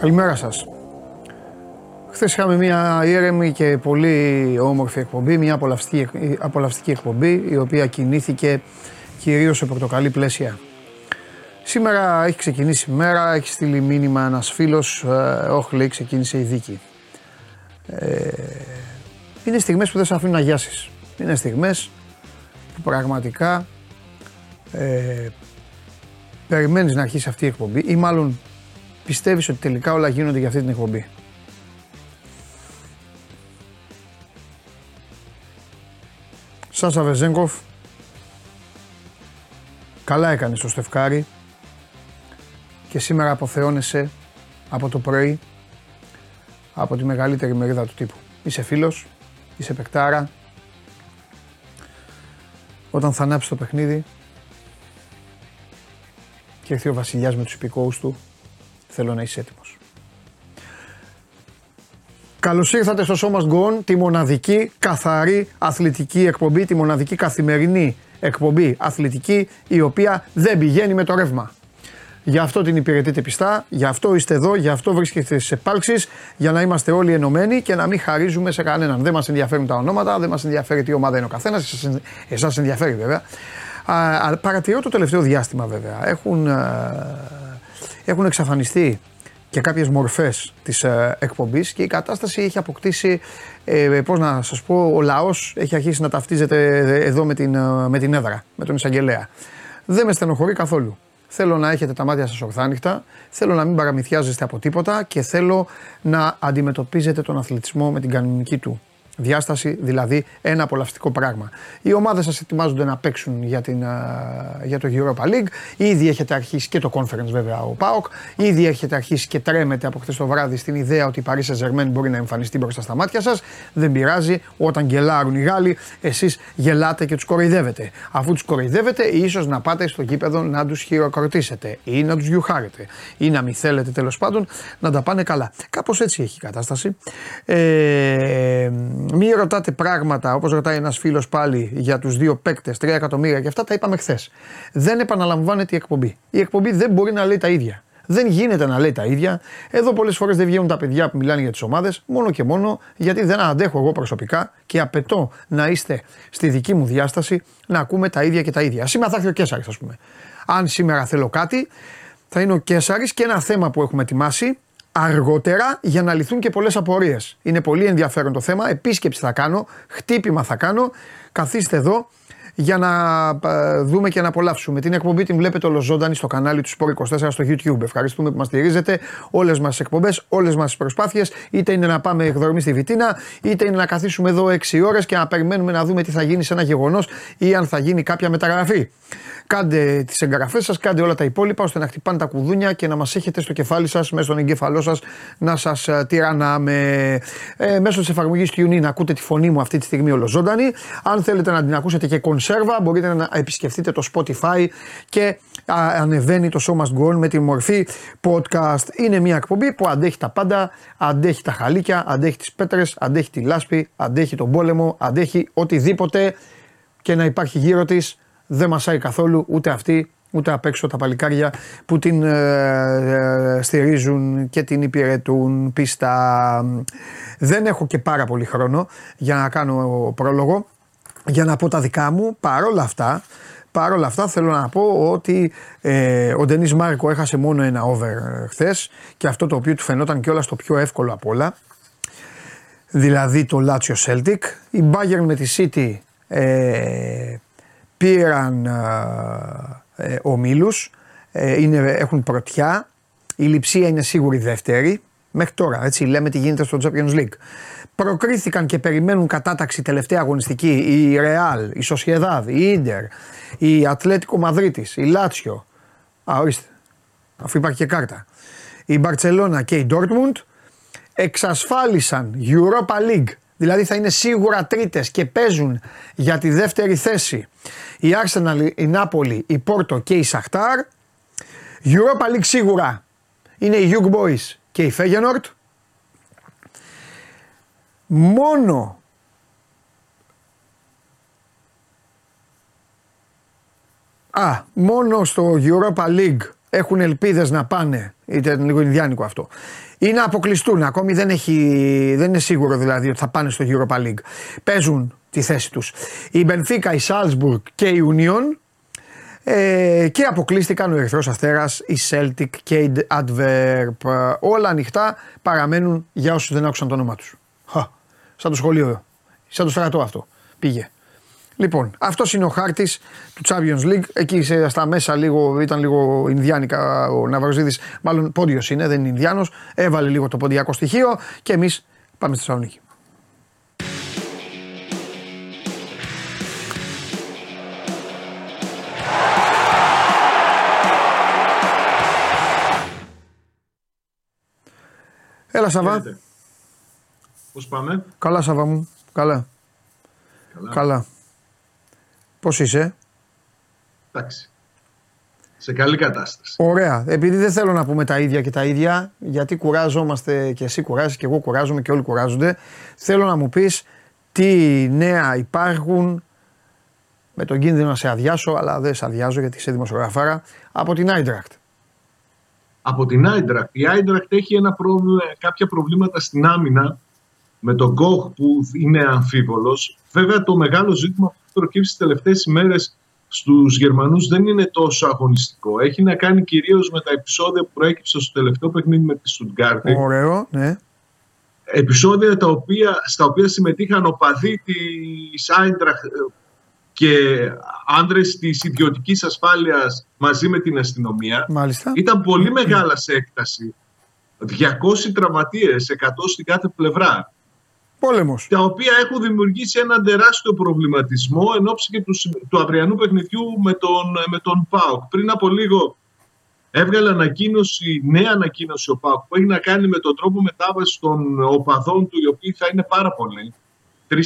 Καλημέρα σας. Χθες είχαμε μια ήρεμη και πολύ όμορφη εκπομπή, μια απολαυστική, απολαυστική εκπομπή η οποία κινήθηκε κυρίως σε πορτοκαλί πλαίσια. Σήμερα έχει ξεκινήσει η μέρα, έχει στείλει μήνυμα ένας φίλος, ε, όχι λέει ξεκίνησε η δίκη. Ε, είναι στιγμές που δεν σε αφήνουν να γιάσεις. Είναι στιγμές που πραγματικά ε, περιμένεις να αρχίσει αυτή η εκπομπή ή μάλλον πιστεύεις ότι τελικά όλα γίνονται για αυτή την εκπομπή; Σάσα Βεζέγκοφ, καλά έκανε στο Στεφκάρι και σήμερα αποθεώνεσαι από το πρωί από τη μεγαλύτερη μερίδα του τύπου. Είσαι φίλος, είσαι παικτάρα. Όταν θα ανάψει το παιχνίδι και έρθει ο βασιλιάς με τους υπηκόους του, θέλω να είσαι έτοιμος. Καλώς ήρθατε στο Σώμα Γκον, τη μοναδική καθαρή αθλητική εκπομπή, τη μοναδική καθημερινή εκπομπή αθλητική η οποία δεν πηγαίνει με το ρεύμα. Γι' αυτό την υπηρετείτε πιστά, γι' αυτό είστε εδώ, γι' αυτό βρίσκεστε στις επάλξεις, για να είμαστε όλοι ενωμένοι και να μην χαρίζουμε σε κανέναν. Δεν μας ενδιαφέρουν τα ονόματα, δεν μας ενδιαφέρει τι ομάδα είναι ο καθένας, εσάς ενδιαφέρει βέβαια. Α, παρατηρώ το τελευταίο διάστημα βέβαια. Έχουν, έχουν εξαφανιστεί και κάποιες μορφές της ε, εκπομπής και η κατάσταση έχει αποκτήσει, ε, πώς να σας πω, ο λαός έχει αρχίσει να ταυτίζεται εδώ με την, ε, με την έδρα, με τον εισαγγελέα. Δεν με στενοχωρεί καθόλου. Θέλω να έχετε τα μάτια σας ορθάνυχτα, θέλω να μην παραμυθιάζεστε από τίποτα και θέλω να αντιμετωπίζετε τον αθλητισμό με την κανονική του διάσταση, δηλαδή ένα απολαυστικό πράγμα. Οι ομάδες σας ετοιμάζονται να παίξουν για, την, για το Europa League. Ήδη έχετε αρχίσει και το conference βέβαια ο ΠΑΟΚ. Ήδη έχετε αρχίσει και τρέμετε από χθες το βράδυ στην ιδέα ότι η Paris Saint-Germain μπορεί να εμφανιστεί μπροστά στα μάτια σας. Δεν πειράζει. Όταν γελάρουν οι Γάλλοι, εσείς γελάτε και τους κοροϊδεύετε. Αφού τους κοροϊδεύετε, ίσως να πάτε στο γήπεδο να τους χειροκροτήσετε ή να τους γιουχάρετε ή να μην θέλετε τέλος πάντων να τα πάνε καλά. Κάπως έτσι έχει η κατάσταση. Ε, μην ρωτάτε πράγματα όπως ρωτάει ένας φίλος πάλι για τους δύο παίκτες, 3 εκατομμύρια και αυτά τα είπαμε χθες. Δεν επαναλαμβάνεται η εκπομπή. Η εκπομπή δεν μπορεί να λέει τα ίδια. Δεν γίνεται να λέει τα ίδια. Εδώ πολλές φορές δεν βγαίνουν τα παιδιά που μιλάνε για τις ομάδες, μόνο και μόνο γιατί δεν αντέχω εγώ προσωπικά και απαιτώ να είστε στη δική μου διάσταση να ακούμε τα ίδια και τα ίδια. Σήμερα θα έρθει ο Κέσσαρης, ας πούμε. Αν σήμερα θέλω κάτι, θα είναι ο Κέσσαρης και ένα θέμα που έχουμε ετοιμάσει αργότερα για να λυθούν και πολλές απορίες. Είναι πολύ ενδιαφέρον το θέμα, επίσκεψη θα κάνω, χτύπημα θα κάνω, καθίστε εδώ για να ε, δούμε και να απολαύσουμε. Την εκπομπή την βλέπετε ολοζώντανη στο κανάλι του Sport 24 στο YouTube. Ευχαριστούμε που μας στηρίζετε. Όλες μας τις εκπομπές, όλες μας τις προσπάθειες, είτε είναι να πάμε εκδρομή στη Βιτίνα, είτε είναι να καθίσουμε εδώ 6 ώρες και να περιμένουμε να δούμε τι θα γίνει σε ένα γεγονός ή αν θα γίνει κάποια μεταγραφή. Κάντε τις εγγραφές σας, κάντε όλα τα υπόλοιπα ώστε να χτυπάνε τα κουδούνια και να μας έχετε στο κεφάλι σας, μέσα στον εγκέφαλό σας, να σας ε, τυραννάμε. Ε, μέσω της εφαρμογής TuneIn ακούτε τη φωνή μου αυτή τη στιγμή ολοζώντανη. Αν θέλετε να την ακούσετε και κονσέρβα, μπορείτε να επισκεφτείτε το Spotify και ανεβαίνει το Show Must Go On με τη μορφή podcast. Είναι μια εκπομπή που αντέχει τα πάντα, αντέχει τα χαλίκια, αντέχει τις πέτρες, αντέχει τη λάσπη, αντέχει τον πόλεμο, αντέχει οτιδήποτε και να υπάρχει γύρω της δεν μασάει καθόλου ούτε αυτή ούτε απ' έξω τα παλικάρια που την ε, ε, στηρίζουν και την υπηρετούν πίστα. Δεν έχω και πάρα πολύ χρόνο για να κάνω πρόλογο, για να πω τα δικά μου. Παρόλα αυτά, παρόλα αυτά θέλω να πω ότι ε, ο Ντενής Μάρκο έχασε μόνο ένα over χθες και αυτό το οποίο του φαινόταν κιόλας το πιο εύκολο απ' όλα. Δηλαδή το Λάτσιο Celtic. Η Bayern με τη City ε, πήραν ε, ομίλους, ε, είναι, έχουν πρωτιά, η λειψία είναι σίγουρη δεύτερη, μέχρι τώρα έτσι λέμε τι γίνεται στο Champions League. Προκρίθηκαν και περιμένουν κατάταξη τελευταία αγωνιστική η Real, η Sociedad, η Inter, η Ατλέτικο Μαδρίτης, η Λάτσιο, α ορίστε, αφού υπάρχει και κάρτα, η Μπαρτσελώνα και η Dortmund εξασφάλισαν Europa League δηλαδή θα είναι σίγουρα τρίτες και παίζουν για τη δεύτερη θέση η Arsenal, η Νάπολη, η Πόρτο και η Σαχτάρ. Europa League σίγουρα είναι οι Young Boys και η Feyenoord. Μόνο Α, μόνο στο Europa League έχουν ελπίδες να πάνε. Ήταν λίγο Ινδιάνικο αυτό. Ή να αποκλειστούν. Ακόμη δεν, έχει, δεν είναι σίγουρο δηλαδή ότι θα πάνε στο Europa League. Παίζουν τη θέση τους. Η Μπενφίκα, η Σάλσμπουργκ και η Union. Ε, και αποκλείστηκαν ο Ερυθρός Αστέρας, η Celtic και η Adverb. Όλα ανοιχτά παραμένουν για όσους δεν άκουσαν το όνομα τους. Χα, σαν το σχολείο, σαν το στρατό αυτό. Πήγε. Λοιπόν, αυτός είναι ο χάρτης του Champions League. Εκεί στα μέσα λίγο, ήταν λίγο Ινδιάνικα ο Ναυροζίδης. Μάλλον πόντιος είναι, δεν είναι Ινδιάνος. Έβαλε λίγο το ποντιακό στοιχείο και εμείς πάμε στη Θεσσαλονίκη. Έλα Σαββά. Πώς πάμε; Καλά Σαββά μου. Καλά. Καλά. Καλά. Πώς είσαι; Εντάξει. Σε καλή κατάσταση. Ωραία. Επειδή δεν θέλω να πούμε τα ίδια και τα ίδια, γιατί κουράζομαστε και εσύ κουράζεις και εγώ κουράζομαι και όλοι κουράζονται, θέλω να μου πεις τι νέα υπάρχουν με τον κίνδυνο να σε αδειάσω, αλλά δεν σε αδειάζω γιατί είσαι δημοσιογραφάρα, από την Άιντρακτ. Από την Άιντρακτ. Η Άιντρακτ έχει ένα πρόβλημα, κάποια προβλήματα στην άμυνα με τον Κοχ που είναι αμφίβολος. Βέβαια το μεγάλο ζήτημα που έχει προκύψει τις τελευταίες ημέρες στους Γερμανούς δεν είναι τόσο αγωνιστικό. Έχει να κάνει κυρίως με τα επεισόδια που προέκυψαν στο τελευταίο παιχνίδι με τη Στουτγκάρτη. Ωραίο, ναι. Επεισόδια τα οποία, στα οποία συμμετείχαν οπαδοί της Άιντραχτ και άνδρες της ιδιωτικής ασφάλειας μαζί με την αστυνομία. Μάλιστα. Ήταν πολύ μεγάλα σε έκταση. 200 τραυματίες, 100 στην κάθε πλευρά. Πόλεμος. Τα οποία έχουν δημιουργήσει έναν τεράστιο προβληματισμό εν ώψη και του, του αυριανού παιχνιδιού με τον, με τον ΠΑΟΚ. Πριν από λίγο έβγαλε ανακοίνωση, νέα ανακοίνωση ο ΠΑΟΚ που έχει να κάνει με τον τρόπο μετάβασης των οπαδών του, οι οποίοι θα είναι πάρα πολλοί. 3.000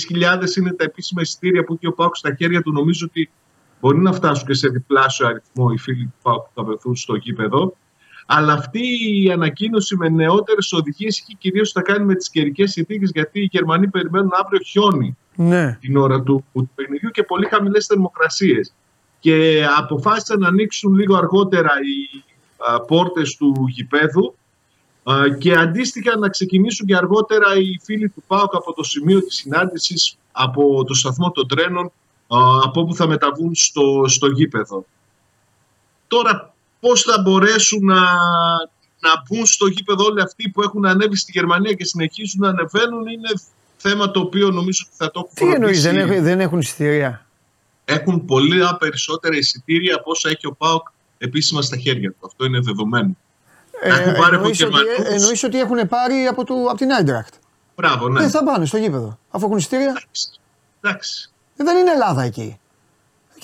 είναι τα επίσημα εισιτήρια που έχει ο ΠΑΟΚ στα χέρια του. Νομίζω ότι μπορεί να φτάσουν και σε διπλάσιο αριθμό οι φίλοι του ΠΑΟΚ που θα βρεθούν στο γήπεδο. Αλλά αυτή η ανακοίνωση με νεότερες οδηγίες έχει κυρίως να κάνει με τις καιρικές συνθήκες, γιατί οι Γερμανοί περιμένουν αύριο χιόνι ναι. την ώρα του, του παιχνιδιού και πολύ χαμηλές θερμοκρασίες. Και αποφάσισαν να ανοίξουν λίγο αργότερα οι πόρτες του γηπέδου και αντίστοιχα να ξεκινήσουν και αργότερα οι φίλοι του ΠΑΟΚ από το σημείο της συνάντησης από το σταθμό των τρένων από όπου θα μεταβούν στο, στο γήπεδο. Τώρα πώς θα μπορέσουν να, να μπουν στο γήπεδο όλοι αυτοί που έχουν ανέβει στη Γερμανία και συνεχίζουν να ανεβαίνουν είναι θέμα το οποίο νομίζω ότι θα το έχουν Τι εννοείς, δεν, έχουν, δεν έχουν εισιτήρια; Έχουν πολύ περισσότερα εισιτήρια από όσα έχει ο ΠΑΟΚ επίσημα στα χέρια του. Αυτό είναι δεδομένο. Ε, έχουν πάρει εννοείς, από ότι, εννοείς ότι έχουν πάρει από, το, από την Άιντρακτ. Μπράβο, ναι. Δεν θα πάνε στο γήπεδο, αφού έχουν εισιτήρια; Εντάξει. Εντάξει. Ε, δεν είναι Ελλάδα εκεί.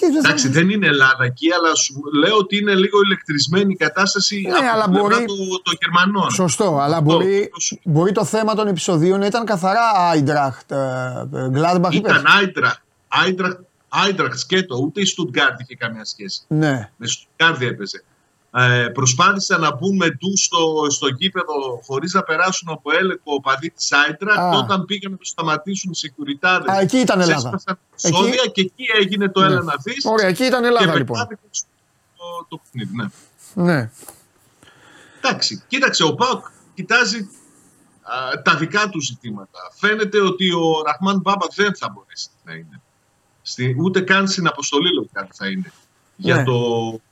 Εντάξει, δεν είναι Ελλάδα εκεί, αλλά σου λέω ότι είναι λίγο ηλεκτρισμένη η κατάσταση ναι, από αλλά μπορεί... το, το Γερμανών. Σωστό, αλλά μπορεί, μπορεί το θέμα των επεισοδίων να ήταν καθαρά Άιντραχτ, Γκλάντμπαχ. Ήταν Άιντραχτ, Άιντραχτ, Άιντραχτ σκέτο, ούτε η Στουτγκάρτ είχε καμία σχέση. Ναι. Με Στουτγκάρτ έπαιζε. Ε, προσπάθησαν να μπουν με ντου στο, στο γήπεδο χωρίς να περάσουν από έλεγχο παδί της Άιντρα. Και όταν πήγαν να το σταματήσουν οι σεκουριτάδε. εκεί ήταν Ελλάδα. Σόδια και εκεί έγινε το ναι. έλα να δεις. Ωραία, εκεί ήταν Ελλάδα λοιπόν. Το, το παιχνίδι, ναι. ναι. Εντάξει, κοίταξε, ο Πάουκ κοιτάζει α, τα δικά του ζητήματα. Φαίνεται ότι ο Ραχμάν Μπάμπα δεν θα μπορέσει να είναι. Στη, ούτε καν στην αποστολή λογικά θα είναι για, ναι. το,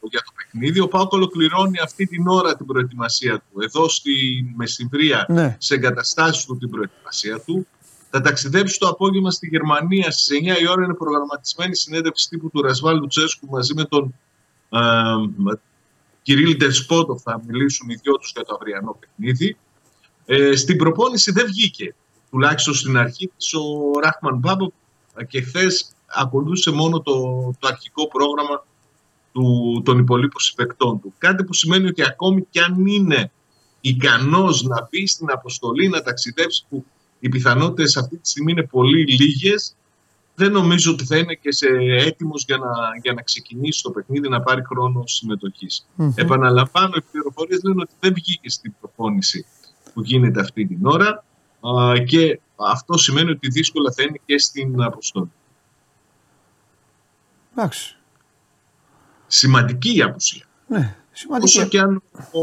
για το παιχνίδι. Ο Πάοκ ολοκληρώνει αυτή την ώρα την προετοιμασία του. Εδώ στη Μεσημβρία, ναι. σε εγκαταστάσεις του την προετοιμασία του. Θα ταξιδέψει το απόγευμα στη Γερμανία. Στις 9 η ώρα είναι προγραμματισμένη συνέντευξη τύπου του Ρασβάλ Λουτσέσκου μαζί με τον ε, Κυρίλ Ντεσπότο. Θα μιλήσουν οι δυο τους για το αυριανό παιχνίδι. Ε, στην προπόνηση δεν βγήκε. Τουλάχιστον στην αρχή της ο Ράχμαν Μπάμπο και χθες ακολούθησε μόνο το, το αρχικό πρόγραμμα του, των υπολείπων συμπεκτών του. Κάτι που σημαίνει ότι ακόμη κι αν είναι ικανός να μπει στην αποστολή, να ταξιδέψει, που οι πιθανότητες αυτή τη στιγμή είναι πολύ λίγες, δεν νομίζω ότι θα είναι και σε έτοιμος για να, για να ξεκινήσει το παιχνίδι, να πάρει χρόνο συμμετοχής. Mm-hmm. Επαναλαμβάνω, οι πληροφορίες λένε ότι δεν βγήκε στην προπόνηση που γίνεται αυτή την ώρα α, και αυτό σημαίνει ότι δύσκολα θα είναι και στην αποστολή. Εντάξει. Σημαντική η απουσία. Ναι, Σημαντική. Όσο και αν ο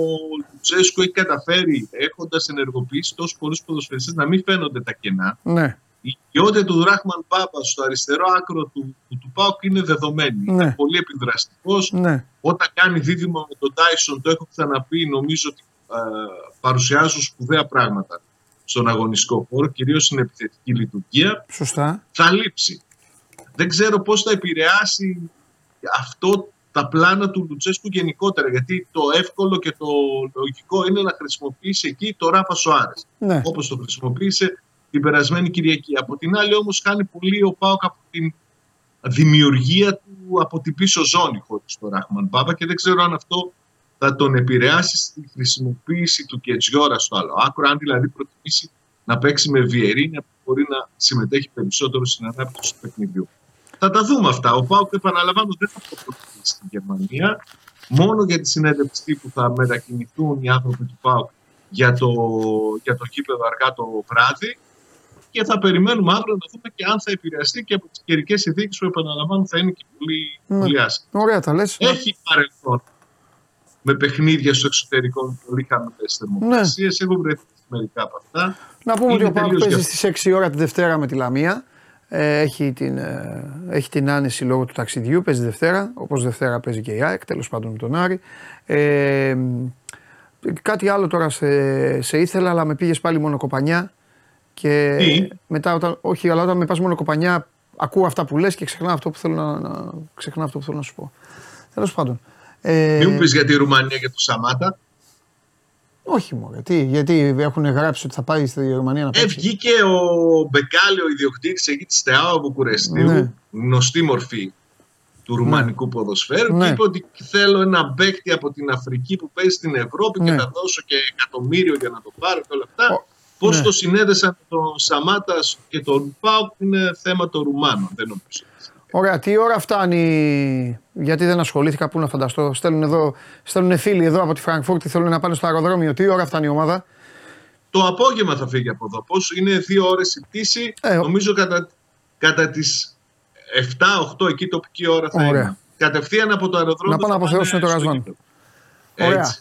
Λουτσέσκο έχει καταφέρει, έχοντας ενεργοποιήσει τόσους πολλούς ποδοσφαιριστές, να μην φαίνονται τα κενά. Ναι. Η ιδιότητα του Ράχμαν Πάπα στο αριστερό άκρο του, του, του Πάουκ είναι δεδομένη. Ναι. Είναι πολύ επιδραστικός. Ναι. Όταν κάνει δίδυμο με τον Τάισον, το έχω ξαναπεί, νομίζω ότι ε, παρουσιάζουν σπουδαία πράγματα στον αγωνιστικό χώρο, κυρίως στην επιθετική λειτουργία. Σωστά. Θα λείψει. Δεν ξέρω πώς θα επηρεάσει αυτό τα πλάνα του Λουτσέσκου γενικότερα. Γιατί το εύκολο και το λογικό είναι να χρησιμοποιήσει εκεί το Ράφα Σοάρες. Ναι. Όπως το χρησιμοποίησε την περασμένη Κυριακή. Από την άλλη, όμως, κάνει πολύ ο Πάοκ από την δημιουργία του από την πίσω ζώνη χωρίς το Ράχμαν Πάπα και δεν ξέρω αν αυτό θα τον επηρεάσει στη χρησιμοποίηση του Κετζιόρα στο άλλο άκρο. Αν δηλαδή προτιμήσει να παίξει με Βιερίνια που μπορεί να συμμετέχει περισσότερο στην ανάπτυξη του παιχνιδιού. Θα τα δούμε αυτά. Ο Πάουκ, επαναλαμβάνω, δεν θα το προτιμήσει στην Γερμανία. Μόνο για τη συνέντευξη που θα μετακινηθούν οι άνθρωποι του Πάουκ για το, για το κήπεδο αργά το βράδυ. Και θα περιμένουμε αύριο να δούμε και αν θα επηρεαστεί και από τις καιρικές συνθήκες που επαναλαμβάνω θα είναι και πολύ, Ναι. πολύ άσχημα. Ωραία τα λες. Έχει παρελθόν με παιχνίδια στο εξωτερικό με πολύ χαμηλές θερμοκρασίες. Έχω βρεθεί σε μερικά από αυτά. Να πούμε ότι Είναι ο Πάουκ τελείως παίζει στις 6 ώρα τη Δευτέρα με τη Λαμία. Ε, έχει, την, ε, έχει την άνεση λόγω του ταξιδιού, παίζει Δευτέρα, όπως Δευτέρα παίζει και η ΑΕΚ, τέλος πάντων με τον Άρη. Ε, κάτι άλλο τώρα σε, σε ήθελα, αλλά με πήγες πάλι μόνο κοπανιά. Και Τι; μετά, όταν, όχι, αλλά όταν με πας μόνο κοπανιά, ακούω αυτά που λες και ξεχνάω αυτό που θέλω να, να, ξεχνάω αυτό που θέλω να σου πω. Τέλος πάντων. Ε, Μην μου πεις για τη Ρουμανία και του Σαμάτα. Όχι μόνο, γιατί, γιατί έχουν γράψει ότι θα πάει στη Γερμανία να Ε, παίξει. βγήκε ο Μπεκάλη, ο ιδιοκτήτης εκεί της ΤΕΑΟ Βουκουρεστίου, Ναι. γνωστή μορφή του ρουμανικού ποδοσφαίρου, Ναι. και είπε ότι θέλω ένα παίκτη από την Αφρική που παίζει στην Ευρώπη Ναι. και θα δώσω και εκατομμύριο για να το πάρω και όλα αυτά. Ο- Πώς ναι. το συνέδεσαν τον Σαμάτας και τον Πάουκ είναι θέμα των Ρουμάνων. Δεν νομίζω. Ωραία, τι ώρα φτάνει, γιατί δεν ασχολήθηκα, πού να φανταστώ. Στέλνουν, εδώ, στέλνουν φίλοι εδώ από τη Φραγκφούρτη, θέλουν να πάνε στο αεροδρόμιο. Τι ώρα φτάνει η ομάδα; Το απόγευμα θα φύγει από εδώ. Πώς είναι δύο ώρες η πτήση; Ε, ο- νομίζω κατά, κατά τις 7-8 εκεί τοπική ώρα θα Ωραία. είναι. Κατευθείαν από το αεροδρόμιο. Να πάνε να θα αποθεώσουν το στο Ρασβάν. γήπεδο. Ωραία. Έτσι.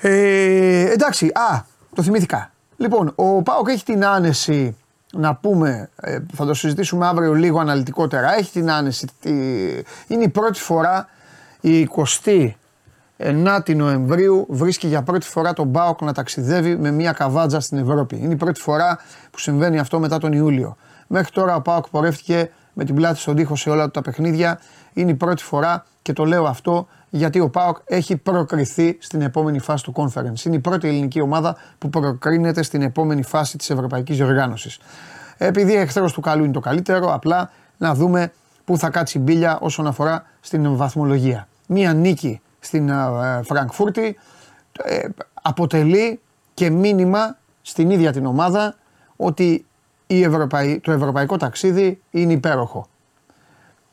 Ε, εντάξει, α, το θυμήθηκα. Λοιπόν, ο Πάοκ έχει την άνεση να πούμε, ε, θα το συζητήσουμε αύριο λίγο αναλυτικότερα, έχει την άνεση, τη- είναι η πρώτη φορά η 29η Νοεμβρίου βρίσκει για πρώτη φορά τον Πάοκ να ταξιδεύει με μια καβάτζα στην Ευρώπη. Είναι η πρώτη φορά που συμβαίνει αυτό μετά τον Ιούλιο. Μέχρι τώρα ο Πάοκ πορεύτηκε με την πλάτη στον τοίχο σε όλα του τα παιχνίδια. Είναι η πρώτη φορά και το λέω αυτό γιατί ο Πάοκ έχει προκριθεί στην επόμενη φάση του conference. Είναι η πρώτη ελληνική ομάδα που προκρίνεται στην επόμενη φάση της ευρωπαϊκής διοργάνωσης. Επειδή εχθρός του καλού είναι το καλύτερο, απλά να δούμε πού θα κάτσει η μπίλια όσον αφορά στην βαθμολογία. Μία νίκη στην ε, Φραγκφούρτη ε, αποτελεί και μήνυμα στην ίδια την ομάδα ότι η Ευρωπαϊ- το ευρωπαϊκό ταξίδι είναι υπέροχο.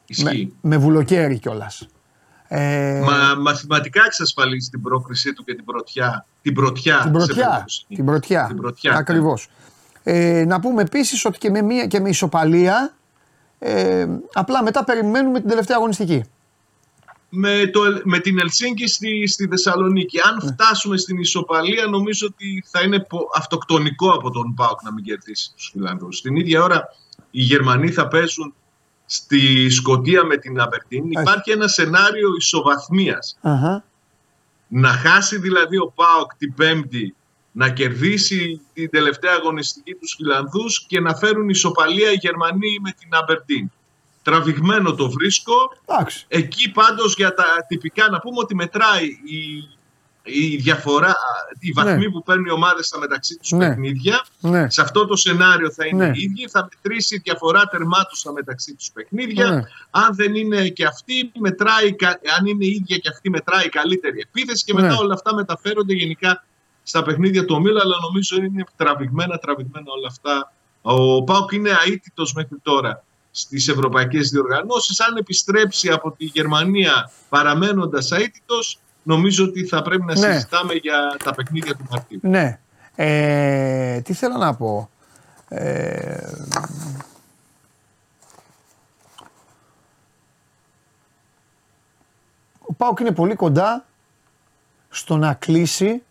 Ισχύει. Με, με βουλοκαίρι κιόλας. Ε, Μα μαθηματικά εξασφαλίζει την πρόκρισή του και την πρωτιά. Την πρωτιά. την σε πρωτιά. περίπτωση. Την πρωτιά. Την πρωτιά. Ακριβώς. Ε, να πούμε επίσης ότι και με, μία, και με ισοπαλία ε, απλά μετά περιμένουμε την τελευταία αγωνιστική. με, το, με την Ελσίνκη στη, στη Θεσσαλονίκη. Αν Ναι. φτάσουμε στην ισοπαλία, νομίζω ότι θα είναι πο- αυτοκτονικό από τον Πάουκ να μην κερδίσει τους Φιλανδούς. Στην ίδια ώρα οι Γερμανοί θα πέσουν στη Σκοτία με την Αβερτίν. Υπάρχει ένα σενάριο ισοβαθμίας. Αχα. Να χάσει δηλαδή ο Πάοκ την Πέμπτη, να κερδίσει την τελευταία αγωνιστική τους Φιλανδούς και να φέρουν ισοπαλία οι Γερμανοί με την Αβερτίν. Τραβηγμένο το βρίσκω. Εντάξει. Εκεί πάντως για τα τυπικά να πούμε ότι μετράει η, η διαφορά, η βαθμή Ναι. που παίρνουν οι ομάδες στα μεταξύ τους Ναι. παιχνίδια. Ναι. Σε αυτό το σενάριο θα είναι Ναι. οι ίδιοι. Θα μετρήσει η διαφορά τερμάτων στα μεταξύ τους παιχνίδια. Ναι. Αν δεν είναι και αυτή, μετράει, κα- αν είναι η ίδια και αυτή, μετράει η καλύτερη επίθεση και μετά Ναι. όλα αυτά μεταφέρονται γενικά στα παιχνίδια του ομίλου. Αλλά νομίζω είναι τραβηγμένα, τραβηγμένα όλα αυτά. Ο Πάουκ είναι αίτητος μέχρι τώρα στις ευρωπαϊκές διοργανώσεις. Αν επιστρέψει από τη Γερμανία παραμένοντας αίτητος, νομίζω ότι θα πρέπει να Ναι. συζητάμε για τα παιχνίδια του Μαρτίου. Ναι. Ε, τι θέλω να πω. Ε, ο Πάουκ είναι πολύ κοντά στο να κλείσει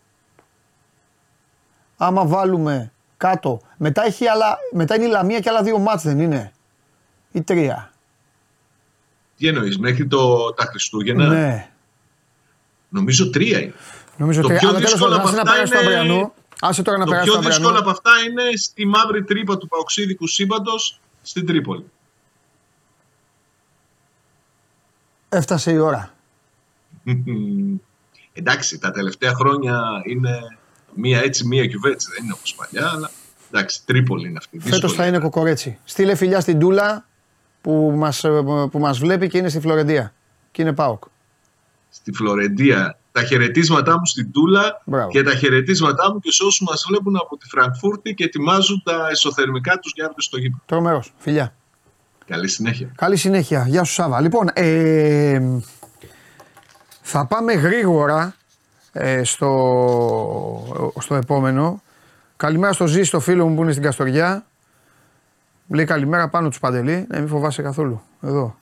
άμα βάλουμε κάτω. Μετά, έχει άλλα, μετά είναι η Λαμία και άλλα δύο μάτς δεν είναι; Ή τρία. Τι εννοείς, μέχρι το, τα Χριστούγεννα; Ναι. Νομίζω τρία είναι. Νομίζω Το τρία. πιο Αλλά τέλος δύσκολο πάντων, άσε από να αυτά περάσει το είναι- αυριανό. Άσε τώρα να Το περάσει πιο το δύσκολο αυριανό. από αυτά είναι στη μαύρη τρύπα του παοξίδικου σύμπαντο στην Τρίπολη. Έφτασε η ώρα. εντάξει, τα τελευταία χρόνια είναι μία έτσι, μία κυβέρνηση. Δεν είναι όπως παλιά, αλλά εντάξει, Τρίπολη είναι αυτή. Φέτος δύσκολη. θα είναι κοκορέτσι. Στείλε φιλιά στην Τούλα που μας, που μας βλέπει και είναι στη Φλωρεντία. Και είναι ΠΑΟΚ. Στη Φλωρεντία. Τα χαιρετίσματά μου στην Τούλα Μπράβο. και τα χαιρετίσματά μου και σε όσους μας βλέπουν από τη Φραγκφούρτη και ετοιμάζουν τα εσωθερμικά τους για αύριο στο γήπεδο. Τρομερός. Φιλιά. Καλή συνέχεια. Καλή συνέχεια. Γεια σου Σάβα. Λοιπόν, ε, θα πάμε γρήγορα ε, στο, στο επόμενο. Καλημέρα στο Ζή, στο φίλο μου που είναι στην Καστοριά. Λέει καλημέρα πάνω τους Παντελή. Ναι, μην φοβάσαι καθόλου. Εδώ.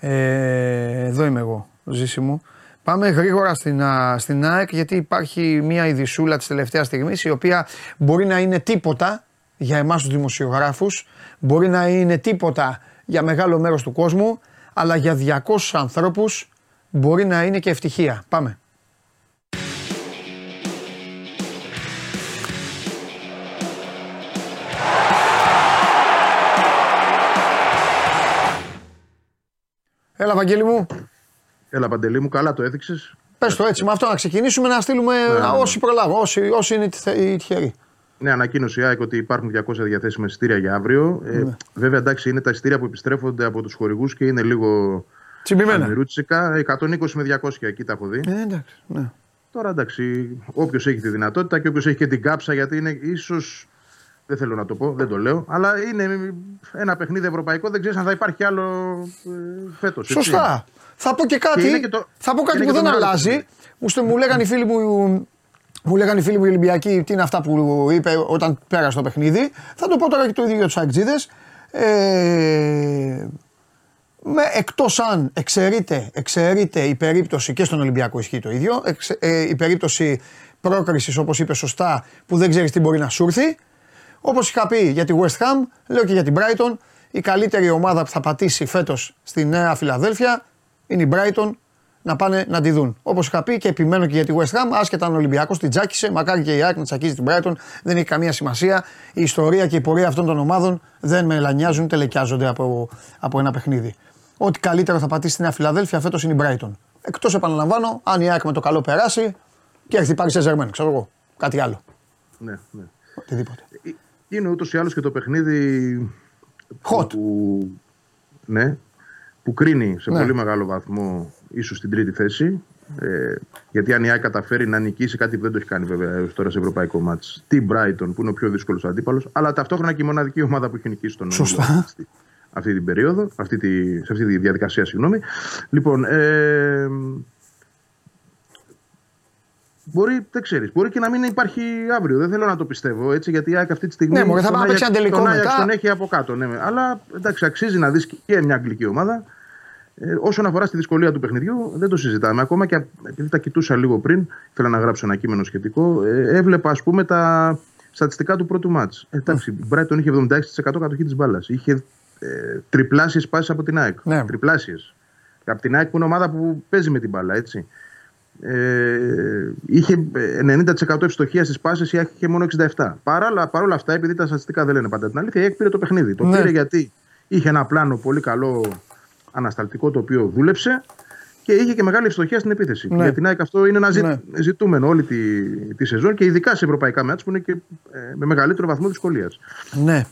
Ε, εδώ είμαι εγώ, Ζήση μου. Πάμε γρήγορα στην, α, στην ΑΕΚ γιατί υπάρχει μια ειδισούλα της τελευταίας στιγμής η οποία μπορεί να είναι τίποτα για εμάς τους δημοσιογράφους, μπορεί να είναι τίποτα για μεγάλο μέρος του κόσμου, αλλά για 200 ανθρώπους μπορεί να είναι και ευτυχία. Πάμε. Έλα Βαγγέλη μου, Έλα, Παντελή μου, καλά το έδειξες. πες το έτσι με αυτό να ξεκινήσουμε να στείλουμε ναι. όσοι προλάβουν, όσοι, όσοι είναι θε- οι τυχεροί. Ναι, ανακοίνωσε η ΑΕΚ ότι υπάρχουν 200 διαθέσιμα εισιτήρια για αύριο. Ε, Ναι. βέβαια, εντάξει, είναι τα εισιτήρια που επιστρέφονται από τους χορηγούς και είναι λίγο Τσιμπημένα. αμυρούτσικα. 120 με 200 εκεί τα έχω δει. Ε, εντάξει, ναι. Τώρα εντάξει, όποιος έχει τη δυνατότητα και όποιος έχει και την κάψα, γιατί είναι ίσως. Δεν θέλω να το πω, δεν το λέω. Αλλά είναι ένα παιχνίδι ευρωπαϊκό, δεν ξέρεις αν θα υπάρχει άλλο ε, φέτος. Σωστά. Θα πω και κάτι, είναι και το- θα πω κάτι είναι που και το δεν μεγάλο αλλάζει. παιχνίδι. Μου, στο- μου λέγανε οι φίλοι μου, μου λέγανε οι φίλοι μου οι Ολυμπιακοί τι είναι αυτά που είπε όταν πέρασε το παιχνίδι. Θα το πω τώρα και το ίδιο για τους Αγκτζίδες. Ε, με, εκτός αν εξαιρείται, εξαιρείται η περίπτωση και στον Ολυμπιακό ισχύει το ίδιο, εξ, ε, η περίπτωση πρόκρισης όπως είπε σωστά που δεν ξέρεις τι μπορεί να σου έρθει. Όπως είχα πει για τη West Ham, λέω και για την Brighton, η καλύτερη ομάδα που θα πατήσει φέτος στη Νέα Φιλαδέλφια είναι η Brighton να πάνε να τη δουν. Όπως είχα πει και επιμένω και για τη West Ham, άσχετα αν ο Ολυμπιακός την τσάκισε, μακάρι και η ΑΕΚ να τσακίζει την Brighton, δεν έχει καμία σημασία. Η ιστορία και η πορεία αυτών των ομάδων δεν με λανιάζουν, τελεκιάζονται από, από ένα παιχνίδι. Ό,τι καλύτερο θα πατήσει στη Νέα Φιλαδέλφια φέτος είναι η Brighton. Εκτός επαναλαμβάνω, αν η ΑΕΚ με το καλό περάσει και έρθει πάρει σε Ζερμέν, ξέρω εγώ. Κάτι άλλο. Ναι, ναι. Οτιδήποτε. Είναι ούτως ή άλλως και το παιχνίδι. Hot. Που, ναι, που κρίνει σε Ναι. πολύ μεγάλο βαθμό ίσως την τρίτη θέση. Ε, γιατί αν η ΑΕΚ καταφέρει να νικήσει κάτι που δεν το έχει κάνει βέβαια έως τώρα σε ευρωπαϊκό μάτς την Brighton που είναι ο πιο δύσκολος αντίπαλος, αλλά ταυτόχρονα και η μοναδική ομάδα που έχει νικήσει τον Σωστά. Όλυμπο αυτή, αυτή την περίοδο, αυτή τη, σε αυτή τη διαδικασία, συγγνώμη. Λοιπόν, ε, Μπορεί, δεν ξέρεις. Μπορεί και να μην υπάρχει αύριο. Δεν θέλω να το πιστεύω έτσι, γιατί η ΑΕΚ αυτή τη στιγμή. Ναι, μωρέ, θα τον πάμε να παίξει Άγιαξ- ένα τελικό τον Άγιαξ μετά. Τον έχει από κάτω. Ναι, αλλά εντάξει, αξίζει να δεις και μια αγγλική ομάδα. Ε, όσον αφορά στη δυσκολία του παιχνιδιού, δεν το συζητάμε. Ακόμα και επειδή τα κοιτούσα λίγο πριν, ήθελα να γράψω ένα κείμενο σχετικό, ε, έβλεπα ας πούμε τα στατιστικά του πρώτου μάτς. Ε, εντάξει, η Brighton είχε 76% κατοχή της μπάλας. Είχε ε, τριπλάσιες πάσεις από την ΑΕΚ. Ναι. Τριπλάσιες. Από την ΑΕΚ που είναι ομάδα που παίζει με την μπάλα, έτσι. Ε, είχε 90% ευστοχία στις πάσει, η ΑΕΚ είχε μόνο 67. Παρόλα, παρόλα αυτά, επειδή τα στατιστικά δεν λένε πάντα την αλήθεια, η ΑΕΚ πήρε το παιχνίδι. Το Ναι. πήρε γιατί είχε ένα πλάνο πολύ καλό ανασταλτικό το οποίο δούλεψε και είχε και μεγάλη ευστοχία στην επίθεση. Ναι. Για την ΑΕΚ αυτό είναι ένα ζη- Ναι. ζητούμενο όλη τη, τη σεζόν και ειδικά σε ευρωπαϊκά μάτια που είναι και ε, με μεγαλύτερο βαθμό δυσκολίας. Ναι.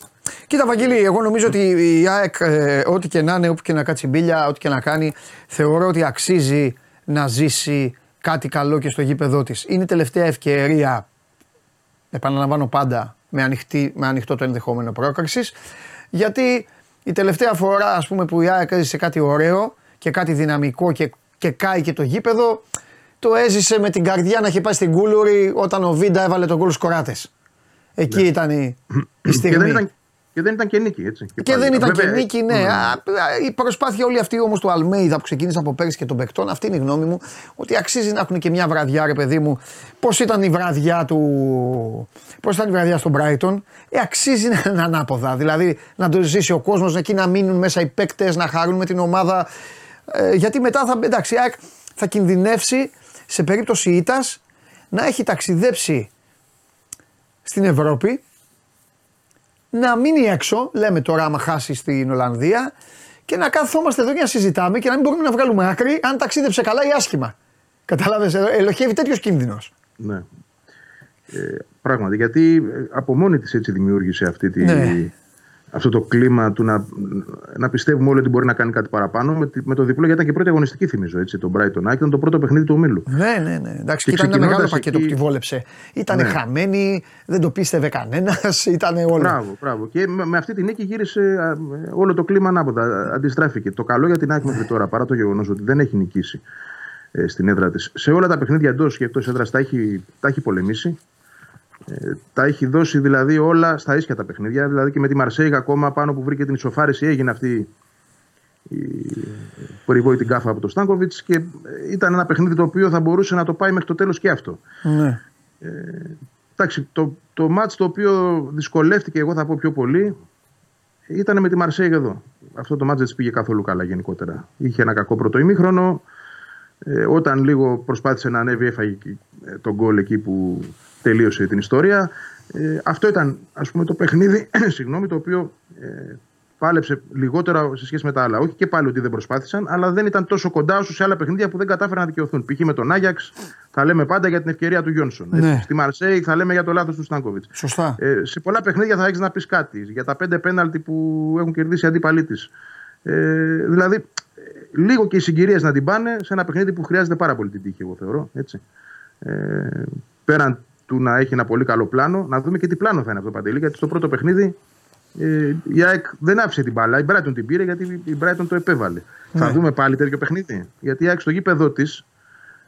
Κοίτα, Βαγγέλη, εγώ νομίζω ότι η ΑΕΚ, ε, ό,τι και να είναι, όπου και να κάτσει μπίλια, ό,τι και να κάνει, θεωρώ ότι αξίζει να ζήσει κάτι καλό και στο γήπεδό της. Είναι η τελευταία ευκαιρία, επαναλαμβάνω πάντα, με, ανοιχτή, με ανοιχτό το ενδεχόμενο πρόκρισης. Γιατί η τελευταία φορά ας πούμε, που η ΑΕΚ έζησε κάτι ωραίο και κάτι δυναμικό και, και κάει και το γήπεδο, το έζησε με την καρδιά να έχει πάει στην Κούλουρη όταν ο Βίντα έβαλε τον γκολ σκοράτες. Εκεί ήταν η, η στιγμή. Και δεν ήταν, Και δεν ήταν και νίκη, έτσι. Και, και δεν ήταν Βέβαια, και νίκη, ναι. ναι. η προσπάθεια όλη αυτή όμως του Αλμέιδα που ξεκίνησε από πέρυσι και των παικτών, αυτή είναι η γνώμη μου, ότι αξίζει να έχουν και μια βραδιά, ρε παιδί μου. Πώς ήταν η βραδιά του. Πώς ήταν η βραδιά στον Brighton, ε, αξίζει να είναι ανάποδα. Δηλαδή να το ζήσει ο κόσμος, εκεί να μείνουν μέσα οι παίκτες, να χαρούν με την ομάδα. Ε, γιατί μετά θα, εντάξει, θα κινδυνεύσει σε περίπτωση ήττας να έχει ταξιδέψει στην Ευρώπη να μείνει έξω, λέμε τώρα άμα χάσει στην Ολλανδία και να κάθομαστε εδώ και να συζητάμε και να μην μπορούμε να βγάλουμε άκρη αν ταξίδεψε καλά ή άσχημα. Κατάλαβες, ελοχεύει τέτοιος κίνδυνος. Ναι. Ε, πράγματι, γιατί ε, από μόνη της έτσι δημιούργησε αυτή τη, ναι αυτό το κλίμα του να, να πιστεύουμε όλοι ότι μπορεί να κάνει κάτι παραπάνω. Με, με το διπλό, γιατί ήταν και πρώτη αγωνιστική, θυμίζω, έτσι, το Brighton Ήταν το πρώτο παιχνίδι του ομίλου. Ναι, ναι, ναι. Εντάξει, και ήταν ένα μεγάλο πακέτο εκεί... που τη βόλεψε. Ήταν ναι. χαμένη, δεν το πίστευε κανένας, ήταν όλο. Μπράβο, μπράβο. Και με, με, αυτή τη νίκη γύρισε όλο το κλίμα ανάποδα. Αντιστράφηκε. Το καλό για την ΑΕΚ μέχρι τώρα, παρά το γεγονός ότι δεν έχει νικήσει ε, στην έδρα της. Σε όλα τα παιχνίδια εντός και εκτός έδρας τα έχει, τα έχει πολεμήσει. Ε, τα έχει δώσει δηλαδή όλα στα ίσια τα παιχνίδια. Δηλαδή και με τη Μαρσέιγα ακόμα πάνω που βρήκε την ισοφάρηση έγινε αυτή η περιβόητη γκάφα από τον Στάνκοβιτς και ήταν ένα παιχνίδι το οποίο θα μπορούσε να το πάει μέχρι το τέλος και αυτό. Ναι. Ε, εντάξει, το, το μάτς το οποίο δυσκολεύτηκε, εγώ θα πω πιο πολύ, ήταν με τη Μαρσέιγα εδώ. Αυτό το μάτς δεν πήγε καθόλου καλά γενικότερα. Είχε ένα κακό πρώτο ημίχρονο. Ε, όταν λίγο προσπάθησε να ανέβει, έφαγε τον γκολ εκεί που τελείωσε την ιστορία. Ε, αυτό ήταν ας πούμε το παιχνίδι συγγνώμη, το οποίο ε, πάλεψε λιγότερα σε σχέση με τα άλλα. Όχι και πάλι ότι δεν προσπάθησαν, αλλά δεν ήταν τόσο κοντά όσο σε άλλα παιχνίδια που δεν κατάφεραν να δικαιωθούν. Π.χ. με τον Άγιαξ θα λέμε πάντα για την ευκαιρία του Γιόνσον. Ναι. Στη Μαρσέη θα λέμε για το λάθος του Στάνκοβιτς. Σωστά. Ε, σε πολλά παιχνίδια θα έχεις να πεις κάτι για τα πέντε πέναλτι που έχουν κερδίσει οι αντίπαλοι της. Ε, δηλαδή, λίγο και οι συγκυρίες να την πάνε σε ένα παιχνίδι που χρειάζεται πάρα πολύ την τύχη, εγώ θεωρώ. Έτσι. Ε, πέραν του να έχει ένα πολύ καλό πλάνο. Να δούμε και τι πλάνο θα είναι αυτό Παντελή. Γιατί στο πρώτο παιχνίδι ε, η ΑΕΚ δεν άφησε την μπάλα. Η Brighton την πήρε γιατί η Brighton το επέβαλε. Θα ναι. δούμε πάλι τέτοιο παιχνίδι. Γιατί η ΑΕΚ στο γήπεδο της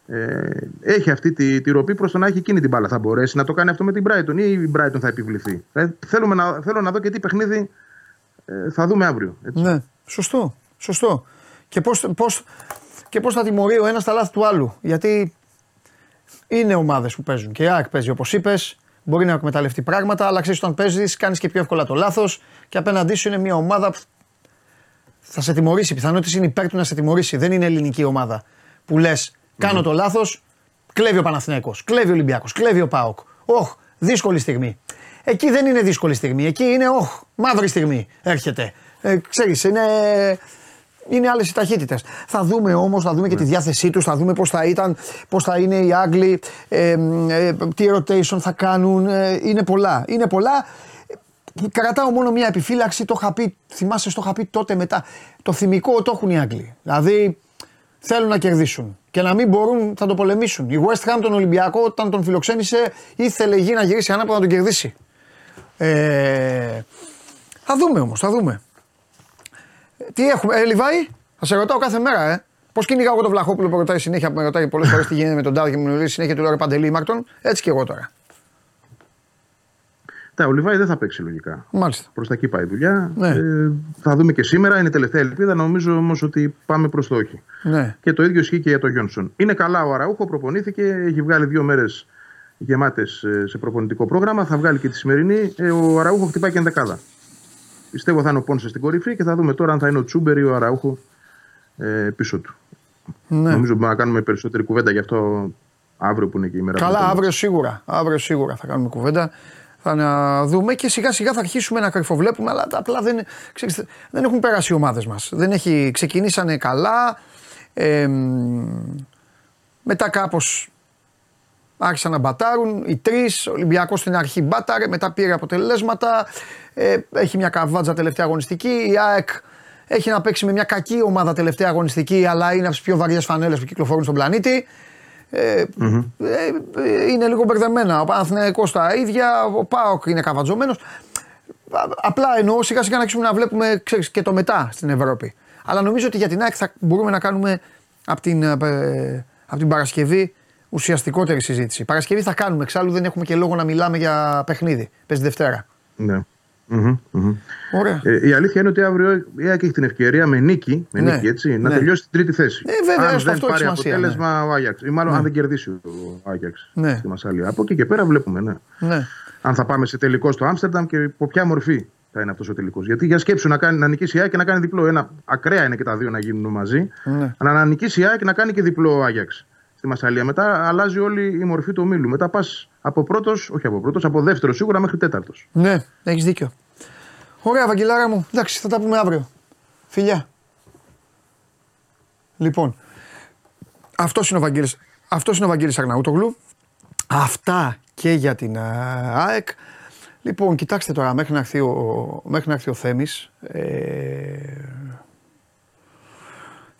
ε, έχει αυτή τη, τη ροπή προς το να έχει εκείνη την μπάλα. Θα μπορέσει να το κάνει αυτό με την Brighton ή η Brighton θα επιβληθεί. Ε, θέλουμε να, θέλω να δω και τι παιχνίδι ε, θα δούμε αύριο. Έτσι. Ναι, σωστό. σωστό. Και πώς πώς, και πώς θα τιμωρεί ο ένας τα λάθη του άλλου. Γιατί είναι ομάδες που παίζουν. Και η ΑΕΚ παίζει όπως είπες, μπορεί να εκμεταλλευτεί πράγματα, αλλά ξέρεις όταν παίζεις, κάνεις και πιο εύκολα το λάθος και απέναντί σου είναι μια ομάδα που θα σε τιμωρήσει. Οι πιθανότητε είναι υπέρ του να σε τιμωρήσει. Δεν είναι ελληνική ομάδα που λες: Κάνω το λάθος, κλέβει ο Παναθηναίκος, κλέβει ο Ολυμπιακός, κλέβει ο Πάοκ. Όχ, δύσκολη στιγμή. Εκεί δεν είναι δύσκολη στιγμή. Εκεί είναι, όχ, μαύρη στιγμή έρχεται. Ε, ξέρεις, είναι είναι άλλες οι ταχύτητες. Θα δούμε όμως, θα δούμε και τη ναι. διάθεσή τους, θα δούμε πώς θα ήταν, πώς θα είναι οι Άγγλοι, ε, ε, τι rotation θα κάνουν. Ε, είναι πολλά. Είναι πολλά. Κρατάω μόνο μια επιφύλαξη. Το είχα πει, θυμάσαι, το είχα πει τότε μετά. Το θυμικό το έχουν οι Άγγλοι. Δηλαδή θέλουν να κερδίσουν. Και να μην μπορούν, θα το πολεμήσουν. Η West Ham τον Ολυμπιακό, όταν τον φιλοξένησε, ήθελε γη να γυρίσει ανάποδα να τον κερδίσει. Ε, θα δούμε όμως, θα δούμε. Τι έχουμε, ε, Λιβάη, θα σε ρωτάω κάθε μέρα, ε. Πώς κυνηγάω εγώ τον Βλαχόπουλο που ρωτάει συνέχεια, που με ρωτάει πολλές φορές τι γίνεται με τον Τάδε και μου λέει συνέχεια του λέω Παντελή Μάρτον, έτσι και εγώ τώρα. Τα, ο Λιβάη δεν θα παίξει λογικά. Μάλιστα. Προς τα εκεί πάει η δουλειά. Ναι. Ε, θα δούμε και σήμερα. Είναι τελευταία ελπίδα. Νομίζω όμως ότι πάμε προς το όχι. Ναι. Και το ίδιο ισχύει και για τον Γιόνσον. Είναι καλά ο Αραούχο, προπονήθηκε. Έχει βγάλει δύο μέρες γεμάτες ε, σε προπονητικό πρόγραμμα. Θα βγάλει και τη σημερινή. Ε, ο Αραούχο χτυπάει και ενδεκάδα. Πιστεύω θα είναι ο Πόνσες στην κορυφή και θα δούμε τώρα αν θα είναι ο Τσούμπερ ή ο Αραούχο ε, πίσω του. Ναι. Νομίζω μπορούμε να κάνουμε περισσότερη κουβέντα γι' αυτό αύριο που είναι και η μέρα. Καλά, αύριο σίγουρα. Αύριο σίγουρα θα κάνουμε κουβέντα. Θα να δούμε και σιγά σιγά θα αρχίσουμε να κρυφοβλέπουμε, αλλά απλά δεν, ξέρεις, δεν έχουν περάσει οι ομάδες μας. Δεν έχει, ξεκινήσανε καλά. Ε, μετά κάπως άρχισαν να μπατάρουν. Οι τρεις, ο Ολυμπιακός στην αρχή μπάταρε, μετά πήρε αποτελέσματα. Ε, έχει μια καβάτζα τελευταία αγωνιστική. Η ΑΕΚ έχει να παίξει με μια κακή ομάδα τελευταία αγωνιστική, αλλά είναι από τις πιο βαριές φανέλες που κυκλοφορούν στον πλανήτη. Ε, mm-hmm. ε, είναι λίγο μπερδεμένα. Ο Παναθηναϊκός τα ίδια, ο Πάοκ είναι καβατζωμένος. Απλά εννοώ σιγά σιγά να αρχίσουμε να βλέπουμε ξέρεις, και το μετά στην Ευρώπη. Αλλά νομίζω ότι για την ΑΕΚ θα μπορούμε να κάνουμε από την, ε, από την Παρασκευή ουσιαστικότερη συζήτηση. Παρασκευή θα κάνουμε, εξάλλου δεν έχουμε και λόγο να μιλάμε για παιχνίδι. Πες Δευτέρα. Ναι. Μμμ, μμμ. Ωραία. Ε, η αλήθεια είναι ότι αύριο η ΑΕΚ έχει την ευκαιρία με νίκη, με Ναι, νίκη έτσι, να ναι. τελειώσει την τρίτη θέση. Ε, βέβαια, αν στο δεν αυτό έχει πάρει σημασία, αποτέλεσμα ο Άγιαξ. Ή μάλλον Ναι. αν δεν κερδίσει ο Άγιαξ Ναι. στη Μασάλια. Από εκεί και πέρα βλέπουμε. Ναι. Ναι. Αν θα πάμε σε τελικό στο Άμστερνταμ και υπό ποια μορφή θα είναι αυτός ο τελικός. Γιατί για σκέψου να, κάνει, να νικήσει η ΑΕΚ και να κάνει διπλό. Ένα, ακραία είναι και τα δύο να γίνουν μαζί. Ναι. Αλλά να νικήσει η ΑΕΚ και να κάνει και διπλό ο Άγιαξ στη Μασαλία. Μετά αλλάζει όλη η μορφή του ομίλου. Μετά πας από πρώτος, όχι από πρώτος, από δεύτερος σίγουρα μέχρι τέταρτος. Ναι, έχεις δίκιο. Ωραία, Βαγγελάρα μου. Εντάξει, θα τα πούμε αύριο. Φιλιά. Λοιπόν, αυτός είναι ο Βαγγέλης, αυτός είναι ο Βαγγέλης Αρναούτογλου. Αυτά και για την α, ΑΕΚ. Λοιπόν, κοιτάξτε τώρα, μέχρι να έρθει ο, μέχρι να έρθει ο Θέμης, ε,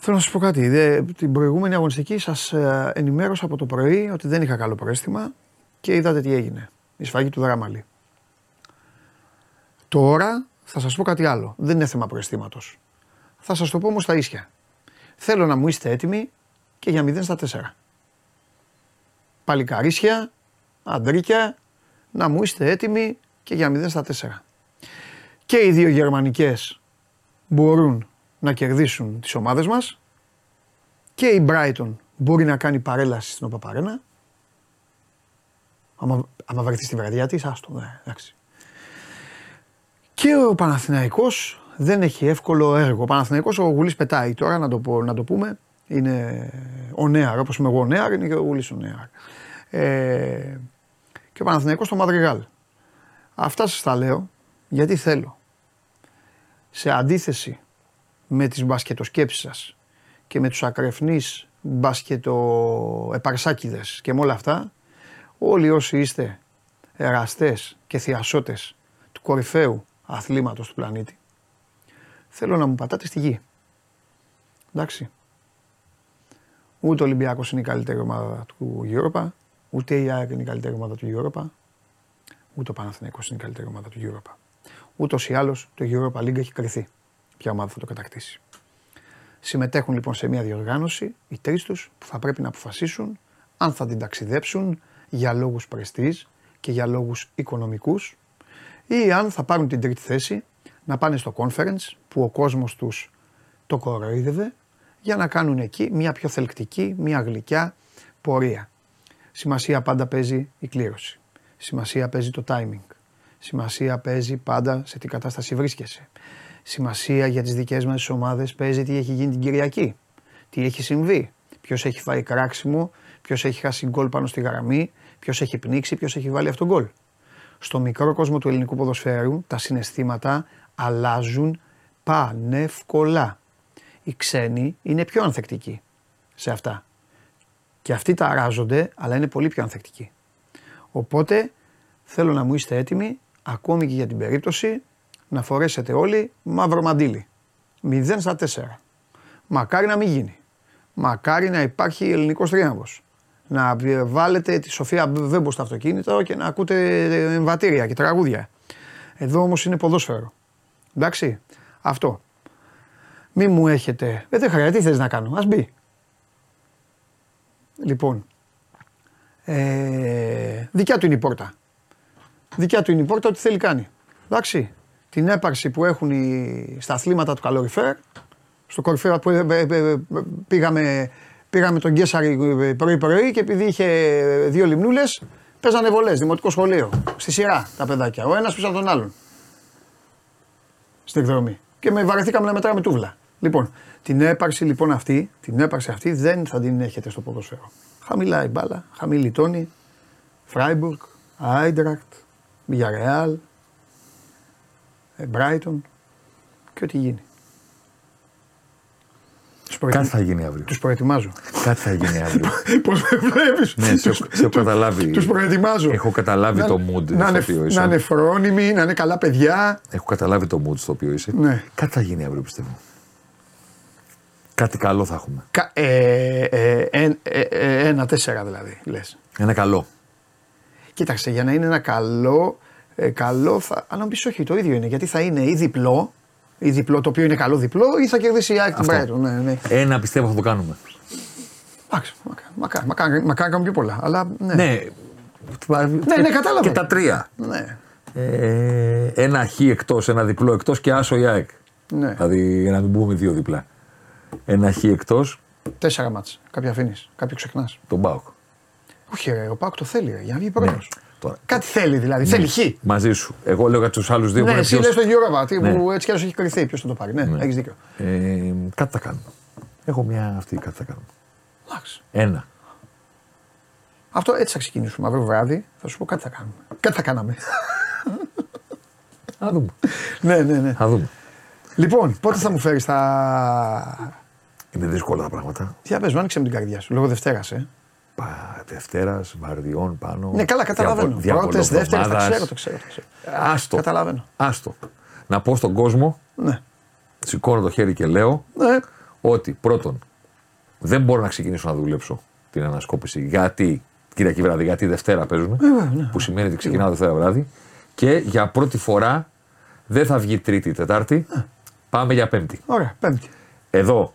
θέλω να σας πω κάτι. Δε, την προηγούμενη αγωνιστική σας ε, ενημέρωσα από το πρωί ότι δεν είχα καλό προέστημα και είδατε τι έγινε. Η σφαγή του Δράμαλη. Τώρα θα σας πω κάτι άλλο. Δεν είναι θέμα προαισθήματος. Θα σας το πω όμως τα ίσια. Θέλω να μου είστε έτοιμοι και για 0 στα 4. Παλικαρίσια, αντρίκια, να μου είστε έτοιμοι και για 0 στα 4. Και οι δύο γερμανικές μπορούν να κερδίσουν τις ομάδες μας και η Brighton μπορεί να κάνει παρέλαση στην Οπαπαρένα. Άμα, άμα βρεθεί στη βραδιά της, άστο, ναι, εντάξει. Και ο Παναθηναϊκός δεν έχει εύκολο έργο. Ο Παναθηναϊκός ο Γουλής πετάει τώρα, να το, πω, να το πούμε. Είναι ο Νέαρ, όπως είμαι εγώ ο Νέαρ, είναι και ο Γουλής ο Νέαρ. Ε, και ο Παναθηναϊκός στο Μαδριγάλ. Αυτά σας τα λέω γιατί θέλω. Σε αντίθεση με τις μπασκετοσκέψεις σας και με τους ακρεφνείς μπασκετοεπαρσάκιδες και με όλα αυτά, όλοι όσοι είστε εραστές και θειασότες του κορυφαίου αθλήματος του πλανήτη, θέλω να μου πατάτε στη γη. Εντάξει. Ούτε ο Ολυμπιακός είναι η καλύτερη ομάδα του Europa, ούτε η ΑΕΚ είναι η καλύτερη ομάδα του Europa, ούτε ο Παναθηναϊκός είναι η καλύτερη ομάδα του Europa. Ούτως ή άλλως το Europa League έχει κρυθεί ποια ομάδα θα το κατακτήσει. Συμμετέχουν λοιπόν σε μια διοργάνωση οι τρεις τους που θα πρέπει να αποφασίσουν αν θα την ταξιδέψουν για λόγους πρεστής και για λόγους οικονομικούς ή αν θα πάρουν την τρίτη θέση να πάνε στο conference που ο κόσμος τους το κοροϊδεύε για να κάνουν εκεί μια πιο θελκτική, μια γλυκιά πορεία. Σημασία πάντα παίζει η κλήρωση. Σημασία παίζει το timing. Σημασία παίζει πάντα σε τι κατάσταση βρίσκεσαι. Σημασία για τις δικές μας ομάδες παίζει τι έχει γίνει την Κυριακή. Τι έχει συμβεί. Ποιος έχει φάει κράξιμο, ποιος έχει χάσει γκολ πάνω στη γραμμή, ποιος έχει πνίξει, ποιος έχει βάλει αυτό γκολ. Στο μικρό κόσμο του ελληνικού ποδοσφαίρου τα συναισθήματα αλλάζουν πανεύκολα. Οι ξένοι είναι πιο ανθεκτικοί σε αυτά. Και αυτοί τα αράζονται, αλλά είναι πολύ πιο ανθεκτικοί. Οπότε θέλω να μου είστε έτοιμοι, ακόμη και για την περίπτωση, να φορέσετε όλοι μαύρο μαντίλι. 0 στα 4. Μακάρι να μην γίνει. Μακάρι να υπάρχει ελληνικός τρίαμβος. Να βάλετε τη Σοφία Βέμπο στο αυτοκίνητο και να ακούτε εμβατήρια και τραγούδια. Εδώ όμως είναι ποδόσφαιρο. Εντάξει, αυτό. Μη μου έχετε... Ε, δεν χρειάζεται, τι θες να κάνω, ας μπει. Λοιπόν, ε, δικιά του είναι η πόρτα. Δικιά του είναι η πόρτα, ό,τι θέλει κάνει. Εντάξει, την έπαρξη που έχουν οι, στα αθλήματα του καλοριφέρ, στο κορυφαίο που ε, ε, ε, πήγαμε, πήγαμε τον Γκέσαρη πρωί-πρωί και επειδή είχε δύο λιμνούλες, παίζανε βολές, δημοτικό σχολείο, στη σειρά τα παιδάκια, ο ένας πίσω από τον άλλον. Στην εκδρομή. Και με βαρεθήκαμε να μετράμε τούβλα. Λοιπόν, την έπαρξη λοιπόν αυτή, την έπαρξη αυτή δεν θα την έχετε στο ποδοσφαίρο. Χαμηλά η μπάλα, χαμηλή τόνη, Φράιμπουργκ, Άιντρακτ, Villarreal, Μπράιτον και ό,τι γίνει. Τους, προετοι... Κάτι θα γίνει αύριο. τους προετοιμάζω. Κάτι θα γίνει αύριο. Πώς με βλέπεις; ναι, σε, σε έχω καταλάβει. Τους προετοιμάζω. Έχω καταλάβει να, το mood να, στο είναι, οποίο είσαι. να είναι φρόνιμοι, να είναι καλά παιδιά. Έχω καταλάβει το mood στο οποίο είσαι. Ναι. Κάτι θα γίνει αύριο πιστεύω. Κάτι καλό θα έχουμε. Κα, ε, ε, ε, ε, ε, ένα τέσσερα δηλαδή λες. Ένα καλό. Κοίταξε, για να είναι ένα καλό, ε, καλό θα. Αλλά να πεις όχι, το ίδιο είναι. Γιατί θα είναι ή διπλό, ή διπλό το οποίο είναι καλό διπλό, ή θα κερδίσει η ΑΕΚ την Αυτό. Brighton. Ναι, ναι. Ένα πιστεύω θα το κάνουμε. Εντάξει, μακάρι, μακάρι, μακάρι να κάνουμε πιο πολλά. Αλλά ναι. Ναι. ναι, ναι, κατάλαβα. Και τα τρία. Ναι. Ε, ένα χ εκτός, ένα διπλό εκτός και άσο η ΑΕΚ. Ναι. Δηλαδή για να μην πούμε δύο διπλά. Ένα χ εκτός, Τέσσερα μάτς. Κάποια αφήνεις. Κάποιο ξεχνάς. τον Μπάουκ. Όχι, ρε, ο Πάκ το θέλει ρε, για να βγει πρώτο. Ναι. Τώρα, Κάτι θέλει δηλαδή. Θέλει χ. μαζί σου. Εγώ λέω για τους άλλους δύο Ναι, που εσύ είναι λες ποιος- τον Γιώργο τι, Ναι. που έτσι κι άλλως έχει κρυθεί. Ποιος θα το πάρει. Ναι, Ναι. έχεις δίκιο. Ε, κάτι θα κάνουμε. Έχω μια αυτή, κάτι θα κάνουμε. Εντάξει. Ένα. Αυτό έτσι θα ξεκινήσουμε. Αύριο βράδυ θα σου πω κάτι θα κάνουμε. Κάτι θα κάναμε. Θα δούμε. ναι, ναι, ναι. Θα δούμε. Λοιπόν, πότε θα μου φέρεις τα. Είναι δύσκολα τα πράγματα. Τι πες μου, άνοιξε με την καρδιά σου. Λόγω Δευτέρας, ε. Δευτέρας, βαρδιών πάνω. Ναι, καλά, καταλαβαίνω. Πρώτες, δεύτερε, τα ξέρω, το ξέρω. Το ξέρω. Άστο. Καταλαβαίνω. Άστο. Να πω στον κόσμο, Ναι. σηκώνω το χέρι και λέω ναι. ότι πρώτον δεν μπορώ να ξεκινήσω να δουλέψω την ανασκόπηση γιατί Κυριακή βράδυ, γιατί Δευτέρα παίζουν. ναι. Που σημαίνει ότι ξεκινάω Δευτέρα βράδυ. Και για πρώτη φορά δεν θα βγει Τρίτη ή Τετάρτη. Πάμε για Πέμπτη. Ωραία, Πέμπτη. Εδώ.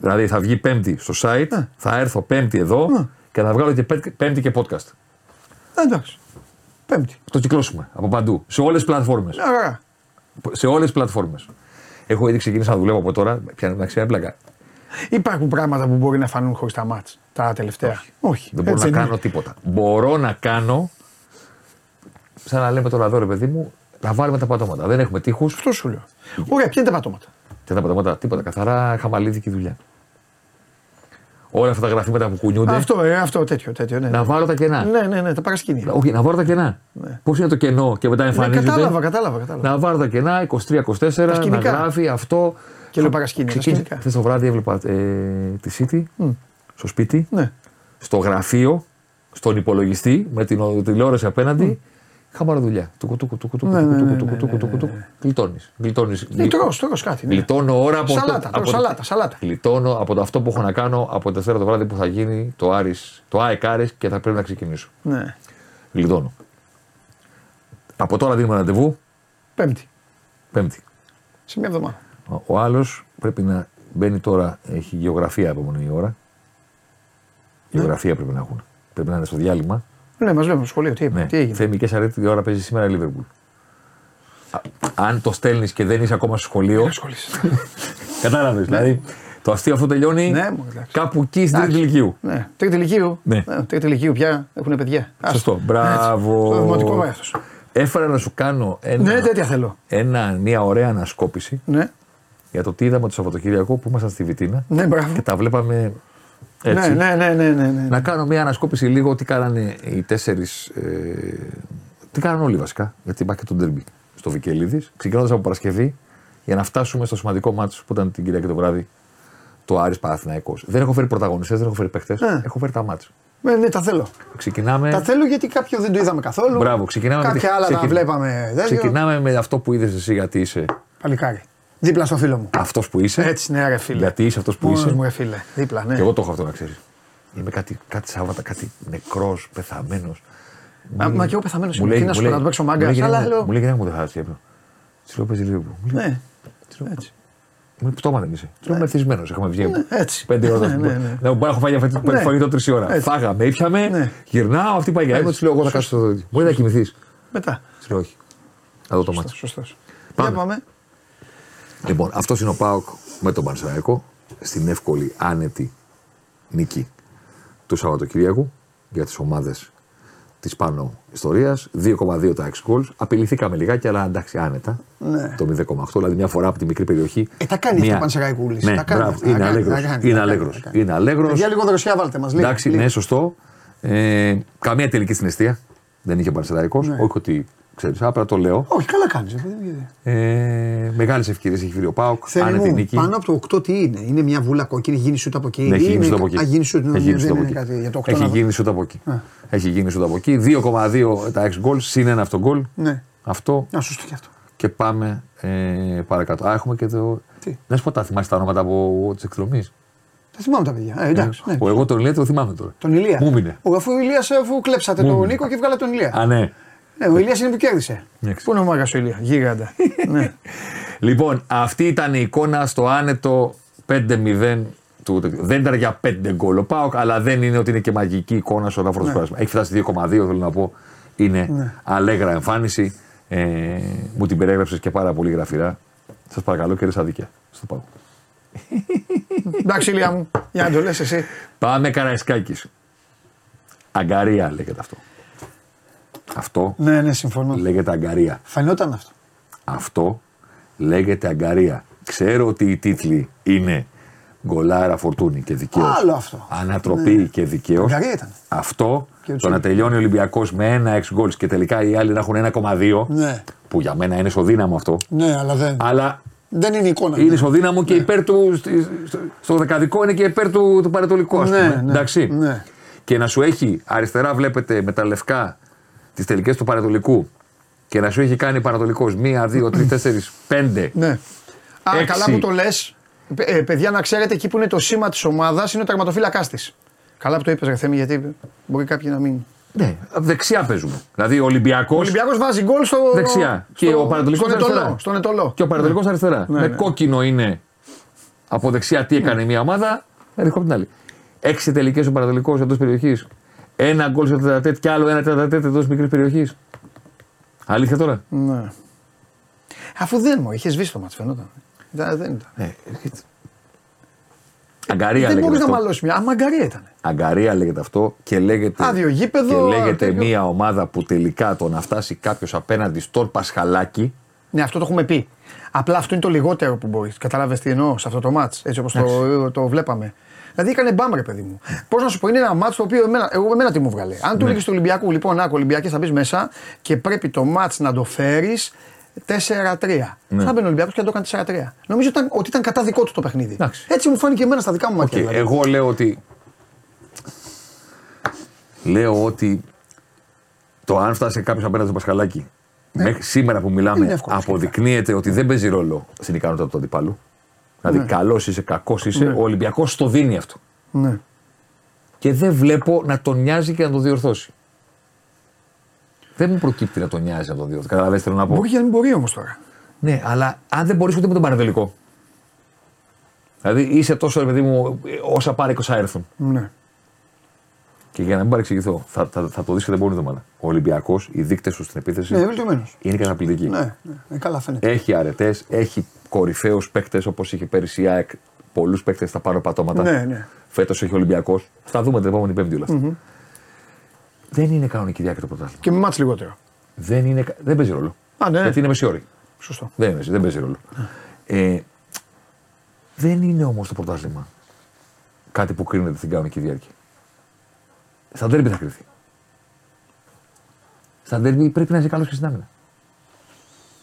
Δηλαδή θα βγει Πέμπτη στο site, Ναι. θα έρθω Πέμπτη εδώ και θα βγάλω και πέ- Πέμπτη και podcast. Ε, Εντάξει. Πέμπτη. Το κυκλώσουμε από παντού. Σε όλες τις πλατφόρμες. Ωραία. Σε όλες τις πλατφόρμες. Έχω ήδη ξεκινήσει να δουλεύω από τώρα. Πια να ξέρει πλάκα. Υπάρχουν πράγματα που μπορεί να φανούν χωρίς τα μάτς τα τελευταία; Όχι. Δεν μπορώ έτσι να είναι. κάνω τίποτα. Μπορώ να κάνω. Σαν να λέμε τώρα εδώ ρε παιδί μου, να βάλουμε τα πατώματα. Δεν έχουμε τείχους. Αυτό σου λέω. Ωραία, ποια είναι τα πατώματα; Και τα πατώματα, τίποτα. Καθαρά χαμαλίδικη δουλειά. Όλα αυτά τα γραφήματα που κουνιούνται. Αυτό, ε, αυτό τέτοιο. τέτοιο ναι, Να ναι. βάλω τα κενά. ναι, ναι, ναι, τα παρασκήνια. Όχι, να βάλω τα κενά. Ναι. Πώς είναι το κενό και μετά Ναι, εμφανίζεται. κατάλαβα, κατάλαβα. κατάλαβα. Να βάλω τα κενά 23-24, να σκηνικά. γράφει αυτό. Και λέω παρασκήνια, τα Ξεκίνησε- σκηνικά. Χθες το βράδυ έβλεπα ε, τη City στο σπίτι, Ναι. στο γραφείο, στον υπολογιστή με την ο- τηλεόραση απέναντι. Χαμάρα δουλειά. Τουκου, τουκου, τουκου, τουκου, Ναι, ναι, τουκου, ναι, τουκου, ναι, τουκου, ναι, τουκου, ναι, τουκου. Γλιτώνεις, γλιτώνεις. Ναι, τρως, τρως κάτι. Ναι. Γλιτώνω ώρα από Σαλάτα, το, τρώω από, σαλάτα, σαλάτα. Γλιτώνω από το αυτό που έχω να κάνω από Δευτέρα το βράδυ που θα γίνει το Άρης, το ΑΕΚ Άρης και θα πρέπει να ξεκινήσω. Ναι. Γλιτώνω. Από τώρα δίνουμε ραντεβού, Πέμπτη. Πέμπτη. Σε μια εβδομάδα. Ο- Ο άλλος πρέπει να μπαίνει τώρα, έχει γεωγραφία επόμενη ώρα. Γεωγραφία πρέπει να έχουν. Πρέπει να είναι στο διάλειμμα. Ναι, μας λέμε στο σχολείο τι, είπε, Ναι. τι έγινε. Θέμη και Σαρέτη τη ώρα παίζει σήμερα η Λίβερπουλ. Α, Αν το στέλνεις και δεν είσαι ακόμα στο σχολείο. Ασχολείσαι. Κατάλαβες. Δηλαδή το αστείο αυτό τελειώνει Ναι, μου, εντάξει. κάπου εκεί στην τρίτη ηλικίου. ναι, τρίτη ηλικίου. Ναι. Ε, τρίτη ηλικίου πια έχουν παιδιά. Άστο. Σωστό. Μπράβο. Έτσι. Στο δημοτικό πάει αυτός. Έφερα να σου κάνω ένα, Ναι, τέτοια θέλω. ένα, μια ωραία ανασκόπηση Ναι, για το τι είδαμε το Σαββατοκύριακο που ήμασταν στη Βιτίνα ναι, μπράβο. και τα βλέπαμε έτσι. Ναι, ναι, ναι, ναι, ναι, ναι. Να κάνω μια ανασκόπηση λίγο τι κάνανε οι τέσσερις. Ε, τι κάνανε όλοι βασικά. Γιατί υπάρχει και το ντερμπι στο Βικελίδης. Ξεκινώντας από Παρασκευή για να φτάσουμε στο σημαντικό μάτσο που ήταν την Κυριακή το βράδυ. Το Άρης Παναθηναϊκός. Δεν έχω φέρει πρωταγωνιστές, δεν έχω φέρει παίχτε. Ε. Έχω φέρει τα μάτσα. Ναι, ναι, τα θέλω. Ξεκινάμε. Τα θέλω γιατί κάποιο δεν το είδαμε καθόλου. Μπράβο, ξεκινάμε με Κάποια τη- άλλα τα ξεκι- βλέπαμε. τέτοιο. Ξεκινάμε με αυτό που είδες εσύ γιατί είσαι Παλικάρι. Δίπλα στο φίλο μου. αυτός που είσαι. Έτσι, ναι, ρε φίλε. Γιατί είσαι αυτός που Μόνος είσαι. μου, ρε φίλε. Δίπλα, ναι. Και εγώ το έχω αυτό να ξέρεις. Είμαι κάτι, κάτι Σάββατα, κάτι νεκρός, πεθαμένος. Α, Μα και εγώ πεθαμένος Μου είμαι. λέει, Τι να μου σου πω, λέει, να το παίξω μου μάγκας. λέει, γυναίκα Αλλά μου- λέω. Μου λέει γυναίκα μου δεν χάσει έπρεπε. Της λέω παίζει λίγο. Μου λέει, Ναι, της λέω, έτσι. Μου λέει πτώμα δεν είσαι. Της λέω μεθυσμένος. Έχουμε βγει. Ναι, έτσι. Πέντε ώρα. Ναι, ναι, ναι. Να μου πάει, έχω φάει φαγητό- Ναι. φαγητό τρεις ώρα. Έτσι. Φάγαμε, ήπιαμε, Ναι. γυρνάω, αυτή πάει για αίμα. Έτσι. Της λέω εγώ θα κάτσω στο δέντρο. Μου λέει να κοιμηθείς. Μετά. Της λέω όχι. Να δω το μάτι. Σωστό. Πάμε. Για πάμε. Λοιπόν, αυτός είναι ο Πάοκ με τον Πανσεραϊκό στην εύκολη άνετη νίκη του Σαββατοκύριακου για τις ομάδες της πάνω ιστορίας. 2,2 τα 6 goals. Απειληθήκαμε λιγάκι, αλλά εντάξει, άνετα. Ναι. Το 0,8, δηλαδή μια φορά από τη μικρή περιοχή. Ε, τα κάνει αυτά ο Πανσεραϊκούλης. Ναι, Τα κάνει μπράβο, αυτά, είναι τα κάνει, αλέγρος. τα κάνει, Είναι τα κάνει, αλέγρος. τα κάνει. Είναι αλέγρος. Για λίγο δροσιά βάλτε μας. Εντάξει, ναι, σωστό. Ε, καμία τελική στην αιστεία. Δεν είχε ο Πανσεραϊκός. Ναι. Όχι ότι ξέρεις, απλά το λέω. Όχι, καλά κάνεις. Ε, Μεγάλες ευκαιρίες έχει φέρει ο Πάοκ. Θέλει Άνετη μου, νίκη. πάνω από το 8 τι είναι; Είναι μια βούλα κόκκινη, γίνει σούτ από εκεί. Ναι, έχει Ή γίνει είναι- σούτ από εκεί. Α, γίνει σούτ, ναι, Έχει γίνει δεν σούτ από είναι εκεί. κάτι για το 8 Έχει να- γίνει σούτ από εκεί. Α. Έχει γίνει σούτ από εκεί. 2,2 τα 6 γκολ, συν ένα αυτό γκολ. Ναι. Αυτό Α, σωστό και αυτό. και πάμε ε, παρακάτω. Α, έχουμε και το. Τι; Να σου πω, τα θυμάσαι τα ονόματα από τη εκδρομή. Τα θυμάμαι τα παιδιά. Ε, εντάξει. ναι. Εγώ τον Ηλία το θυμάμαι τώρα. Τον Ηλία. Μου μείνε. Ο, αφού ο Ηλίας, αφού κλέψατε Μου τον μείνε. Νίκο και βγάλατε τον Ηλία. Α, ναι. Ναι, ο Ηλίας είναι που κέρδισε. Εντάξει. Πού είναι ο μάγας ο Ηλίας, γίγαντα. ναι. Λοιπόν, αυτή ήταν η εικόνα στο άνετο 5-0 του τέτοιου. Δεν ήταν για 5 γκολ ο Πάοκ, αλλά δεν είναι ότι είναι και μαγική εικόνα στο Ναι. ελαφρώ πέρασμα. Έχει φτάσει 2,2, θέλω να πω. Είναι αλέγρα εμφάνιση. Ε, μου την περιέγραψες και πάρα πολύ γραφειρά. Σας παρακαλώ και αδίκια. Στο πάω. Εντάξει, Ηλία μου, για να το λες εσύ. Πάμε Καραϊσκάκης. Αγκαρία λέγεται αυτό. Αυτό Ναι, ναι, συμφωνώ. λέγεται αγκαρία. Φαινόταν αυτό. Αυτό λέγεται αγκαρία. Ξέρω ότι οι τίτλοι είναι γκολάρα φορτούνη και δικαίως. Άλλο αυτό. Ανατροπή και δικαίως. Αγκαρία ήταν. Αυτό Και ο το να τελειώνει ο Ολυμπιακός με ένα εξ γκολ και τελικά οι άλλοι να έχουν 1,2. Ναι, Που για μένα είναι ισοδύναμο αυτό. ναι, αλλά δεν, Αλλά δεν είναι εικόνα. είναι ισοδύναμο και υπέρ του. στη- στο- Στο δεκαδικό είναι και υπέρ του, του παρετολικού, ας Ναι, πούμε. ναι, Εντάξει. ναι. Και να σου έχει αριστερά, βλέπετε με τα λευκά τις τελικές του παρετολικού και να σου έχει κάνει παρατολικό 1, 2, 3, 4, 5. Ναι. Α, Έξι. καλά που το λες. Ε, παιδιά, να ξέρετε, εκεί που είναι το σήμα της ομάδας είναι ο τερματοφύλακάς της. Καλά που το είπες, Ρεθέμι, γιατί μπορεί κάποιοι να μην. Ναι, δεξιά παίζουμε. Δηλαδή ο Ολυμπιακό. Ο Ολυμπιακός βάζει γκολ στο. Δεξιά. Και ο Πανατολικός στον αριστερά. Ετωλό. Στον Ετωλό. Και ο Πανατολικό αριστερά. Ναι, με ναι. κόκκινο είναι από δεξιά τι έκανε μια ομάδα, έρχεται από την άλλη. Έξι τελικές ο Πανατολικό εντός περιοχής. Ένα γκολ στο τετατέτ και άλλο ένα τετατέτ εντός μικρής περιοχής. Αλήθεια τώρα; Ναι. Αφού δεν μου είχες σβήσει το μάτσο, φαινόταν. Δεν, δεν ήταν. Ναι, έρχεται. Αγκαρία δεν λέγεται μπορείς να αυτό. μαλώσεις μια. Αμαγκαρία ήταν. Αγκαρία λέγεται αυτό και λέγεται. Άδειο γήπεδο, Και λέγεται τέτοιο. μια ομάδα που τελικά το να φτάσει κάποιος απέναντι στον Πασχαλάκι. Ναι, αυτό το έχουμε πει. Απλά αυτό είναι το λιγότερο που μπορείς. Κατάλαβε τι εννοώ σε αυτό το μάτς, έτσι όπως το, το βλέπαμε. Δηλαδή έκανε μπαμ, ρε παιδί μου. Πώς να σου πω, είναι ένα μάτς το οποίο εμένα, εγώ, εμένα τι μου βγάλε. Αν του Ναι. έλεγε του Ολυμπιακού, λοιπόν, άκου Ολυμπιακές θα μπεις μέσα και πρέπει το μάτς να το φέρεις 4-3. Ναι. Θα μπαίνει ο Ολυμπιακός και να το κάνει 4-3. Νομίζω ήταν, ότι ήταν κατά δικό του το παιχνίδι. Εντάξει. Έτσι μου φάνηκε εμένα στα δικά μου μάτια. Οκ, δηλαδή. Εγώ λέω ότι. Λέω ότι το αν φτάσει κάποιος απέναντι στο Πασχαλάκι μέχρι σήμερα που Είναι μιλάμε εύκολο αποδεικνύεται ότι δεν παίζει ρόλο στην ικανότητα του αντιπάλου. Δηλαδή, Ναι. καλός είσαι, κακός είσαι, Ναι. ο Ολυμπιακός το δίνει αυτό. Ναι. Και δεν βλέπω να τον νοιάζει και να το διορθώσει. Δεν μου προκύπτει να τον νοιάζει να τον διορθώσει. Καταλαβαίνετε τι θέλω να πω. Μπορεί και να μην μπορεί όμως τώρα. Ναι, αλλά αν δεν μπορείς ούτε με τον παραδελικό. Δηλαδή είσαι τόσο ρε παιδί μου, όσα πάρει 20 έρθουν. Ναι. Και για να μην παρεξηγηθώ, θα, θα, θα το δεις και την επόμενη εβδομάδα. Ο Ολυμπιακός, οι δείκτες του στην επίθεση Ναι, βελτιωμένος. είναι καταπληκτικοί. Ναι, ναι, ναι, καλά φαίνεται. Έχει αρετές, έχει κορυφαίους παίκτες όπως είχε πέρυσι η ΑΕΚ. Πολλούς παίκτες στα πάνω πατώματα. Ναι, ναι. Φέτος έχει ο Ολυμπιακός. Θα δούμε την επόμενη Πέμπτη όλα αυτά. Δεν είναι κανονική διάρκεια το πρωτάθλημα. Και με μάτς λιγότερο. Δεν, είναι, κα- δεν παίζει ρόλο. Α, ναι. Γιατί είναι μεσιόρι. Σωστό. Δεν, είναι, δεν παίζει ρόλο. Ε, δεν είναι όμως το πρωτάθλημα κάτι που κρίνεται στην κανονική διάρκεια. Στα ντέρμπι θα κρυθεί. Στα ντέρμπι πρέπει να είσαι καλός και στην άμυνα.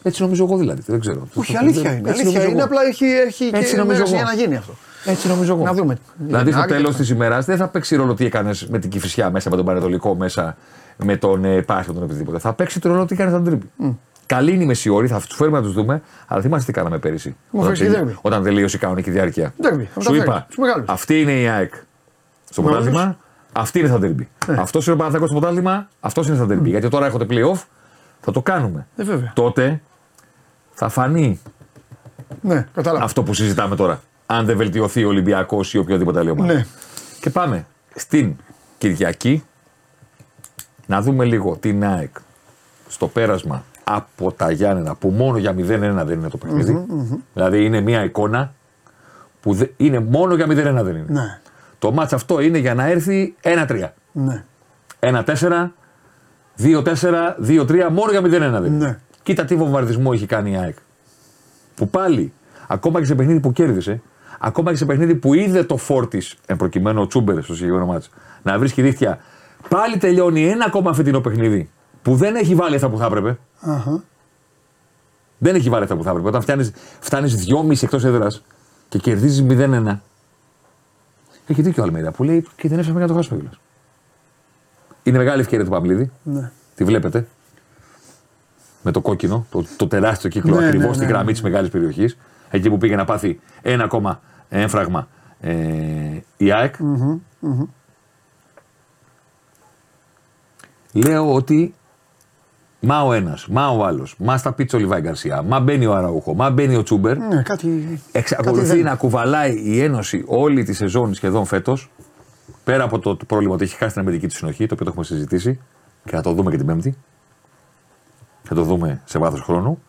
Έτσι νομίζω εγώ δηλαδή. Δεν ξέρω. Όχι, Το- αλήθεια δεν- είναι. έτσι Αλήθεια νομίζω είναι. εγώ. Απλά έχει, έχει Έτσι και νομίζω μέρες εγώ. για να γίνει αυτό. Έτσι νομίζω εγώ. Να δούμε. Δηλαδή στο Άρη και τέλος το- της ημέρας δεν θα παίξει ρόλο τι έκανες με την Κυφυσιά μέσα, με τον Πανετολικό μέσα, με τον ε, Πάσχα, τον οτιδήποτε. Θα παίξει το ρόλο τι κάνει στον τρίπη. Καλή είναι η μεσιόρη, θα τους φέρουμε να τους δούμε, αλλά θυμάστε τι κάναμε πέρυσι. Μου Όταν, φέρεις και τελει- δέρμπι. όταν τελείωσε η κανονική διάρκεια. Δέρμπι, θα τα Σου φέρεις, είπα, τους μεγάλους. αυτή είναι η ΑΕΚ στο Μεγάλους. πρωτάθλημα, αυτή είναι στα ντέρμπι. Ναι. Αυτός είναι ο Παναθηναϊκός στο πρωτάθλημα, αυτός είναι στα ντέρμπι. Γιατί τώρα έχετε playoff, θα το κάνουμε. Ε, βέβαια. Τότε θα φανεί Ναι, κατάλαβα. αυτό που συζητάμε τώρα. Αν δεν βελτιωθεί ο Ολυμπιακός ή οποιοδήποτε άλλη ομάδας. Ναι. Και πάμε στην Κυριακή να δούμε λίγο την ΑΕΚ στο πέρασμα από τα Γιάννενα που μόνο για 0-1 δεν είναι το παιχνιδι Δηλαδή είναι μια εικόνα που δε- είναι μόνο για 0-1 δεν είναι. Ναι. Το μάτς αυτό είναι για να έρθει 1-3. Ναι. 1-4, 2-4, 2-3, μόνο για 0-1 δεν είναι. Ναι. Κοίτα τι βομβαρδισμό έχει κάνει η ΑΕΚ. Που πάλι, ακόμα και σε παιχνίδι που κέρδισε, ακόμα και σε παιχνίδι που είδε το φόρτη, εν προκειμένου ο Τσούμπερ στο συγκεκριμένο μάτσο, να βρίσκει δίχτυα, πάλι τελειώνει ένα ακόμα φετινό παιχνίδι που δεν έχει βάλει αυτά που θα έπρεπε. Αχα. Δεν έχει βάλει αυτά που θα έπρεπε. Όταν φτάνει φτάνεις 2,5 εκτός έδρας και κερδίζεις 0-1. Έχει δίκιο ο Αλμέιδα που λέει και δεν έφτασε να το χάσουμε κιόλας. Είναι μεγάλη ευκαιρία του Παμπλίδη. Ναι. Τη βλέπετε. Με το κόκκινο, το, το τεράστιο κύκλο Ναι, ακριβώς ναι, στη ναι, γραμμή ναι. της μεγάλης περιοχής. Εκεί που πήγε να πάθει ένα ακόμα έμφραγμα ε, η ΑΕΚ. Λέω ότι μα ο ένας, μα ο άλλος, μα στα πίτσα ο Λιβάη Γκαρσία, μα μπαίνει ο Αραούχο, μα μπαίνει ο Τσούμπερ. Ναι, κάτι. Εξακολουθεί κάτι δεν- να κουβαλάει η Ένωση όλη τη σεζόν σχεδόν φέτος. Πέρα από το, το πρόβλημα ότι έχει χάσει την αμυντική τη συνοχή, το οποίο το έχουμε συζητήσει και θα το δούμε και την Πέμπτη. Θα το δούμε σε βάθος χρόνου.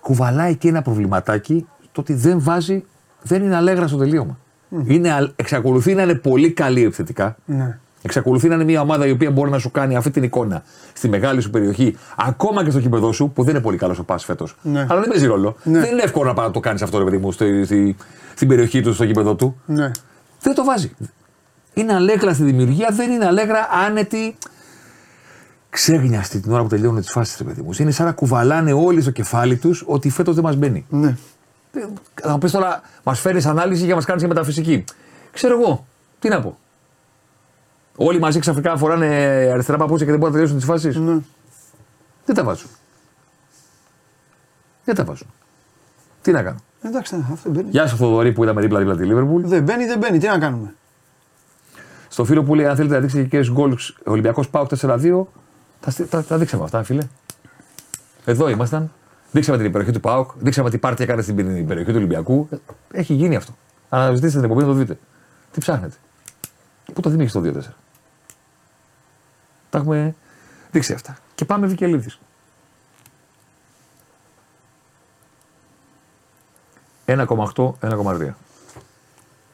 Κουβαλάει και ένα προβληματάκι το ότι δεν βάζει, δεν είναι αλέγρα στο τελείωμα. Είναι, αλ- εξακολουθεί να είναι πολύ καλή επιθετικά. Ναι. Εξακολουθεί να είναι μια ομάδα η οποία μπορεί να σου κάνει αυτή την εικόνα στη μεγάλη σου περιοχή, ακόμα και στο κήπεδο σου, που δεν είναι πολύ καλό ο πα φέτος. Ναι. Αλλά δεν παίζει ρόλο. Ναι. Δεν είναι εύκολο να πάει να το κάνεις αυτό, ρε παιδί μου, στη, στη- στην περιοχή του, στο κήπεδο του. Ναι. Δεν το βάζει. Είναι αλέγρα στη δημιουργία, δεν είναι αλέγρα άνετη. Ξέγνιαστη την ώρα που τελειώνουν τις φάσεις, ρε παιδί μου. Είναι σαν να κουβαλάνε όλοι στο κεφάλι τους ότι φέτος δεν μας μπαίνει. Ναι. Ε, Θα μου πεις τώρα, μας φέρει ανάλυση για να μας κάνεις και μεταφυσική. Ξέρω εγώ, τι να πω. Όλοι μαζί ξαφνικά φοράνε αριστερά παπούτσια και δεν μπορούν να τελειώσουν τις φάσεις. ναι. Δεν τα βάζουν. Δεν τα βάζουν. Τι να κάνω. Εντάξει, ναι, αυτό μπαίνει. Γεια σου Θοδωρή που είδαμε δίπλα-δίπλα τη Λίβερπουλ. Δεν μπαίνει, δεν μπαίνει. Τι να κάνουμε. Στο φίλο που λέει: Αν θέλετε να δείξετε και γκολ Ολυμπιακός Πάουκ 4-2, τα, στει- τα, τα δείξαμε αυτά, φίλε. Εδώ ήμασταν. Δείξαμε την περιοχή του Πάουκ, δείξαμε τι πάρτι έκανε στην περιοχή του Ολυμπιακού. Έχει γίνει αυτό. Αναζητήστε την εκπομπή να το δείτε. Τι ψάχνετε. Πού το θυμήθηκε το 2-4. Τα έχουμε δείξει αυτά. Και πάμε Βικελίδης. 1,8-1,3.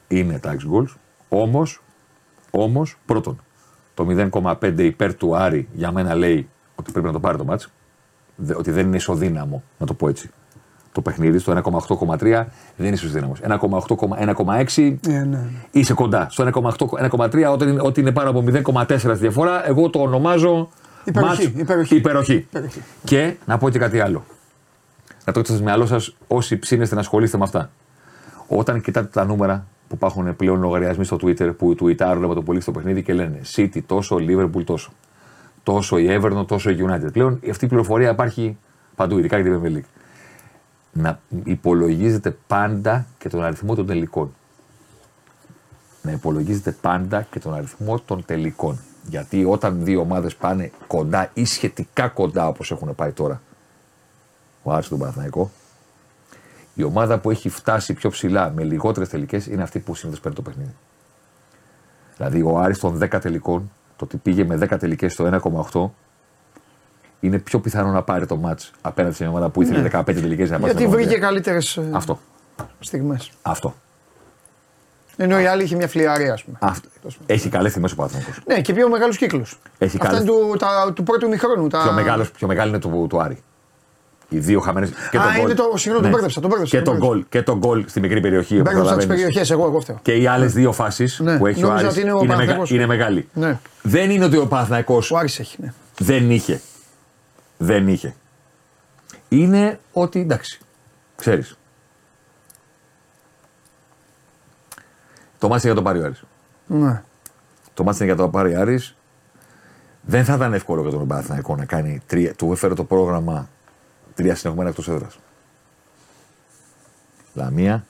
Είναι τα ex goals. Όμως, όμως, πρώτον, το 0,5 υπέρ του Άρη για μένα λέει ότι πρέπει να το πάρει το μάτς. Δε- Ότι δεν είναι ισοδύναμο, να το πω έτσι. Το παιχνίδι στο 1,8,3 δεν είναι ισοδύναμος. 1,8,1,6 Ε, ναι, ναι. είσαι κοντά. Στο 1,8-1,3 όταν είναι, ό,τι είναι πάνω από 0,4 στη διαφορά, εγώ το ονομάζω. Υπεροχή, μάτς- υπεροχή. υπεροχή. Υπεροχή. Και να πω και κάτι άλλο. Να το έχετε στο μυαλό σας όσοι ψήνεστε να ασχολείστε με αυτά. Όταν κοιτάτε τα νούμερα που υπάρχουν πλέον λογαριασμοί στο Twitter που τουιτάρουν με το πολύ στο παιχνίδι και λένε City τόσο, Liverpool τόσο. Τόσο η Everton, τόσο η United. Πλέον αυτή η πληροφορία υπάρχει παντού, ειδικά για την Premier League. Να υπολογίζετε πάντα και τον αριθμό των τελικών. Να υπολογίζετε πάντα και τον αριθμό των τελικών. Γιατί όταν δύο ομάδες πάνε κοντά ή σχετικά κοντά όπως έχουν πάει τώρα, ο Άρης τον Παναθηναϊκό, η ομάδα που έχει φτάσει πιο ψηλά με λιγότερες τελικές είναι αυτή που συνήθως παίρνει το παιχνίδι. Δηλαδή ο Άρης των 10 τελικών, το ότι πήγε με 10 τελικές στο 1,8, είναι πιο πιθανό να πάρει το μάτς απέναντι σε μια ομάδα που ήθελε 15 τελικές να πάρει. Γιατί στο βρήκε 1,3. καλύτερε Αυτό. στιγμές. Αυτό. Ενώ η άλλη είχε μια φλιαρία, ας πούμε. Αυτό. Έχει καλές τιμέ ο Παναθηναϊκός. Ναι, και πιο μεγάλους κύκλους. Έχει Αυτά καλές- είναι του, τα, του πρώτου μηχρόνου. Τα... Πιο, μεγάλος, πιο μεγάλη είναι του, του Άρη. Οι δύο χαμένες. Και Α, το είναι γκολ. το- συγγνώμη, τον μπέρδεψα, τον μπέρδεψα, Και τον το μπέρδεψα. γκολ, και το γκολ στη μικρή περιοχή. όπως Μπέρδεψα τις καταλαβαίνεις. περιοχές, εγώ, εγώ φταίω. Και οι άλλες δύο φάσεις Ναι, που έχει ο νόμιζα Άρης ότι είναι ο είναι, μεγα, Παναθηναϊκός. είναι μεγάλη. Ναι. Δεν είναι ότι ο Παναθηναϊκός Ο Άρης έχει, ναι. δεν είχε. Δεν είχε. Είναι ότι εντάξει. Ξέρεις. Το μάτι είναι για το πάρει ο Άρης. ναι. Το μάτι είναι για το πάρει ο Άρης. Δεν θα ήταν εύκολο για τον Παναθηναϊκό να κάνει τρία. Του έφερε το πρόγραμμα τρία συνεχόμενα εκτός έδρας. Λαμία,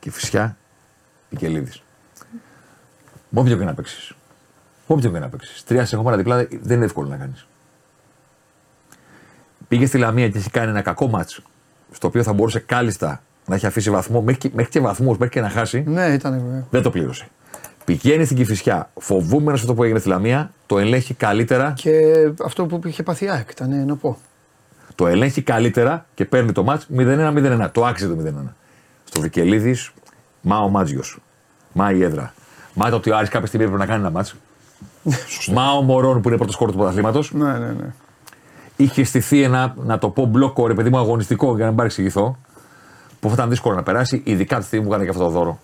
Κηφισιά, Πικελίδης. Με όποιο και να παίξεις. Όποιο και να παίξεις. Τρία συνεχόμενα διπλά δεν είναι εύκολο να κάνεις. Πήγε στη Λαμία και έχει κάνει ένα κακό μάτσο. Στο οποίο θα μπορούσε κάλλιστα να έχει αφήσει βαθμό, μέχρι, και- μέχρι και βαθμούς, μέχρι και να χάσει. Ναι, ήταν. βέβαια. Δεν το πλήρωσε. Πηγαίνει στην Κηφισιά, φοβούμενος αυτό που έγινε στη Λαμία, το ελέγχει καλύτερα, Και αυτό που είχε πάθει η ΑΕΚ ήταν, ε, να πω. Το ελέγχει καλύτερα και παίρνει το μάτς 0-1-0-1. Το άξιζε το 0-1. Στο Βικελίδης, μα ο Μάτζιος. Μα η έδρα. Μα το ότι ο Άρης κάποια στιγμή έπρεπε να κάνει ένα μάτς. μα ο Μωρόν που είναι πρώτος χώρος του πρωταθλήματος. Ναι, ναι, ναι. Είχε στηθεί ένα, να το πω, μπλόκο ρε παιδί μου αγωνιστικό για να μην παρεξηγηθώ. Που θα ήταν δύσκολο να περάσει, ειδικά τη στιγμή που έκανε και αυτό το δώρο.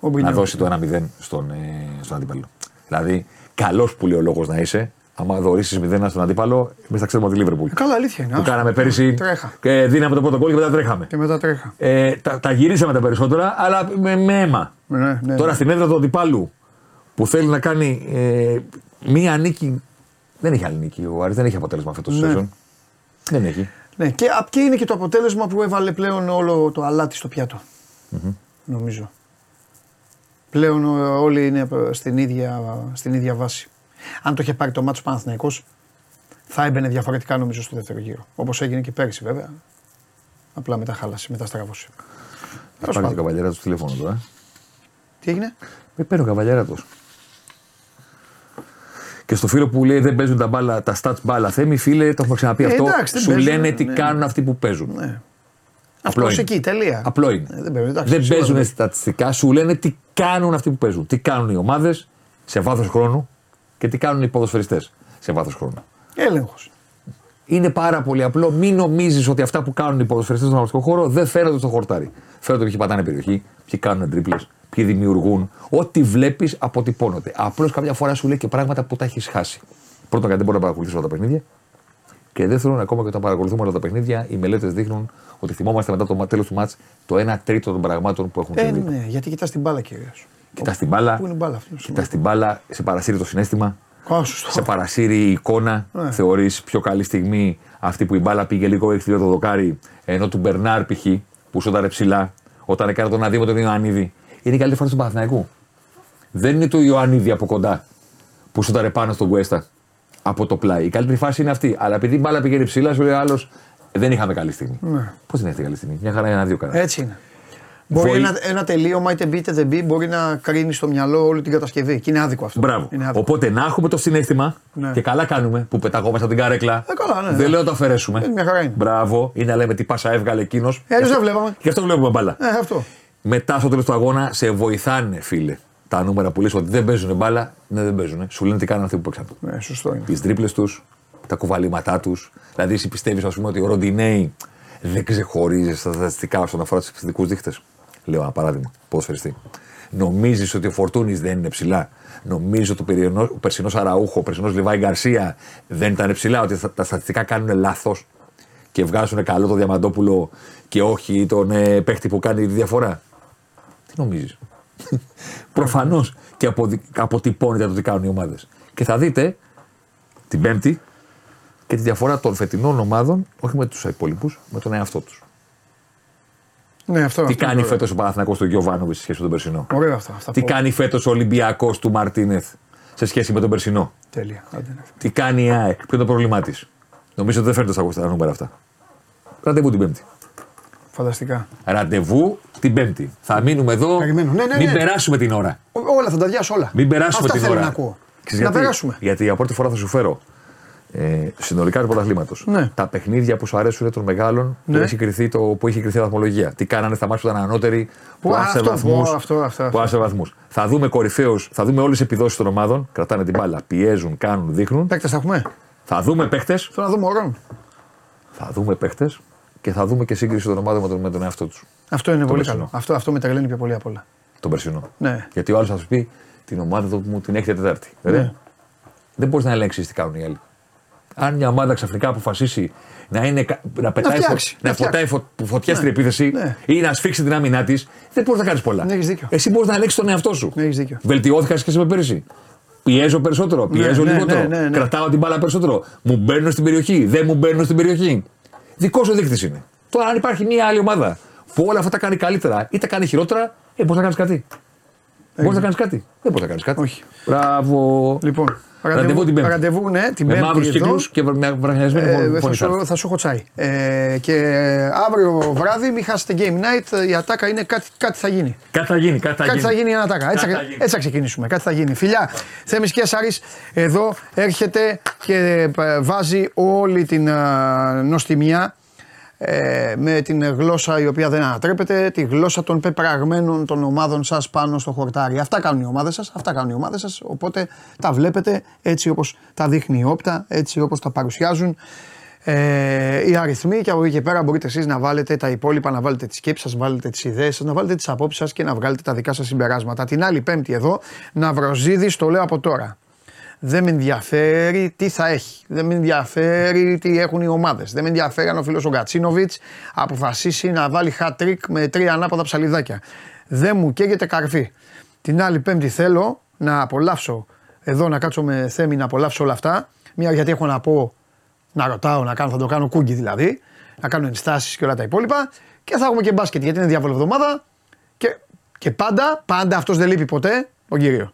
Ο να Μπρινιό. δώσει το 1-0 στον, ε, στον αντίπαλο. Δηλαδή, καλός που λέει ο λόγος να είσαι, άμα δωρήσεις 0 στον αντίπαλο, εμείς θα ξέρουμε ότι Λίβερπουλ. Ε, Καλά, αλήθεια είναι. Που άστο. κάναμε πέρυσι. Τρέχα. Και δίναμε το πρώτο γκολ και μετά τρέχαμε. Και μετά τρέχα. Ε, τα, τα γυρίσαμε τα περισσότερα, αλλά με, με αίμα. Ναι, ναι, Τώρα ναι. στην έδρα του αντιπάλου που θέλει να κάνει ε, μία νίκη. Δεν έχει άλλη νίκη. Ο Άρης δεν έχει αποτέλεσμα αυτό το Ναι. σεζόν. Δεν έχει. Ναι, και, απ' και είναι και το αποτέλεσμα που έβαλε πλέον όλο το αλάτι στο πιατο Νομίζω. Πλέον ε, όλοι είναι στην ίδια, στην ίδια βάση. Αν το είχε πάρει το μάτσο Παναθηναϊκός θα έμπαινε διαφορετικά νομίζω στο δεύτερο γύρο. Όπως έγινε και πέρυσι βέβαια. Απλά μετά χάλασε, μετά στραβώσε. Θα πάρει ο καβαλιέρα του τηλέφωνο τώρα. Τι έγινε, Με παίρνει ο καβαλιέρας του. Και στο φίλο που λέει δεν παίζουν τα, μπάλα, τα stats μπάλα θέμη, φίλε, το έχουμε ξαναπεί Ε, αυτό. εντάξει, δεν σου παίζουν, λένε τι ναι. κάνουν αυτοί που παίζουν. Ναι. Απλό Αυτός είναι. εκεί, τελεία. Απλό είναι. Ε, δεν παίζουν, εντάξει, δεν σίγουρα παίζουν δεν στατιστικά, σου λένε τι κάνουν αυτοί που παίζουν. Τι κάνουν οι ομάδες σε βάθος χρόνου και τι κάνουν οι ποδοσφαιριστές σε βάθος χρόνου. Έλεγχος. Είναι πάρα πολύ απλό. Μην νομίζεις ότι αυτά που κάνουν οι ποδοσφαιριστές στον αγροτικό χώρο δεν φέρονται στο χορτάρι. Φέρονται ποιοι πατάνε περιοχή, ποιοι κάνουν τρίπλες, ποιοι δημιουργούν. Ό,τι βλέπεις αποτυπώνονται. Απλώς καμιά φορά σου λέει και πράγματα που τα έχεις χάσει. Πρώτον, γιατί δεν μπορεί να παρακολουθήσει όλα τα παιχνίδια. Και δεύτερον, ακόμα και όταν παρακολουθούμε όλα τα παιχνίδια, οι μελέτες δείχνουν ότι θυμόμαστε μετά το τέλος του μάτς το 1 τρίτο των πραγμάτων που έχουν Ε, συμβεί. ναι, γιατί κοιτάς την μπάλα κυρίως. Κοιτάς την μπάλα, Πού είναι η μπάλα αυτή. κοιτάς την μπάλα, σε παρασύρει το συνέστημα, Α, σωστό. σε παρασύρει η εικόνα. Ναι. Θεωρείς πιο καλή στιγμή αυτή που η μπάλα πήγε λίγο έξω το δοκάρι, ενώ του Μπερνάρ π.χ. που σώταρε ψηλά, όταν έκανε τον Αδήμο τον Ιωαννίδη. Είναι η καλύτερη φορά του Παναθηναϊκού. Δεν είναι το Ιωαννίδη από κοντά που σώταρε πάνω στον Κουέστα από το πλάι. Η καλύτερη φάση είναι αυτή. Αλλά επειδή η μπάλα πήγαινε ψηλά, σου λέει άλλος, δεν είχαμε καλή στιγμή. Ναι. Πώς δεν έχετε καλή στιγμή; Μια χαρά ένα-δύο καλά. Έτσι είναι. Μπορεί Βοη- ένα, ένα τελείωμα, είτε μπει είτε δεν μπει, μπορεί να κρίνει στο μυαλό όλη την κατασκευή. Και είναι άδικο αυτό. Μπράβο. Είναι άδικο. Οπότε να έχουμε το συνέστημα Ναι. και καλά κάνουμε που πεταγόμαστε από την καρέκλα. Ε, καλά, ναι, δεν ναι. λέω να το αφαιρέσουμε. Ε, μια χαρά είναι. Μπράβο. Ή να λέμε τι πάσα έβγαλε εκείνος. Ε, αλλιώς δεν βλέπαμε. Γι' αυτό βλέπουμε μπάλα. Ε, αυτό. Μετά στο τέλος του αγώνα σε βοηθάνε, φίλε. Τα νούμερα που λες ότι δεν παίζουν μπάλα. Ναι, δεν παίζουν. Σου λένε τι κάνουν αυτοί που παίξαν. Ναι, σωστό είναι. Τις τρίπλες τους, τα κουβαλήματά τους. Δηλαδή, εσύ πιστεύεις, ας πούμε, ότι ο Ροντινέη δεν ξεχωρίζει στα στατιστικά όσον αφορά τους επιθετικού δείχτες. Λέω ένα παράδειγμα, ποδοσφαιριστή. Νομίζεις ότι ο Φορτούνης δεν είναι ψηλά; Νομίζεις ότι ο, περινό- ο περσινός Αραούχο, ο περσινός Λιβάη Γκαρσία δεν ήταν ψηλά. Ότι τα, τα στατιστικά κάνουν λάθος και βγάζουν καλό το Διαμαντόπουλο και όχι τον ε, παίχτη που κάνει τη διαφορά; Τι νομίζεις; Προφανώς και αποδει- αποτυπώνεται το τι κάνουν οι ομάδες. Και θα δείτε την Πέμπτη και τη διαφορά των φετινών ομάδων, όχι με τους υπόλοιπους, με τον εαυτό τους. Ναι, αυτό. Τι αυτό κάνει είναι ωραίο. φέτος ο Παναθηναϊκός του Γιωβάνοβιτς σε σχέση με τον περσινό; Ωραίο αυτό. Αυτά Τι πω. κάνει φέτος ο Ολυμπιακός του Μαρτίνεθ σε σχέση με τον περσινό; Τέλεια. Άντε, ναι. Τι κάνει η ΑΕΚ, ποιο είναι το πρόβλημά της; Νομίζω ότι δεν φέρνει στα ακουστά νούμερα αυτά. Ραντεβού την Πέμπτη. Φανταστικά. Ραντεβού την Πέμπτη. Θα μείνουμε εδώ. Περιμένω. Ναι, ναι, Μην ναι. περάσουμε την ώρα. Ό- Όλα θα τα διάσω όλα. Μην περάσουμε Αυτά την θέλω ώρα. να ακούω. Ξέρεις να γιατί; περάσουμε. Γιατί για πρώτη φορά θα σου φέρω ε, συνολικά του πρωταθλήματο. Ναι. Τα παιχνίδια που σου αρέσουν των μεγάλων Ναι. που, έχει κρυθεί το, που έχει κρυθεί η βαθμολογία. Τι κάνανε στα μάτια που ήταν ανώτεροι, που, Που, άσε αυτό, βαθμούς. που, αυτό, αυτό, Που άσε βαθμούς. Θα δούμε κορυφαίους, θα δούμε όλες τις επιδόσεις των ομάδων. Κρατάνε την μπάλα, πιέζουν, κάνουν, δείχνουν. Παίκτες θα έχουμε. Θα δούμε παίχτε, Θέλω να δούμε ορών. θα δούμε παίχτε και θα δούμε και σύγκριση των ομάδων με τον, με τον εαυτό τους. Αυτό είναι πολύ περσινό. καλό. Αυτό, αυτό με τρελαίνει πιο πολύ απ' όλα. Τον περσινό. Ναι. Γιατί ο άλλος θα σου πει την ομάδα του μου την έχετε Τετάρτη. Ωραία. Ναι. Δεν μπορείς να ελέγξεις τι κάνουν οι άλλοι. Αν μια ομάδα ξαφνικά αποφασίσει να, είναι, κα- να πετάει, φτιάξει, να να ποτάει φω, φωτιά Ναι. στην επίθεση Ναι. ή να σφίξει την άμυνά της, δεν μπορείς να κάνεις πολλά. Ναι, έχεις δίκιο. Εσύ μπορείς να ελέγξεις τον εαυτό σου. Ναι, έχεις δίκιο. Βελτιώθηκας σχέση με πέρυσι. Πιέζω περισσότερο, πιέζω ναι, λιγότερο. ναι, ναι, ναι. Κρατάω την μπάλα περισσότερο. Μου μπαίνουν στην περιοχή, δεν μου μπαίνουν στην περιοχή. Δικός σου δείκτης είναι. Τώρα, αν υπάρχει μια άλλη ομάδα που όλα αυτά τα κάνει καλύτερα ή τα κάνει χειρότερα, ε, μπορείς να κάνεις κάτι. Μπορείς να κάνεις κάτι. Δεν μπορείς να κάνεις κάτι. Όχι. Μπράβο. Λοιπόν, Ραντεβού την Πέμπτη. ραντεβού, ναι, την με Πέμπτη μαύρους εδώ. κύκλου και με βραχιασμένη Ε, θα, φωνή. σου, θα σου έχω τσάι. Ε, και αύριο βράδυ μην χάσετε game night. Η ατάκα είναι κάτι, κάτι θα γίνει. Κάτι θα γίνει. Κάτι θα Κάτι γίνει. θα γίνει η ατάκα. Έτσι, Κάτι θα, θα γίνει. έτσι θα ξεκινήσουμε. Κάτι θα γίνει. Φιλιά, Θέμης και Σάρης εδώ έρχεται και ε, βάζει όλη την α, νοστιμιά ε, με την γλώσσα η οποία δεν ανατρέπεται, τη γλώσσα των πεπραγμένων των ομάδων σας πάνω στο χορτάρι. Αυτά κάνουν οι ομάδες σας, αυτά κάνουν οι ομάδες σας, οπότε τα βλέπετε έτσι όπως τα δείχνει η όπτα, έτσι όπως τα παρουσιάζουν ε, οι αριθμοί και από εκεί και πέρα μπορείτε εσείς να βάλετε τα υπόλοιπα, να βάλετε τις σκέψεις σας, να βάλετε τις ιδέες σας, να βάλετε τις απόψεις σας και να βγάλετε τα δικά σας συμπεράσματα. Την άλλη πέμπτη εδώ, Ναυροζίδης, το λέω από τώρα. Δεν με ενδιαφέρει τι θα έχει. Δεν με ενδιαφέρει τι έχουν οι ομάδες. Δεν με ενδιαφέρει αν ο φίλος ο Γκατσίνοβιτς αποφασίσει να βάλει hat trick με τρία ανάποδα ψαλιδάκια. Δεν μου καίγεται καρφί. Την άλλη πέμπτη θέλω να απολαύσω εδώ να κάτσω με θέμη να απολαύσω όλα αυτά. Μια γιατί έχω να πω να ρωτάω, να κάνω, θα το κάνω κούγκι δηλαδή, να κάνω ενστάσεις και όλα τα υπόλοιπα. Και θα έχουμε και μπάσκετ γιατί είναι διάβολη εβδομάδα. Και, και πάντα, πάντα αυτός δεν λείπει ποτέ, ο κύριο.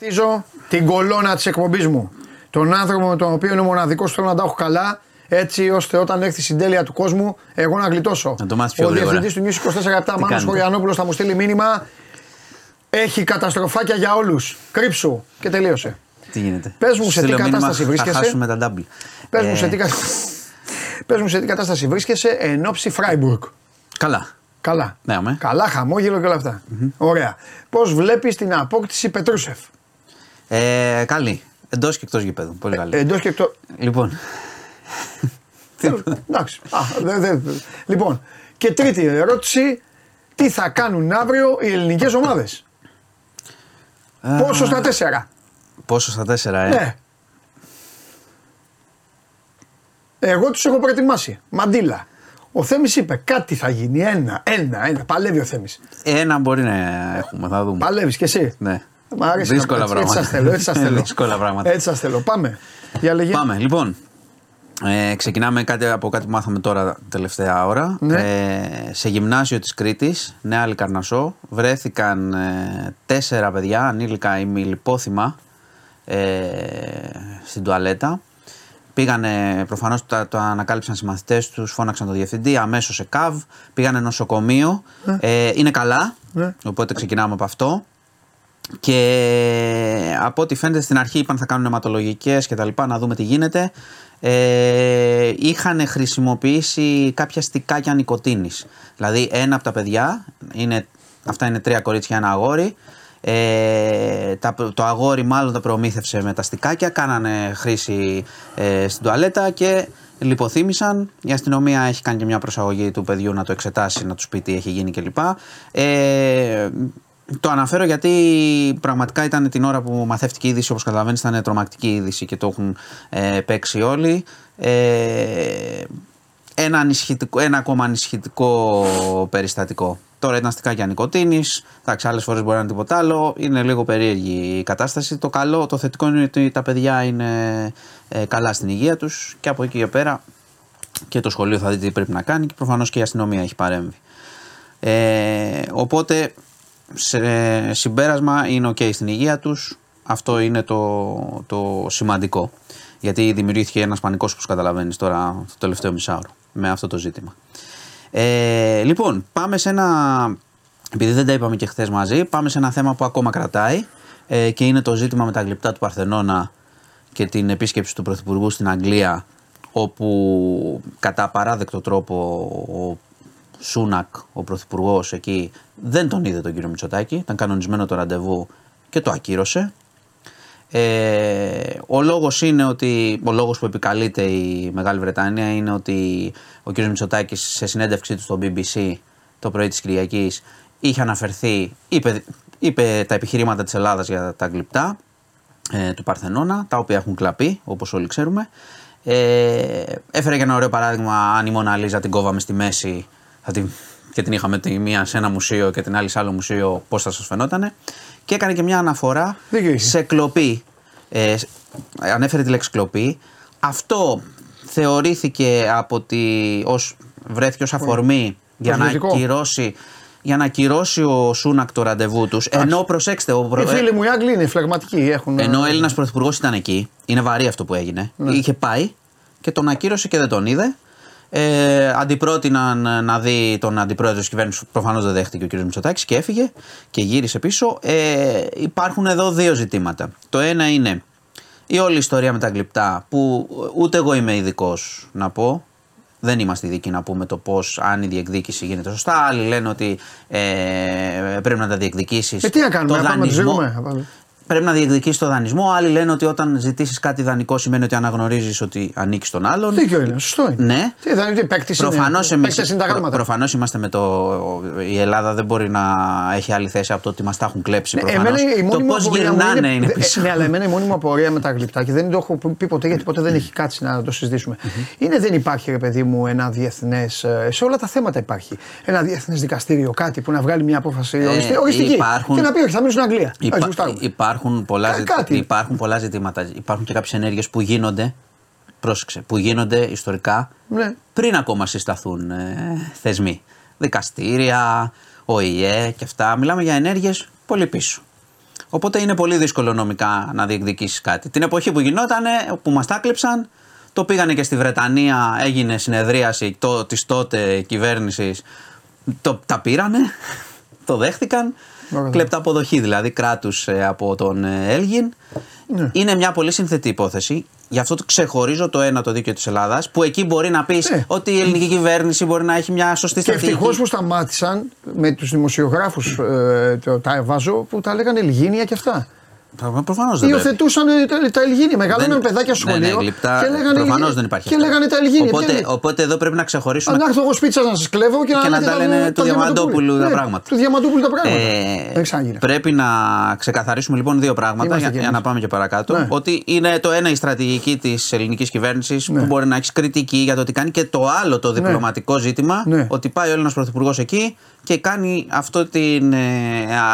Χαιρετίζω την κολόνα της εκπομπής μου. Τον άνθρωπο με τον οποίο είναι μοναδικός, θέλω να τα έχω καλά. Έτσι ώστε όταν έρθει η συντέλεια του κόσμου, εγώ να γλιτώσω. Να το μάθεις πιο Ο γρήγορα. διευθυντής του News 24 Μάνος κάνετε; Χωριανόπουλος θα μου στείλει μήνυμα. Έχει καταστροφάκια για όλους. Κρύψου. Και τελείωσε. Τι γίνεται; Πες μου Σου σε τι στείλω μήνυμα, κατάσταση βρίσκεσαι. Θα χάσουμε τα double. Πες μου, Ε, σε τι κα- Πες μου σε τι κατάσταση βρίσκεσαι εν ώψη Φράιμπουργκ. Καλά. Καλά. Ναι, αμέ. Καλά, χαμόγελο και όλα αυτά. Ωραία. Πώς βλέπεις την απόκτηση Πετρούσεφ; Ε, καλή. Εντός και εκτός γηπέδου. Πολύ καλή. Εντός και εκτός. Λοιπόν. Εντάξει. Α, δε, δε, δε. Λοιπόν, και τρίτη ερώτηση. Τι θα κάνουν αύριο οι ελληνικές ομάδες; Πόσο στα τέσσερα; Πόσο στα τέσσερα, ε; Ναι. Εγώ τους έχω προετοιμάσει. Μαντίλα. Ο Θέμης είπε κάτι θα γίνει. Ένα, ένα, ένα. Παλεύει ο Θέμης. Ένα μπορεί να έχουμε, θα δούμε. Παλεύεις κι εσύ; Ναι. Μ' αρέσει Δύσκολα να- έτσι- πράγματα. Έτσι σας θέλω. Έτσι σας θέλω. Δύσκολα πράγματα. Έτσι σας θέλω. Πάμε. Για λέγε. Πάμε, λοιπόν. Ε, ξεκινάμε κάτι, από κάτι που μάθαμε τώρα τελευταία ώρα. Ναι. Ε, σε γυμνάσιο της Κρήτης, Νέα Λικαρνασό, βρέθηκαν ε, τέσσερα παιδιά, ανήλικα ημιλιπόθυμα, ε, στην τουαλέτα. Πήγανε, προφανώς το, το ανακάλυψαν οι μαθητές τους, φώναξαν τον διευθυντή, αμέσως σε ΚΑΒ, πήγανε νοσοκομείο, ε, είναι καλά, Ναι. οπότε ξεκινάμε από αυτό. Και από ό,τι φαίνεται στην αρχή είπαν θα κάνουν αιματολογικές και τα λοιπά να δούμε τι γίνεται. Ε, είχαν χρησιμοποιήσει κάποια στικάκια νοικοτήνης. Δηλαδή ένα από τα παιδιά, είναι, αυτά είναι τρία κορίτσια, ένα αγόρι. Ε, τα, το αγόρι μάλλον τα προμήθευσε με τα στικάκια, κάνανε χρήση ε, στην τουαλέτα και λιποθύμησαν. Η αστυνομία έχει κάνει και μια προσαγωγή του παιδιού να το εξετάσει, να τους πει τι έχει γίνει κλπ. Ε, το αναφέρω γιατί πραγματικά ήταν την ώρα που μαθεύτηκε η είδηση, όπως καταλαβαίνεις, ήταν τρομακτική είδηση και το έχουν ε, παίξει όλοι. Ε, ένα, ανησυχητικό, ένα ακόμα ανησυχητικό περιστατικό. Τώρα ήταν αστικά νοικοτήνη. Εντάξει, άλλες φορές μπορεί να είναι τίποτα άλλο. Είναι λίγο περίεργη η κατάσταση. Το καλό, το θετικό είναι ότι τα παιδιά είναι ε, καλά στην υγεία τους και από εκεί και πέρα και το σχολείο θα δει τι πρέπει να κάνει και προφανώς και η αστυνομία έχει παρέμβει. Ε, οπότε, σε συμπέρασμα είναι ok στην υγεία τους. Αυτό είναι το, το σημαντικό. Γιατί δημιουργήθηκε ένας πανικός, όπως καταλαβαίνεις τώρα, το τελευταίο μισάωρο με αυτό το ζήτημα. Ε, λοιπόν, πάμε σε ένα. Επειδή δεν τα είπαμε και χθες μαζί, πάμε σε ένα θέμα που ακόμα κρατάει ε, και είναι το ζήτημα με τα γλυπτά του Παρθενώνα και την επίσκεψη του Πρωθυπουργού στην Αγγλία, όπου κατά παράδεκτο τρόπο ο Σούνακ, ο Πρωθυπουργός εκεί, δεν τον είδε τον κύριο Μητσοτάκη. Ήταν κανονισμένο το ραντεβού και το ακύρωσε. Ε, ο λόγος είναι ότι, ο λόγος που επικαλείται η Μεγάλη Βρετανία είναι ότι ο κ. Μητσοτάκης σε συνέντευξή του στο BBC το πρωί της Κυριακής είχε αναφερθεί, είπε, είπε τα επιχειρήματα της Ελλάδας για τα γλυπτά ε, του Παρθενώνα, τα οποία έχουν κλαπεί όπως όλοι ξέρουμε. Ε, έφερε και ένα ωραίο παράδειγμα, αν η Μονα Λίζα την κόβαμε στη μέση θα την, και την είχαμε τη μία σε ένα μουσείο και την άλλη σε άλλο μουσείο, πώς θα σας φαινότανε. Και έκανε και μια αναφορά Δίκιο είχε. σε κλοπή. Ε, σ- ανέφερε τη λέξη κλοπή. Αυτό θεωρήθηκε από τη, ως, βρέθηκε ως αφορμή για να, Προσβλητικό. ακυρώσει, για να ακυρώσει ο Σούνακ το ραντεβού τους. Ενώ προσέξτε, ο, προ- Οι φίλοι μου οι Άγγλοι είναι φλεγματικοί. Έχουν... ενώ ο Έλληνας Πρωθυπουργός ήταν εκεί, είναι βαρύ αυτό που έγινε. Είχε πάει και τον ακύρωσε και δεν τον είδε. Ε, αντιπρότειναν να δει τον αντιπρόεδρο της κυβέρνησης, προφανώς δεν δέχτηκε ο κ. Μητσοτάκης και έφυγε και γύρισε πίσω. Ε, υπάρχουν εδώ δύο ζητήματα. Το ένα είναι η όλη ιστορία με τα γλυπτά που ούτε εγώ είμαι ειδικός να πω. Δεν είμαστε ειδικοί να πούμε το πώς, αν η διεκδίκηση γίνεται σωστά. Άλλοι λένε ότι ε, πρέπει να τα διεκδικήσεις. Ε, τι να κάνουμε, να πάμε να τους ζούμε, να πάμε. Πρέπει να διεκδικήσει το δανεισμό. Άλλοι λένε ότι όταν ζητήσεις κάτι δανεικό σημαίνει ότι αναγνωρίζεις ότι ανήκεις στον άλλον. Δίκιο είναι, σωστό είναι. Ναι. Τι θα είναι, τι παίκτης είναι. Προφανώς Παίκτες είναι τα γράμματα. προφανώς είμαστε με το. Η Ελλάδα δεν μπορεί να έχει άλλη θέση από το ότι μας τα έχουν κλέψει. Ναι, προφανώς. εμένα η το μόνη μου πώς απορία μου γυρνάνε είναι, δε- πίσω. Ναι, αλλά εμένα η μόνη μου απορία με τα γλυπτά και δεν το έχω πει ποτέ γιατί ποτέ δεν έχει κάτσει να το συζητήσουμε. Είναι δεν υπάρχει, ρε παιδί μου, ένα διεθνές. Σε όλα τα θέματα υπάρχει. Ένα διεθνές δικαστήριο, κάτι που να βγάλει μια απόφαση οριστική- οριστική. Ε, υπάρχουν- Και να πει, όχι, θα μείνουν στην Αγγλία. Υπά- Εντάξει, γουστάρουμε. Υπάρχουν, πολλά Ε, ζητήματα, κάτι. υπάρχουν πολλά ζητήματα. Υπάρχουν και κάποιες ενέργειες που γίνονται. Πρόσεξε, που γίνονται ιστορικά Ναι. πριν ακόμα συσταθούν ε, θεσμοί. Δικαστήρια, ΟΗΕ και αυτά. Μιλάμε για ενέργειες πολύ πίσω. Οπότε είναι πολύ δύσκολο νομικά να διεκδικήσεις κάτι. Την εποχή που γινότανε, που μας τα κλέψαν, Το πήγανε και στη Βρετανία, έγινε συνεδρίαση το, της τότε κυβέρνησης. Το, τα πήρανε, το δέχτηκαν. Ωραία. Κλέπτα αποδοχή δηλαδή κράτους ε, από τον ε, Έλγιν. Ναι. Είναι μια πολύ συνθετή υπόθεση. Γι' αυτό το ξεχωρίζω το ένα το δίκαιο της Ελλάδας, που εκεί μπορεί να πεις Ναι. ότι η ελληνική κυβέρνηση μπορεί να έχει μια σωστή Και στρατηγική. ευτυχώς που σταμάτησαν με τους δημοσιογράφους ε, το, τα εβάζω που τα λέγανε Ελγίνια και αυτά. Προφανώς δεν πρέπει. Υιοθετούσαν ε, τα, τα Ελγίνια. Μεγάλωναν Δεν- παιδάκια στο ναι, ναι, σχολείο. γλυπτά, και λέγανε, προφανώς δεν υπάρχει Και αυτό. λέγανε τα Ελγίνια. Οπότε, Τι λέει; οπότε εδώ πρέπει να ξεχωρίσουμε. Αν έρθω εγώ σπίτσα να σας κλέβω και, Και να λέτε τα λένε του Διαμαντόπουλου τα Ναι, πράγματα. Του Διαμαντόπουλου τα πράγματα. Ε, δεν ξαναγίνει. πρέπει να ξεκαθαρίσουμε λοιπόν δύο πράγματα Είμαστε για, κι για εμείς. να πάμε και παρακάτω. Ναι. Ότι είναι το ένα η στρατηγική της ελληνικής κυβέρνησης Ναι. που μπορεί να έχει κριτική για το τι κάνει και το άλλο το διπλωματικό ζήτημα. Ναι. Ότι πάει ο Έλληνας Πρωθυπουργός εκεί και κάνει αυτό την ε,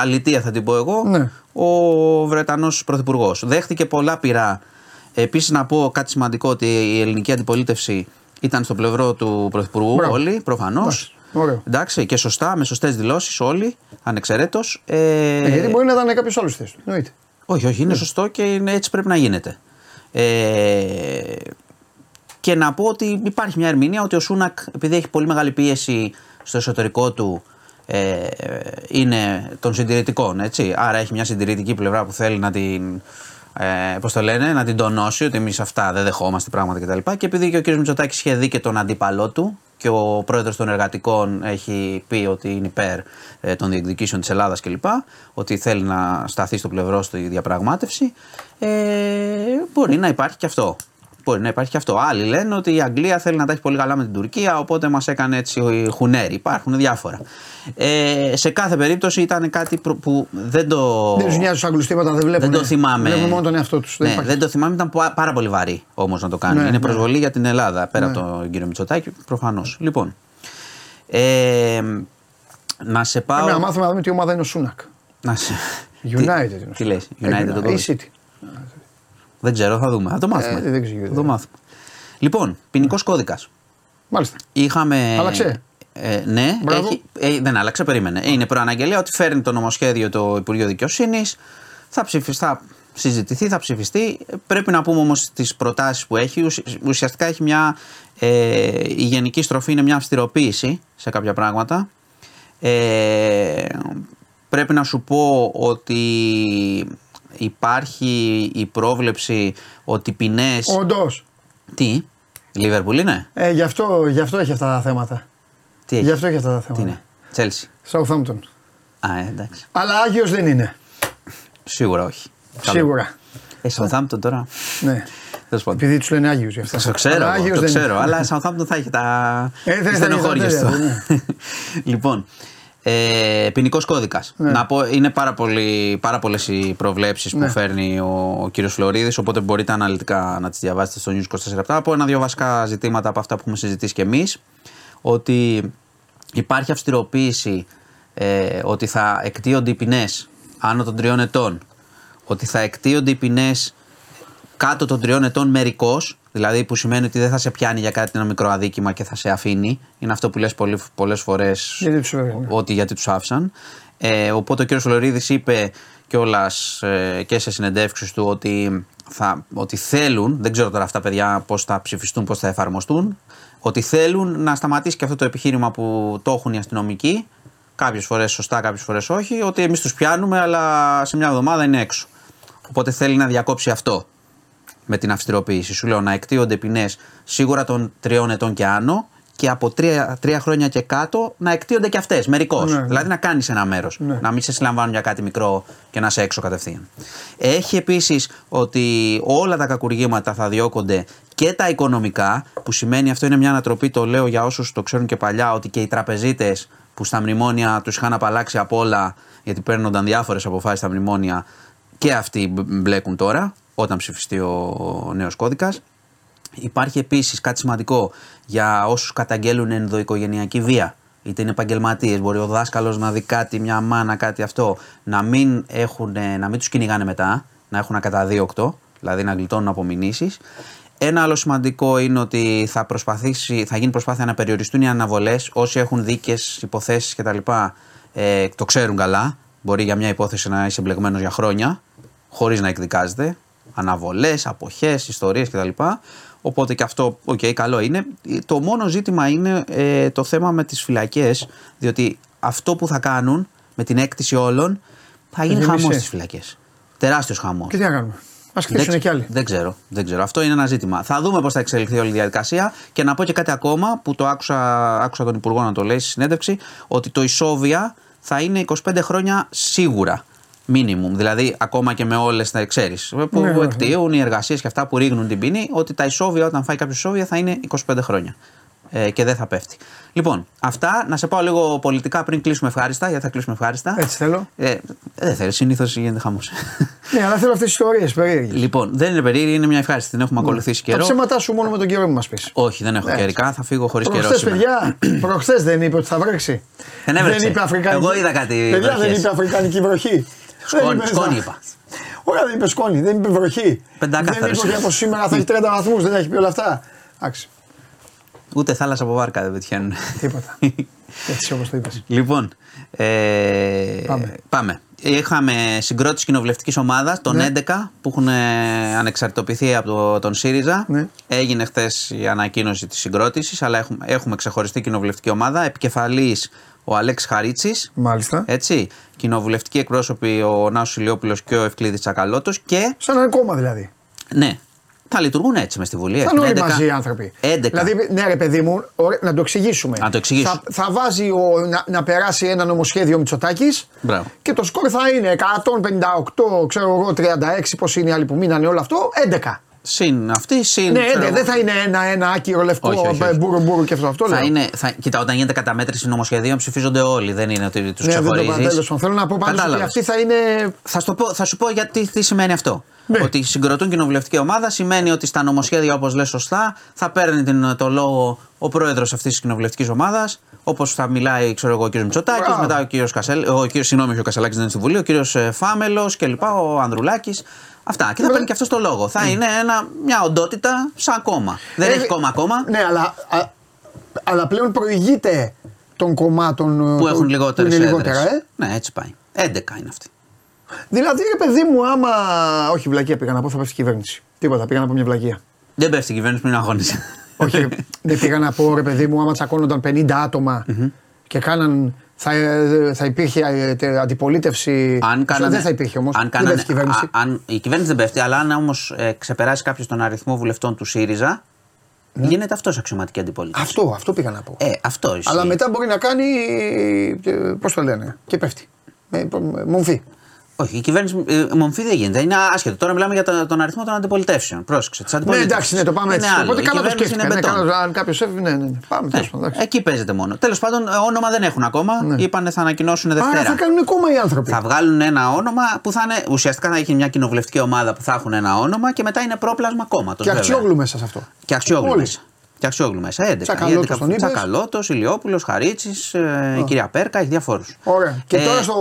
αλητία, θα την πω εγώ, Ναι. Ο Βρετανός Πρωθυπουργός. Δέχτηκε πολλά πειρά. Επίσης, να πω κάτι σημαντικό ότι η ελληνική αντιπολίτευση ήταν στο πλευρό του Πρωθυπουργού, Μπράβο. όλοι προφανώς. Εντάξει, ωραίο. Εντάξει, και σωστά, με σωστές δηλώσεις όλοι, ανεξαιρέτως. Ε, Ε, γιατί μπορεί να ήταν κάποιο άλλο θέση του. Εννοείται. όχι, όχι, είναι Ναι. σωστό και είναι, έτσι πρέπει να γίνεται. Ε, και να πω ότι υπάρχει μια ερμηνεία ότι ο Σούνακ, επειδή έχει πολύ μεγάλη πίεση στο εσωτερικό του, ε, είναι των συντηρητικών, έτσι. Άρα έχει μια συντηρητική πλευρά που θέλει να την. Ε, πώς το λένε, να την τονώσει ότι εμείς αυτά δεν δεχόμαστε πράγματα κτλ. Και, και επειδή και ο κ. Μητσοτάκης είχε δει και τον αντίπαλό του και ο πρόεδρος των εργατικών έχει πει ότι είναι υπέρ ε, των διεκδικήσεων της Ελλάδας κλπ. Ότι θέλει να σταθεί στο πλευρό στη διαπραγμάτευση. Ε, μπορεί να υπάρχει και αυτό. Μπορεί να υπάρχει και αυτό. Άλλοι λένε ότι η Αγγλία θέλει να τα έχει πολύ καλά με την Τουρκία, οπότε μας έκανε έτσι χουνέρι. Υπάρχουν διάφορα. Ε, σε κάθε περίπτωση ήταν κάτι προ- που δεν το. Δεν τους νοιάζει τους Αγγλού τίποτα, δεν βλέπουν. Δεν το θυμάμαι. Βλέπουν μόνο τον εαυτό τους. Ναι, δεν το θυμάμαι, ήταν πα- πάρα πολύ βαρύ όμως να το κάνει. Ναι, Είναι ναι. προσβολή για την Ελλάδα πέρα από τον κύριο Μητσοτάκη, προφανώς. Λοιπόν. Ε, να σε πάω. Πρέπει να μάθουμε να δούμε τι ομάδα είναι ο Σούνακ. Να σε... United είναι ο Τι λες, Σούνακ. United Ε, το Ή κόβεις. City. Δεν ξέρω, θα δούμε. Θα το μάθουμε. Ε, δεν ξέρω. θα το μάθουμε. Λοιπόν, ποινικός κώδικας. Μάλιστα. Είχαμε. Άλλαξε. Ε, ναι, Μπράβο. έχει, ε, δεν άλλαξε, περίμενε. Είναι προαναγγελία ότι φέρνει το νομοσχέδιο το Υπουργείο Δικαιοσύνης. Θα, ψηφιστεί, θα συζητηθεί, θα ψηφιστεί. Πρέπει να πούμε όμως τις προτάσεις που έχει. Ουσι- Ουσιαστικά έχει μια. Ε, η γενική στροφή είναι μια αυστηροποίηση σε κάποια πράγματα. Ε, πρέπει να σου πω ότι υπάρχει η πρόβλεψη ότι ποινέ. Όντω. Τι, Λίβερπουλ είναι. Ε, γι, αυτό, γι' αυτό έχει αυτά τα θέματα. Τι έχει. Γι' αυτό έχει αυτά τα Τι θέματα. είναι. Τσέλσι. Southampton. Α, ε, εντάξει. Αλλά Άγιο δεν είναι. Σίγουρα όχι. Καλό. Σίγουρα. Ε, Southampton τώρα. Ναι. Τέλο πάντων. Επειδή του λένε Άγιου γι' αυτό. Το ξέρω, Αλλά εγώ, Άγιος το δεν ξέρω. είναι. Αλλά Southampton θα έχει τα Ε, δεν θα έχει στενοχώρια τα του. τέτοια, λοιπόν, ε, ποινικός κώδικας. Ναι. Να πω, είναι πάρα, πολύ, πάρα πολλές οι προβλέψεις Ναι. που φέρνει ο, ο κύριος Φλωρίδης, οπότε μπορείτε αναλυτικά να τις διαβάσετε στο News 24 λεπτά. Από ένα-δύο βασικά ζητήματα από αυτά που έχουμε συζητήσει κι εμείς. Ότι υπάρχει αυστηροποίηση ε, ότι θα εκτίονται οι ποινές άνω των τριών ετών. Ότι θα εκτίονται οι ποινές κάτω των τριών ετών μερικώς, δηλαδή που σημαίνει ότι δεν θα σε πιάνει για κάτι ένα μικρό αδίκημα και θα σε αφήνει. Είναι αυτό που λες πολύ, πολλές φορές Γιατί τους έφεραν. ότι γιατί τους άφησαν. Ε, οπότε ο κ. Φλωρίδης είπε κιόλας ε, και σε συνεντεύξεις του ότι, θα, ότι θέλουν, δεν ξέρω τώρα αυτά παιδιά πώς θα ψηφιστούν, πώς θα εφαρμοστούν, ότι θέλουν να σταματήσει και αυτό το επιχείρημα που το έχουν οι αστυνομικοί, κάποιες φορές σωστά, κάποιες φορές όχι, ότι εμείς τους πιάνουμε αλλά σε μια εβδομάδα είναι έξω. Οπότε θέλει να διακόψει αυτό με την αυστηροποίηση. Σου λέω να εκτίονται ποινές σίγουρα των τριών ετών και άνω και από τρία, τρία χρόνια και κάτω να εκτίονται και αυτές μερικώς. Ναι, ναι. Δηλαδή να κάνεις ένα μέρος. Ναι. Να μην σε συλλαμβάνουν για κάτι μικρό και να σε έξω κατευθείαν. Έχει επίσης ότι όλα τα κακουργήματα θα διώκονται και τα οικονομικά, που σημαίνει αυτό είναι μια ανατροπή, το λέω για όσους το ξέρουν και παλιά, ότι και οι τραπεζίτες που στα μνημόνια τους είχαν απαλλάξει από όλα, γιατί παίρνονταν διάφορες αποφάσεις στα μνημόνια, και αυτοί μπ- μπλέκουν τώρα, όταν ψηφιστεί ο νέος κώδικας. Υπάρχει επίσης κάτι σημαντικό για όσους καταγγέλουν ενδοοικογενειακή βία. Είτε είναι επαγγελματίες, μπορεί ο δάσκαλος να δει κάτι, μια μάνα, κάτι αυτό, να μην, έχουν, να μην τους κυνηγάνε μετά, να έχουν ακαταδίωκτο, δηλαδή να γλιτώνουν από μηνύσει. Ένα άλλο σημαντικό είναι ότι θα, προσπαθήσει, θα γίνει προσπάθεια να περιοριστούν οι αναβολές. Όσοι έχουν δίκες, υποθέσεις κτλ. Ε, το ξέρουν καλά. Μπορεί για μια υπόθεση να είσαι εμπλεγμένος για χρόνια, χωρίς να εκδικάζεται. Αναβολές, αποχές, ιστορίες κτλ. Οπότε και αυτό, οκ, καλό είναι. Το μόνο ζήτημα είναι ε, το θέμα με τις φυλακές, διότι αυτό που θα κάνουν με την έκτιση όλων θα γίνει γίνει χαμός μισή. στις φυλακές. Τεράστιος χαμός. Και τι να κάνουμε. Α χτίσουν κι άλλοι. Δεν ξέρω, δεν ξέρω. Αυτό είναι ένα ζήτημα. Θα δούμε πώς θα εξελιχθεί όλη η διαδικασία. Και να πω και κάτι ακόμα που το άκουσα, άκουσα τον Υπουργό να το λέει στη συνέντευξη, ότι το ισόβια θα είναι 25 χρόνια σίγουρα. Μίνιμουμ. Δηλαδή, ακόμα και με όλες τα ξέρεις. Που Ναι, ναι, ναι. εκτείουν οι εργασίες και αυτά που ρίγνουν την ποινή, ότι τα ισόβια, όταν φάει κάποιος ισόβια, θα είναι 25 χρόνια. Ε, και δεν θα πέφτει. Λοιπόν, αυτά. Να σε πάω λίγο πολιτικά πριν κλείσουμε ευχάριστα, γιατί θα κλείσουμε ευχάριστα. Έτσι θέλω. Ε, δεν θέλεις, συνήθως γίνεται χαμός. Ναι, αλλά θέλω αυτές τις ιστορίες περίεργες. λοιπόν, δεν είναι περίεργη, είναι μια ευχάριστη. Την έχουμε ακολουθήσει Τα καιρό. ψέματάς σου μόνο με τον καιρό μου μας πεις. Όχι, δεν έχω Ναι. καιρικά, θα φύγω χωρίς καιρός. Προχθέ, σήμερα. παιδιά, προχθές δεν είπε ότι θα βρέξει. Δεν έβρεξε. είπε Αφρικανική. Εγώ είδα κάτι Παιδιά, δεν βροχές. είπε Αφρικανική βροχή. Σκόνη, Δεν είπε- σκόνη είπα. Ωραία, δεν είπε σκόνη, δεν είπε βροχή. Δεν Πεντάκαθαρος. είπε ότι από σήμερα θα έχει 30 βαθμούς, δεν έχει πει όλα αυτά. Εντάξει, Ούτε θάλασσα από βάρκα δεν πετυχαίνουν. τίποτα. Έτσι όπως το είπες. λοιπόν, ε, Πάμε. πάμε. Είχαμε συγκρότηση κοινοβουλευτικής ομάδας, τον Ναι. 11, που έχουν ε, ανεξαρτητοποιηθεί από το- τον ΣΥΡΙΖΑ. Ναι. Έγινε χθες η ανακοίνωση της συγκρότησης, αλλά έχουμε, έχουμε ξεχωριστή κοινοβουλευτική ομάδα. Επικεφαλής ο Αλέξης Χαρίτσης. Μάλιστα. Έτσι. Κοινοβουλευτικοί εκπρόσωποι ο Νάσος Ηλιόπουλος και ο Ευκλήδης Τσακαλώτος. Και Σαν ένα κόμμα δηλαδή. ναι, θα λειτουργούν έτσι μες στη Βουλή. Θα έτσι, είναι όλοι 11. μαζί οι άνθρωποι. 11. Δηλαδή, ναι, ρε παιδί μου, ωραία, να το εξηγήσουμε. Να το εξηγήσω. Θα, θα βάζει ο, να, να περάσει ένα νομοσχέδιο Μητσοτάκης Μπράβο. και το σκορ θα είναι 158, ξέρω εγώ, 36, πώς είναι οι άλλοι που μείνανε όλο αυτό, 11. Συν αυτή, συν. Ναι, ξέρω ναι, εγώ. δεν θα είναι ένα-ένα άκυρο λευκό Όχι, όχι, όχι. μπούρο μπούρο και αυτό. αυτό Θα λέω. είναι, θα, κοίτα, όταν γίνεται καταμέτρηση νομοσχεδίων ψηφίζονται όλοι. Δεν είναι ότι τους Ναι, δεν το ξεχωρίζεις. είπα, τέλος πάντων. Θέλω να πω πάντως ότι Κατάλαβες. αυτή θα είναι. Θα, στο πω, θα σου πω γιατί τι σημαίνει αυτό. Ναι. Ότι συγκροτούν κοινοβουλευτική ομάδα σημαίνει ότι στα νομοσχέδια, όπως λες σωστά, θα παίρνει την, το λόγο ο πρόεδρος αυτής της κοινοβουλευτικής ομάδας. Όπως θα μιλάει ξέρω εγώ, ο κ. Μητσοτάκης, Μπράβο. μετά ο κ. Κασέλ, ο κ. Συγγνώμη, όχι ο Κασελάκης δεν είναι στη Βουλή, ο κ. Φάμελος κλπ. Ο Ανδρουλάκης. Αυτά. Και θα παίρνει και αυτός το λόγο. Θα είναι ένα, μια οντότητα σαν κόμμα. Δεν Ε, έχει κόμμα ακόμα. Ναι, αλλά, α, αλλά πλέον προηγείται των κομμάτων Που ε, έχουν λιγότερες είναι λιγότερα, ε. Ναι, έτσι πάει. 11 είναι αυτή. Δηλαδή, ρε παιδί μου, άμα. Όχι, βλακία πήγα να πω, θα πέσει η κυβέρνηση. Τίποτα, πήγα να πω μια βλακία. Δεν πέφτει η κυβέρνηση πριν αγώνισε. Όχι, ρε, δεν πήγα να πω, ρε παιδί μου, άμα τσακώνονταν 50 ατομα και κάναν. Θα, ε, θα υπήρχε ε, τε- αντιπολίτευση. Αν κάνανε, Δεν θα υπήρχε όμως. Αν δεν κάνανε, πέφτει η κυβέρνηση. α- αν, η κυβέρνηση δεν πέφτει, αλλά αν όμως ε, ξεπεράσει κάποιος τον αριθμό βουλευτών του ΣΥΡΙΖΑ, γίνεται αυτός αξιωματική αντιπολίτευση. Αυτό, αυτό πήγα να πω. Ε, αυτό ισχύει. Αλλά μετά μπορεί να κάνει. Πώς το λένε, και πέφτει. Με, με μομφή. Όχι, η κυβέρνηση ε, μομφή δεν γίνεται. Είναι άσχετο. Τώρα μιλάμε για το- τον αριθμό των αντιπολιτεύσεων. Πρόσεξε. Της Ναι, αντιπολίτευσης. εντάξει, ναι, το πάμε Είναι έτσι. άλλο. Οπότε Η καλά το κυβέρνηση σκέφτηκα. είναι Ναι, μπετόν. καλά, αν κάποιος έφυγε, ναι, ναι, ναι. Πάμε, Ναι, τέλος πάντων, εντάξει. εκεί παίζεται μόνο. Τέλος πάντων, ε, όνομα δεν έχουν ακόμα. Ναι. Είπανε θα ανακοινώσουν Δευτέρα. Άρα θα κάνουν κόμμα οι άνθρωποι. Θα βγάλουν ένα όνομα που θα είναι. Ουσιαστικά θα έχει μια κοινοβουλευτική ομάδα που θα έχουν ένα όνομα και μετά είναι πρόπλασμα κόμματος. Και αξιόγλου μέσα σε αυτό. Και αξιόγλου Όλοι. μέσα. Και αξιόγλου μέσα. 11. Τσακαλώτος τον είπες. Τσακαλώτος, Ηλιόπουλος, Χαρίτσης, η κυρία Πέρκα, έχει διαφόρους. Ωραία. Και Ε, τώρα στο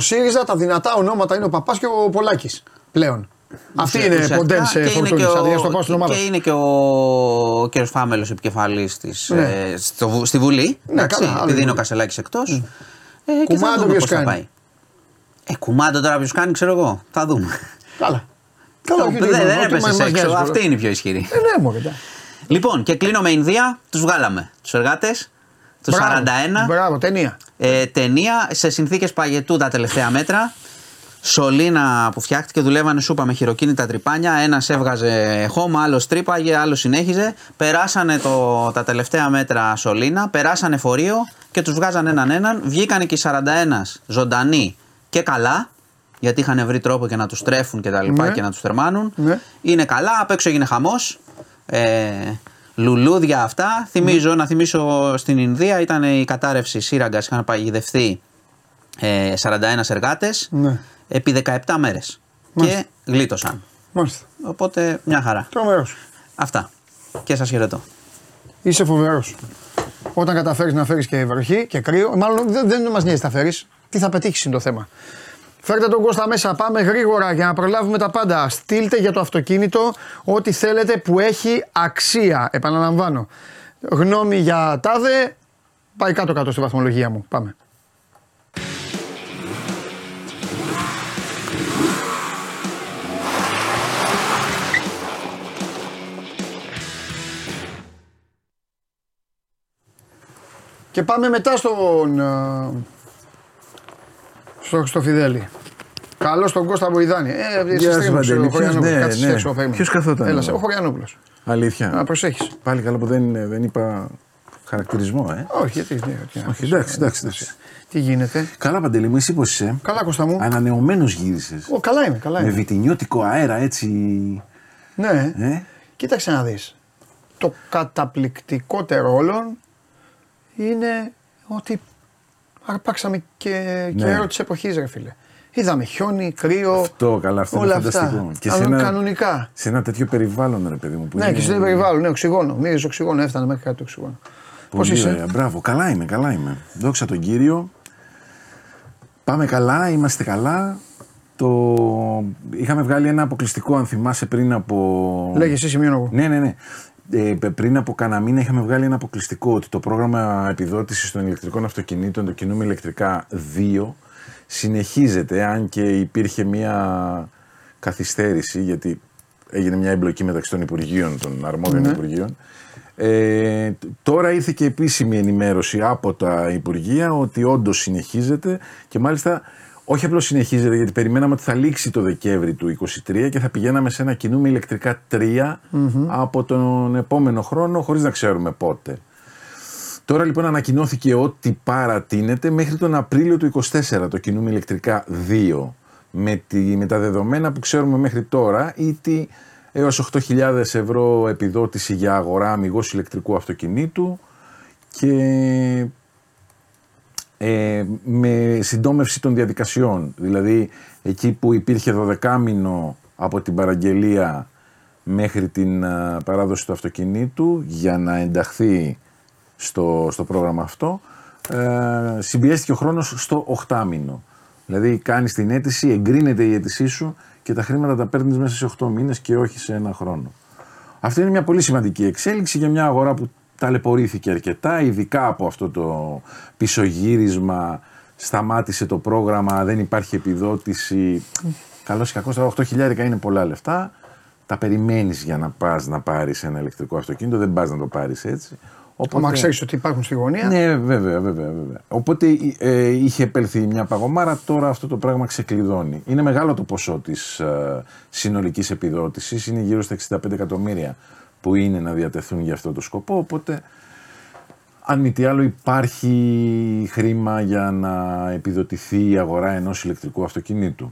ΣΥΡΙΖΑ τα δυνατά ονόματα είναι ο Παπάς και ο Πολάκης πλέον. Αυτή είναι ουσιαστικά ποντέν σε και είναι φορτούνη. και ο- Θα στο πάω στην ομάδα. Και είναι και ο κ. Φάμελος επικεφαλής Ναι. ε, στο βου- στη Βουλή. Ναι, εντάξει, καλά, άλλο επειδή είναι ο είναι. Κασελάκης εκτός. Ε, και θα Κουμάντο δούμε ποιος πώς θα κάνει. πάει. Ε, κουμάντο τώρα ποιος κάνει, ξέρω εγώ. Θα δούμε. Καλά. Καλά, όχι, δεν όχι, δεν όχι, έπεσες μας έξω. νοιάζει, Αυτή είναι η πιο ισχυρή. Ε, ναι, μου εντάξει. Λοιπόν, και κλείνω με Ινδία. Τους βγάλαμε. Τους εργάτες. Τους Μπράβο, 41. Μπράβο, ταινία. Ε, ταινία σε συνθήκες παγετού τα τελευταία μέτρα. Σωλήνα που φτιάχτηκε, δουλεύανε σούπα με χειροκίνητα τρυπάνια. Ένας έβγαζε χώμα, άλλος τρύπαγε, άλλος συνέχιζε. Περάσανε το, τα τελευταία μέτρα σωλήνα, περάσανε φορείο και τους βγάζαν έναν έναν. Βγήκανε και οι 41 ζωντανοί και καλά, γιατί είχαν βρει τρόπο και να τους τρέφουν και τα λοιπά Ναι. και να τους θερμάνουν. Ναι. Είναι καλά, απ' έξω έγινε χαμός. Ε, λουλούδια αυτά. Θυμίζω, να θυμίσω στην Ινδία ήταν η κατάρρευση σύραγγας, είχαν παγιδευτεί ε, 41 εργάτε Ναι. επί 17 μέρες. Και γλίτωσαν. Μάλιστα. Οπότε μια χαρά. Τρομερός. Αυτά. Και σας χαιρετώ. Είσαι φοβερός. Όταν καταφέρεις να φέρεις και βροχή και κρύο, μάλλον δεν, δεν μας νοιάζει τα φέρεις. Τι θα πετύχεις είναι το θέμα. Φέρτε τον Κώστα μέσα, πάμε γρήγορα για να προλάβουμε τα πάντα. Στείλτε για το αυτοκίνητο ό,τι θέλετε που έχει αξία. Επαναλαμβάνω. Γνώμη για τάδε, πάει κάτω κάτω στη βαθμολογία μου. Πάμε. Και πάμε μετά στον ε, α, Στο, στο Φιδέλη. Καλό τον Κώστα Βοηδάνη. Ε, εσύ Γεια σου, στρίμωξε Παντελή. ο Ποιος- Χωριανόπουλος. ναι, Κάτσε ναι. έξω, περίμενε. Ποιος καθόταν; Έλα, εδώ; σε- ο Χωριανόπουλος. Αλήθεια. Να προσέχεις. Πάλι καλά που δεν, δεν είπα χαρακτηρισμό, ε. Όχι, γιατί. ναι, τι να Όχι, πεις. εντάξει, εντάξει, εντάξει. Τι γίνεται; Καλά, Παντελή μου, εσύ πώς είσαι; Καλά, Κώστα μου. Ανανεωμένος γύρισες. Ω, καλά είμαι, καλά Με είμαι. βιτινιώτικο αέρα, έτσι. Ναι, Ε; κοίταξε να δεις. Το καταπληκτικότερο όλων είναι ότι αρπάξαμε και Ναι. καιρό της εποχής ρε φίλε. Είδαμε χιόνι, κρύο, Αυτό, καλά, αυτό όλα είναι φανταστικό. αυτά. Και σε Κανο- ένα, Κανονικά. σε ένα τέτοιο περιβάλλον, ρε παιδί μου. Που Ναι, είναι- και στο περιβάλλον, ναι, οξυγόνο. Μύριζε οξυγόνο, έφτανε μέχρι κάτω οξυγόνο. Πολύ Πώς είσαι; ωραία, Μπράβο, καλά είμαι, καλά είμαι. Δόξα τον Κύριο. Πάμε καλά, είμαστε καλά. Το... Είχαμε βγάλει ένα αποκλειστικό, αν θυμάσαι, πριν από. Λέγε εσύ, σημειώνω εγώ. Ναι, ναι, ναι. Ε, π- πριν από κάνα μήνα είχαμε βγάλει ένα αποκλειστικό ότι το πρόγραμμα επιδότησης των ηλεκτρικών αυτοκινήτων, το κινούμε ηλεκτρικά 2, συνεχίζεται, αν και υπήρχε μια καθυστέρηση, γιατί έγινε μια εμπλοκή μεταξύ των Υπουργείων, των αρμόδιων Υπουργείων. Ε, τ- τώρα ήρθε και επίσημη ενημέρωση από τα Υπουργεία ότι όντως συνεχίζεται και μάλιστα όχι απλώς συνεχίζεται γιατί περιμέναμε ότι θα λήξει το Δεκέμβρη του 2023 και θα πηγαίναμε σε ένα κινούμε ηλεκτρικά 3 από τον επόμενο χρόνο χωρίς να ξέρουμε πότε. Τώρα λοιπόν ανακοινώθηκε ότι παρατείνεται μέχρι τον Απρίλιο του 24 το κινούμε ηλεκτρικά 2 με, τη, με τα δεδομένα που ξέρουμε μέχρι τώρα ότι έως 8.000 ευρώ επιδότηση για αγορά αμυγός ηλεκτρικού αυτοκινήτου και ε, με συντόμευση των διαδικασιών. Δηλαδή εκεί που υπήρχε 12 μήνο από την παραγγελία μέχρι την α, παράδοση του αυτοκινήτου για να ενταχθεί στο, στο πρόγραμμα αυτό ε, συμπιέστηκε ο χρόνος στο 8 μήνο. Δηλαδή κάνεις την αίτηση, εγκρίνεται η αίτησή σου και τα χρήματα τα παίρνεις μέσα σε 8 μήνες και όχι σε ένα χρόνο. Αυτή είναι μια πολύ σημαντική εξέλιξη για μια αγορά που ταλαιπωρήθηκε αρκετά, ειδικά από αυτό το πισωγύρισμα, σταμάτησε το πρόγραμμα, δεν υπάρχει επιδότηση. Καλό ή κακό, τώρα 8 χιλιάρικα είναι πολλά λεφτά. Τα περιμένεις για να πας να πάρεις ένα ηλεκτρικό αυτοκίνητο, δεν πας να το πάρεις έτσι. Άμα ξέρεις ότι υπάρχουν στη γωνία. Ναι, βέβαια, βέβαια, βέβαια. Οπότε ε, είχε επέλθει μια παγωμάρα, τώρα αυτό το πράγμα ξεκλειδώνει. Είναι μεγάλο το ποσό της ε, συνολικής επιδότησης, είναι γύρω στα 65 εκατομμύρια που είναι να διατεθούν για αυτό το σκοπό. Οπότε, αν μη τι άλλο, υπάρχει χρήμα για να επιδοτηθεί η αγορά ενός ηλεκτρικού αυτοκινήτου.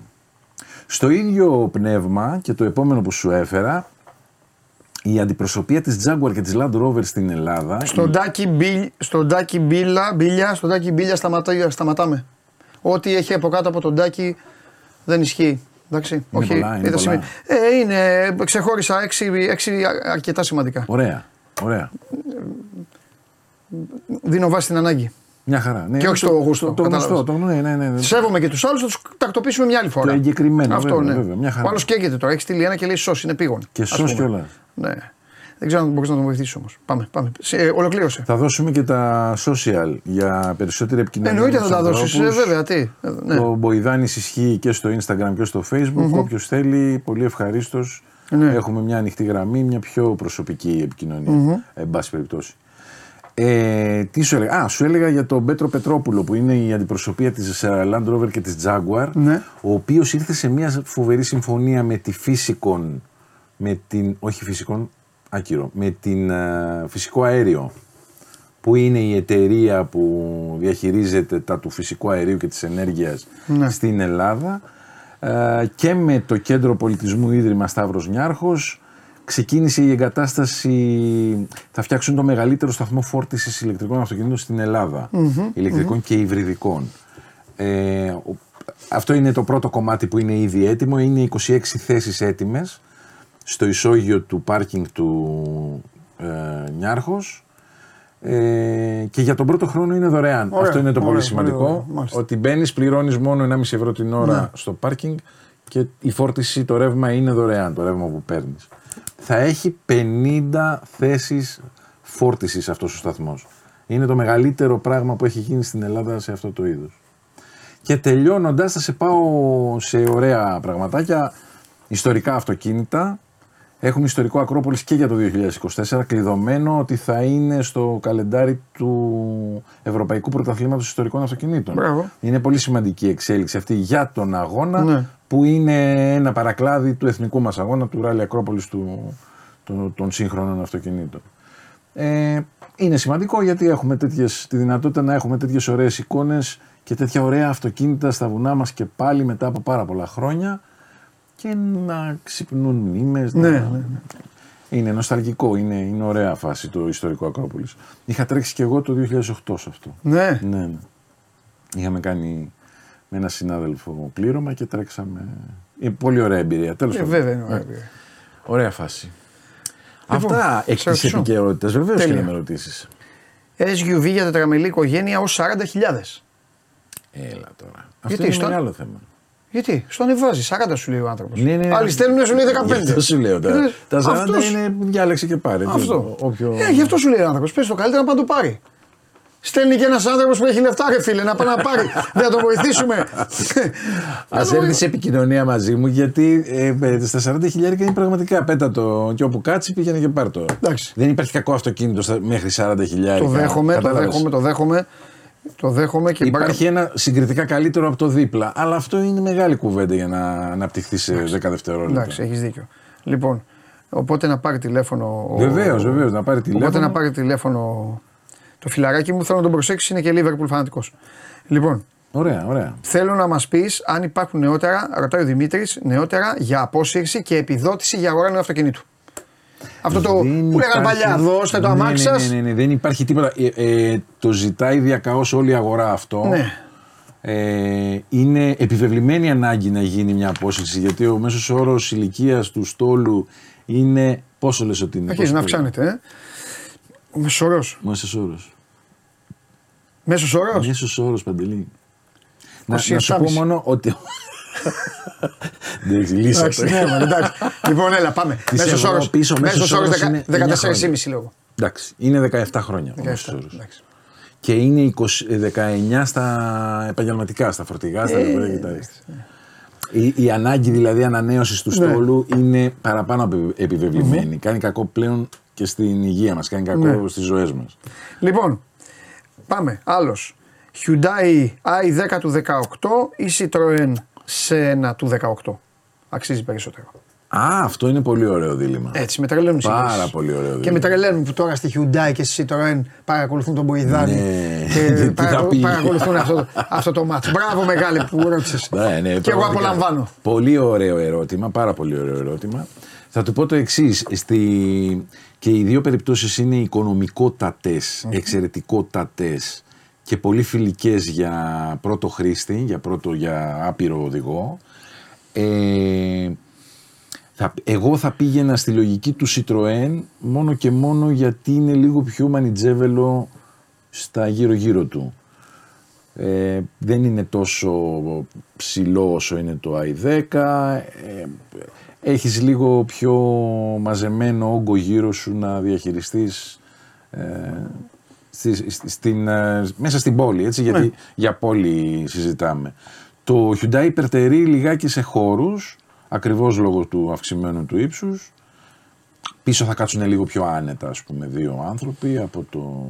Στο ίδιο πνεύμα και το επόμενο που σου έφερα, η αντιπροσωπεία της Jaguar και της Land Rover στην Ελλάδα. Στον Τάκη, Μπίλ, στον Τάκη Μπίλα, Μπίλια, στον Τάκη Μπίλια σταματά, σταματάμε. Ό,τι έχει από κάτω από τον Τάκη δεν ισχύει. Εντάξει, όχι. πολλά, είναι είδα πολλά. σημεία. Ε, είναι, ξεχώρισα έξι, έξι αρκετά σημαντικά. Ωραία, ωραία. Δίνω βάση στην ανάγκη. Μια χαρά. Ναι, Και όχι το- στο γούστο, Το, το γνωστό, κατάλαβες. το, ναι, ναι, ναι, ναι. Σέβομαι και τους άλλους, θα τους τακτοποιήσουμε μια άλλη φορά. Το εγκεκριμένο, Αυτό βέβαια, ναι. βέβαια, μια χαρά. Ο άλλος καίγεται τώρα. Έχεις στείλει ένα και λέει σως είναι πήγον. Και ας σως πούμε. κιόλας. Ναι. Δεν ξέρω αν μπορείς να τον βοηθήσεις όμως. Πάμε, πάμε. Σε, ε, ολοκλήρωσε. Θα δώσουμε και τα social για περισσότερη επικοινωνία. Εννοείται με θα τους τα δώσεις. Ε, ανθρώπους. βέβαια, τι. Ε, Ναι. Το Μποϊδάνης ισχύει και στο Instagram και στο Facebook. mm Όποιος θέλει, πολύ ευχαρίστως. Ναι. Έχουμε μια ανοιχτή γραμμή, μια πιο προσωπική επικοινωνία. Εν πάση περιπτώσει. Ε, τι σου έλεγα; Α, σου έλεγα για τον Πέτρο Πετρόπουλο που είναι η αντιπροσωπεία της ε, Land Rover και της Jaguar Ναι. ο οποίος ήρθε σε μια φοβερή συμφωνία με τη Physicon με την, όχι Physicon, άκυρο, με την ε, φυσικό αέριο που είναι η εταιρεία που διαχειρίζεται τα του φυσικού αερίου και της ενέργειας Ναι. στην Ελλάδα ε, και με το Κέντρο Πολιτισμού Ίδρυμα Σταύρος Νιάρχος ξεκίνησε η εγκατάσταση, θα φτιάξουν το μεγαλύτερο σταθμό φόρτισης ηλεκτρικών αυτοκινήτων στην ελλαδα ηλεκτρικών και υβριδικών. Ε, ο- αυτό είναι το πρώτο κομμάτι που είναι ήδη έτοιμο, είναι 26 θέσεις έτοιμες στο ισόγειο του πάρκινγκ του ε, Νιάρχος ε, και για τον πρώτο χρόνο είναι δωρεάν. Ωραία, Αυτό είναι το ωραία, πολύ πολύ σημαντικό. ωραία, μάλιστα. ότι μπαίνεις, πληρώνεις μόνο 1,5 ευρώ την ώρα Ναι. στο πάρκινγκ και η φόρτιση, το ρεύμα είναι δωρεάν, το ρεύμα που παίρνεις. Θα έχει 50 θέσεις φόρτισης αυτός ο σταθμός. Είναι το μεγαλύτερο πράγμα που έχει γίνει στην Ελλάδα σε αυτό το είδος. Και τελειώνοντας, θα σε πάω σε ωραία πραγματάκια. Ιστορικά αυτοκίνητα. Έχουμε ιστορικό Ακρόπολης και για το 2024, κλειδωμένο ότι θα είναι στο καλεντάρι του Ευρωπαϊκού Πρωταθλήματος Ιστορικών Αυτοκινήτων. Μπράβο. Είναι πολύ σημαντική εξέλιξη αυτή για τον αγώνα, Ναι. που είναι ένα παρακλάδι του εθνικού μας αγώνα, του Ράλι Ακρόπολης του, του- των σύγχρονων αυτοκινήτων. Ε, είναι σημαντικό γιατί έχουμε τέτοιες, τη δυνατότητα να έχουμε τέτοιες ωραίες εικόνες και τέτοια ωραία αυτοκίνητα στα βουνά μας και πάλι μετά από πάρα πολλά χρόνια και να ξυπνούν μνήμες. Ναι, να... ναι, ναι. Είναι νοσταλγικό, είναι, είναι ωραία φάση το ιστορικό Ακρόπολης. Είχα τρέξει και εγώ το 2008 σε αυτό. Ναι. Ναι, ναι. Είχαμε κάνει με ένα συνάδελφο πλήρωμα και τρέξαμε. Είναι πολύ ωραία εμπειρία. Τέλος Ε, πάντων. βέβαια είναι ωραία. Ναι. Ωραία φάση. Λοιπόν, Αυτά εκ σε τη ρωτήσω. επικαιρότητα. Βεβαίως και Τέλεια. να με ρωτήσεις. SUV για τετραμελή οικογένεια ως 40.000. Έλα τώρα. Αυτό Γιατί, είναι στο- μεγάλο θέμα. Γιατί, στο ανεβάζει, 40 σου λέει ο άνθρωπος. Ναι, ναι, ναι. Άλλοι στέλνουν, σου λέει 15. Αυτό σου λέω. Τα, Ε, τα 40 αυτός- είναι διάλεξε και πάρε. Τι- Αυτό. Όποιο... Ε, γι' αυτό σου λέει ο άνθρωπος. Πες το καλύτερα να πάει να το πάρει. Στέλνει και ένας άνθρωπος που έχει λεφτά, ρε φίλε, να πάει να πάρει. Δεν θα τον βοηθήσουμε. Α έρθει σε επικοινωνία μαζί μου γιατί ε, ε, στα 40 χιλιάρικα είναι πραγματικά πέτα το. Και όπου κάτσει πήγαινε και πάρ το. Εντάξει. Δεν υπάρχει κακό αυτοκίνητο στα- μέχρι 40 χιλιάρικα. το δέχομαι, το Κατάλαβες; δέχομαι, το δέχομαι. Το δέχομαι και Υπάρχει ένα συγκριτικά καλύτερο από το δίπλα. Αλλά αυτό είναι μεγάλη κουβέντα για να αναπτυχθεί σε 10 δευτερόλεπτα. Εντάξει, έχεις δίκιο. Λοιπόν, οπότε να πάρει τηλέφωνο. ο- Βεβαίως, βεβαίως. Να πάρει τηλέφωνο. Οπότε να πάρει τηλέφωνο το φιλαράκι μου, θέλω να τον προσέξεις, είναι και Liverpool φανατικός. Λοιπόν, Ωραία, ωραία. θέλω να μας πεις αν υπάρχουν νεότερα, ρωτάει ο Δημήτρης, νεότερα για απόσυρση και επιδότηση για αγορά νέου αυτοκινήτου. Αυτό το Δεν που λέγανε υπάρχει- παλιά, δώστε το Ναι, αμάξι ναι, σας. Ναι, ναι, ναι, δεν υπάρχει τίποτα. Ε, ε, το ζητάει διακαώς όλη η αγορά αυτό. Ναι. Ε, είναι επιβεβλημένη ανάγκη να γίνει μια απόσυρση γιατί ο μέσος όρος ηλικίας του στόλου είναι. Πόσο λες ότι είναι, Αρχίζει πόσο να αυξάνεται. Ε. Ο μέσος Μέσος όρος. Μέσος όρος; Μέσος όρος, Παντελή. Να, 27,5. να σου πω μόνο ότι. Εντάξει, λύσα Εντάξει, το. ναι, μα, εντάξει. Λοιπόν, έλα, πάμε. Της Μέσος όρος. Ευρώπης, ο μέσος όρος είναι 9 14,5 λόγο. Εντάξει, είναι 17 χρόνια ο 17, μέσος όρος. εντάξει. Και είναι 20, 19 στα επαγγελματικά, στα φορτηγά, στα λεωφορεία και τα ρίστα. Η, η ανάγκη δηλαδή ανανέωσης του Ναι. στόλου είναι παραπάνω από επιβεβλημένη. Κάνει κακό πλέον και στην υγεία μας, κάνει κακό Ναι. στις ζωές μας. Λοιπόν, πάμε. Άλλος. Hyundai i10 του 18 ή Citroën C1 του 18. Αξίζει περισσότερο. Α, αυτό είναι πολύ ωραίο δίλημα. Έτσι, με τρελαίνουν οι Πάρα συγκρίσεις. πολύ ωραίο Και δίλημα. με τρελαίνουν που τώρα στη Hyundai και στη Citroën παρακολουθούν τον Μποϊδάνη. Ναι. Και Τι θα παρακολου- πει. παρακολουθούν αυτό, το- αυτό το μάτς. Μπράβο μεγάλη που ρώτησες. Ναι, ναι, και εγώ πραγματικά. απολαμβάνω. Πολύ ωραίο ερώτημα, πάρα πολύ ωραίο ερώτημα. Θα του πω το εξής. Στη... Και οι δύο περιπτώσεις είναι οικονομικότατες, εξαιρετικότατες και πολύ φιλικές για πρώτο χρήστη, για πρώτο για άπειρο οδηγό. Ε, θα, εγώ θα πήγαινα στη λογική του Citroën μόνο και μόνο γιατί είναι λίγο πιο μανιτζέβελο στα γύρω-γύρω του. Ε, δεν είναι τόσο ψηλό όσο είναι το i10. Ε, έχεις λίγο πιο μαζεμένο όγκο γύρω σου να διαχειριστείς ε, στη- στη- στην, ε, μέσα στην πόλη, έτσι, γιατί για πόλη συζητάμε. Το Hyundai υπερτερεί λιγάκι σε χώρους, ακριβώς λόγω του αυξημένου του ύψους. Πίσω θα κάτσουν λίγο πιο άνετα, ας πούμε, δύο άνθρωποι από το,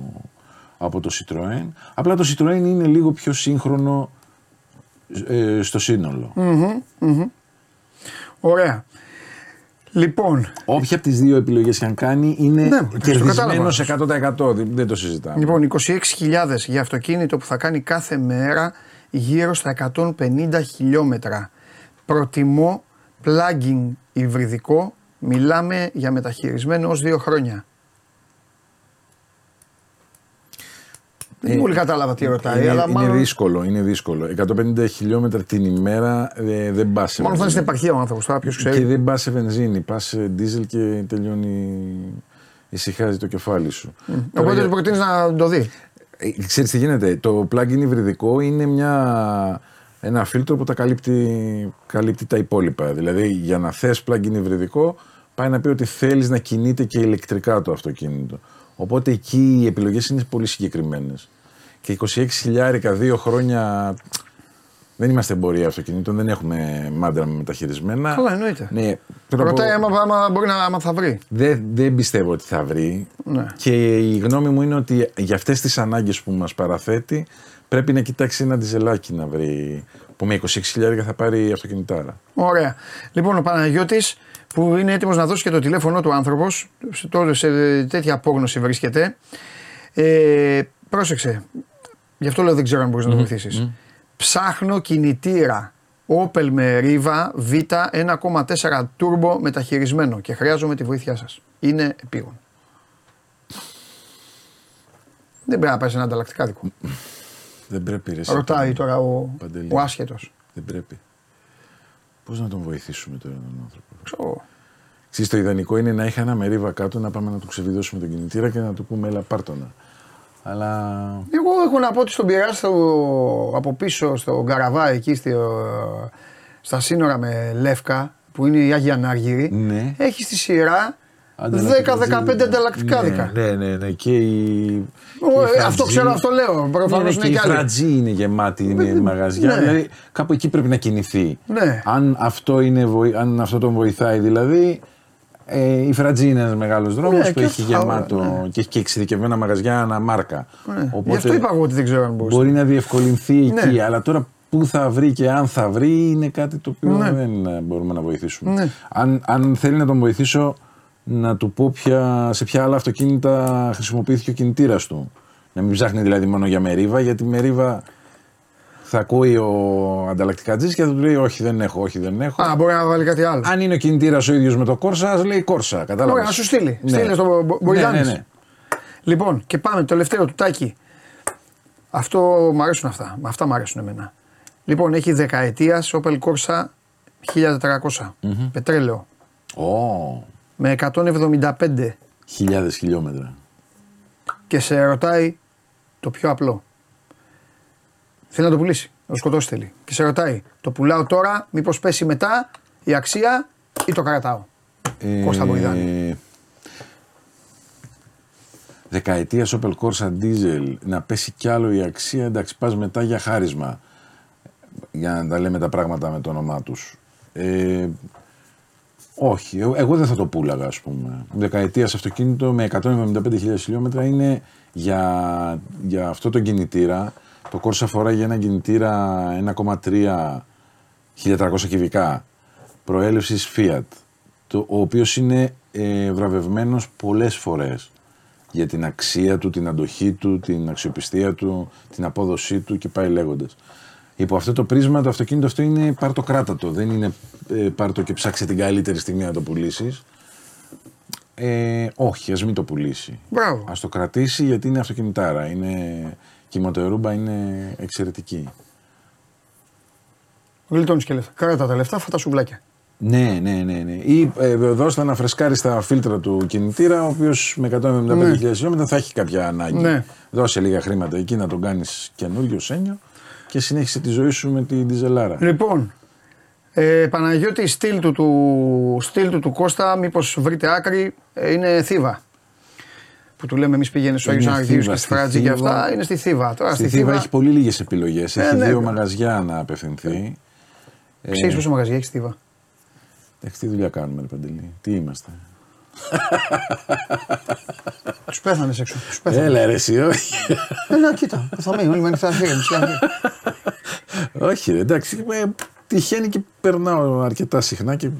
από το Citroën. Απλά το Citroën είναι λίγο πιο σύγχρονο ε, στο σύνολο. Ωραία. Λοιπόν, Όποια από τις δύο επιλογές και αν κάνει είναι Ναι, το κερδισμένος κατάλαβα. 100%. Δεν, δεν το συζητάμε. λοιπόν 26.000 για αυτοκίνητο που θα κάνει κάθε μέρα γύρω στα 150 χιλιόμετρα. Προτιμώ plug-in υβριδικό. Μιλάμε για μεταχειρισμένο ως δύο χρόνια. Δεν πολύ κατάλαβα τι ρωτάει, είναι, αλλά είναι μάλλον, δύσκολο, είναι δύσκολο. 150 χιλιόμετρα την ημέρα ε, δεν πας σε μάλλον θα είναι στην βενζίνη. επαρχία ο άνθρωπος τώρα, ποιος Και ξέρει. δεν πας σε βενζίνη, πας σε δίζελ και τελειώνει. Ησυχάζει το κεφάλι σου. Τώρα Οπότε για- του προτείνεις να το δει. Ε, Ξέρεις τι γίνεται, το plug-in υβριδικό είναι μια, ένα φίλτρο που τα καλύπτει, καλύπτει τα υπόλοιπα. Δηλαδή για να θες plug-in υβριδικό πάει να πει ότι θέλεις να κινείται και ηλεκτρικά το αυτοκίνητο. Οπότε εκεί οι επιλογές είναι πολύ συγκεκριμένες. Και 26 χιλιάρικα, δύο χρόνια Δεν είμαστε εμπορία αυτοκινήτων, δεν έχουμε μάντρα με μεταχειρισμένα. Καλά, εννοείται. Ναι, θέλω να πω- Ρωτάει άμα, άμα μπορεί να άμα θα βρει. Δεν, δεν πιστεύω ότι θα βρει. Ναι. Και η γνώμη μου είναι ότι για αυτές τις ανάγκες που μας παραθέτει πρέπει να κοιτάξει ένα διζελάκι να βρει. που με 26.000 θα πάρει αυτοκινητάρα. Ωραία. Λοιπόν, ο Παναγιώτης που είναι έτοιμος να δώσει και το τηλέφωνο του άνθρωπος, τώρα σε τέτοια απόγνωση βρίσκεται. Ε, πρόσεξε. Γι' αυτό λέω δεν ξέρω αν μπορείς να το βοηθήσεις. Ψάχνω κινητήρα Opel με Riva Β 1,4 turbo μεταχειρισμένο και χρειάζομαι τη βοήθειά σας. Είναι επίγον. Δεν πρέπει να πάει σε ένα ανταλλακτικά δικό. Δεν πρέπει, ρε. εσύ, Ρωτάει Παντελή. τώρα ο, Παντελή. ο άσχετος. Δεν πρέπει. Πώς να τον βοηθήσουμε τώρα τον άνθρωπο; Ξέρω. Ξέρεις, το ιδανικό είναι να έχει ένα μερίβα κάτω, να πάμε να του ξεβιδώσουμε τον κινητήρα και να του πούμε έλα πάρτονα. Αλλά Εγώ έχω να πω ότι στον πειρά στο, από πίσω στο Γκαραβά εκεί στη, στα σύνορα με Λεύκα που είναι η Άγια Νάργυρη Ναι. έχει στη σειρά Ανταλλακτικά 10-15 δίλη. ανταλλακτικά ναι, δικά. Ναι, ναι, ναι. Και η. Ο, και η ε, αυτό Φρατζή- ξέρω, αυτό λέω. Προφανώς ναι, είναι και η κι άλλοι. Φρατζή είναι γεμάτη με Ναι. μαγαζιά. Ναι. Δηλαδή κάπου εκεί πρέπει να κινηθεί. Ναι. Αν, αυτό είναι, βοη- αν αυτό τον βοηθάει δηλαδή. Ε, η Φρατζή είναι ένας μεγάλος δρόμος Ναι, που και έχει αυτά, γεμάτο ναι. και έχει και εξειδικευμένα μαγαζιά αναμάρκα. Ναι. Γι' αυτό είπα εγώ ότι δεν ξέρω αν μπορούσε. Μπορεί να διευκολυνθεί εκεί, Ναι. αλλά τώρα πού θα βρει και αν θα βρει είναι κάτι το οποίο Ναι. δεν ε, μπορούμε να βοηθήσουμε. Ναι. Αν, αν θέλει να τον βοηθήσω, να του πω ποια, σε ποια άλλα αυτοκίνητα χρησιμοποιήθηκε ο κινητήρας του. Να μην ψάχνει δηλαδή μόνο για μερίβα, γιατί μερίβα θα ακούει ο ανταλλακτικατζής και θα του λέει Όχι, δεν έχω, όχι, δεν έχω. Α, μπορεί να βάλει κάτι άλλο. Αν είναι ο κινητήρας ο ίδιος με το Κόρσα, ας λέει Κόρσα. Κατάλαβες. Ωραία, να σου στείλει. Ναι. Στείλε στο Μπο- ναι, Μποϊδάνης. ναι, ναι. Λοιπόν, και πάμε. Το τελευταίο του τάκι. Αυτό μου αρέσουν αυτά. Αυτά μου αρέσουν εμένα. Λοιπόν, έχει δεκαετίας Opel Corsa 1400. Πετρέλαιο. Ω, Με 175. χιλιάδες χιλιόμετρα. Και σε ρωτάει το πιο απλό. Θέλει να το πουλήσει. Να το σκοτώσει θέλει. Και σε ρωτάει, το πουλάω τώρα, μήπως πέσει μετά η αξία ή το κρατάω; Κώστα Μποϊδάνη. Ε, Δεκαετίας Opel Corsa Diesel να πέσει κι άλλο η αξία. Εντάξει, πας μετά για χάρισμα. Για να τα λέμε τα πράγματα με το όνομά τους. Ε, όχι, ε- εγώ δεν θα το πούλαγα, ας πούμε. Δεκαετίας αυτοκίνητο με 175.000 χιλιόμετρα είναι για, για αυτό το κινητήρα. Το Corsa φοράει για ένα κινητήρα 1,3 1300 κυβικά προέλευσης Fiat, το, ο οποίος είναι ε, βραβευμένος πολλές φορές για την αξία του, την αντοχή του, την αξιοπιστία του, την απόδοσή του και πάει λέγοντας. Υπό αυτό το πρίσμα το αυτοκίνητο αυτό είναι πάρτο κράτατο, δεν είναι ε, πάρτο και ψάξε την καλύτερη στιγμή να το πουλήσεις. Ε, όχι, ας μην το πουλήσει. Μπράβο. Ας το κρατήσει γιατί είναι αυτοκινητάρα. Είναι, και η μοτορούμπα είναι εξαιρετική. Γλιτώνεις και λεφτά. Κράτα τα λεφτά, αυτά τα σουβλάκια. Ναι, ναι, ναι. ναι. Ή ε, δώσ' να φρεσκάρει τα φίλτρα του κινητήρα, ο οποίος με 175.000 χιλιόμετρα θα έχει κάποια ανάγκη. Ναι. Δώσε λίγα χρήματα εκεί να τον κάνεις καινούριο σένιο και συνέχισε τη ζωή σου με την διζελάρα. Λοιπόν, ε, Παναγιώτη, στυλ του, του, στυλ του, του Κώστα, μήπως βρείτε άκρη, ε, είναι θύβα. Που του λέμε εμείς πήγαινε στους Είναι Αγίους Αναργίου Θήβα, και στη στη Φράτζη και Θήβα. αυτά. Είναι στη Θήβα. Τώρα Στη στη Θήβα Θήβα. έχει πολύ λίγες επιλογές. Έχει ναι, δύο ναι. μαγαζιά να απευθυνθεί. Ε, Ξέρει πόσο μαγαζιά έχει στη Θήβα. εντάξει, τι δουλειά κάνουμε, ρε Παντελή. Τι είμαστε. Τους πέθανε έξω. Τους πέθανε. Έλα, ρε, εσύ, όχι. Ε, να, κοίτα. Θα μείνει όλοι με ανοιχτά χέρια. μισή αυγή. όχι, ρε, εντάξει. ε, τυχαίνει και περνάω αρκετά συχνά και ε,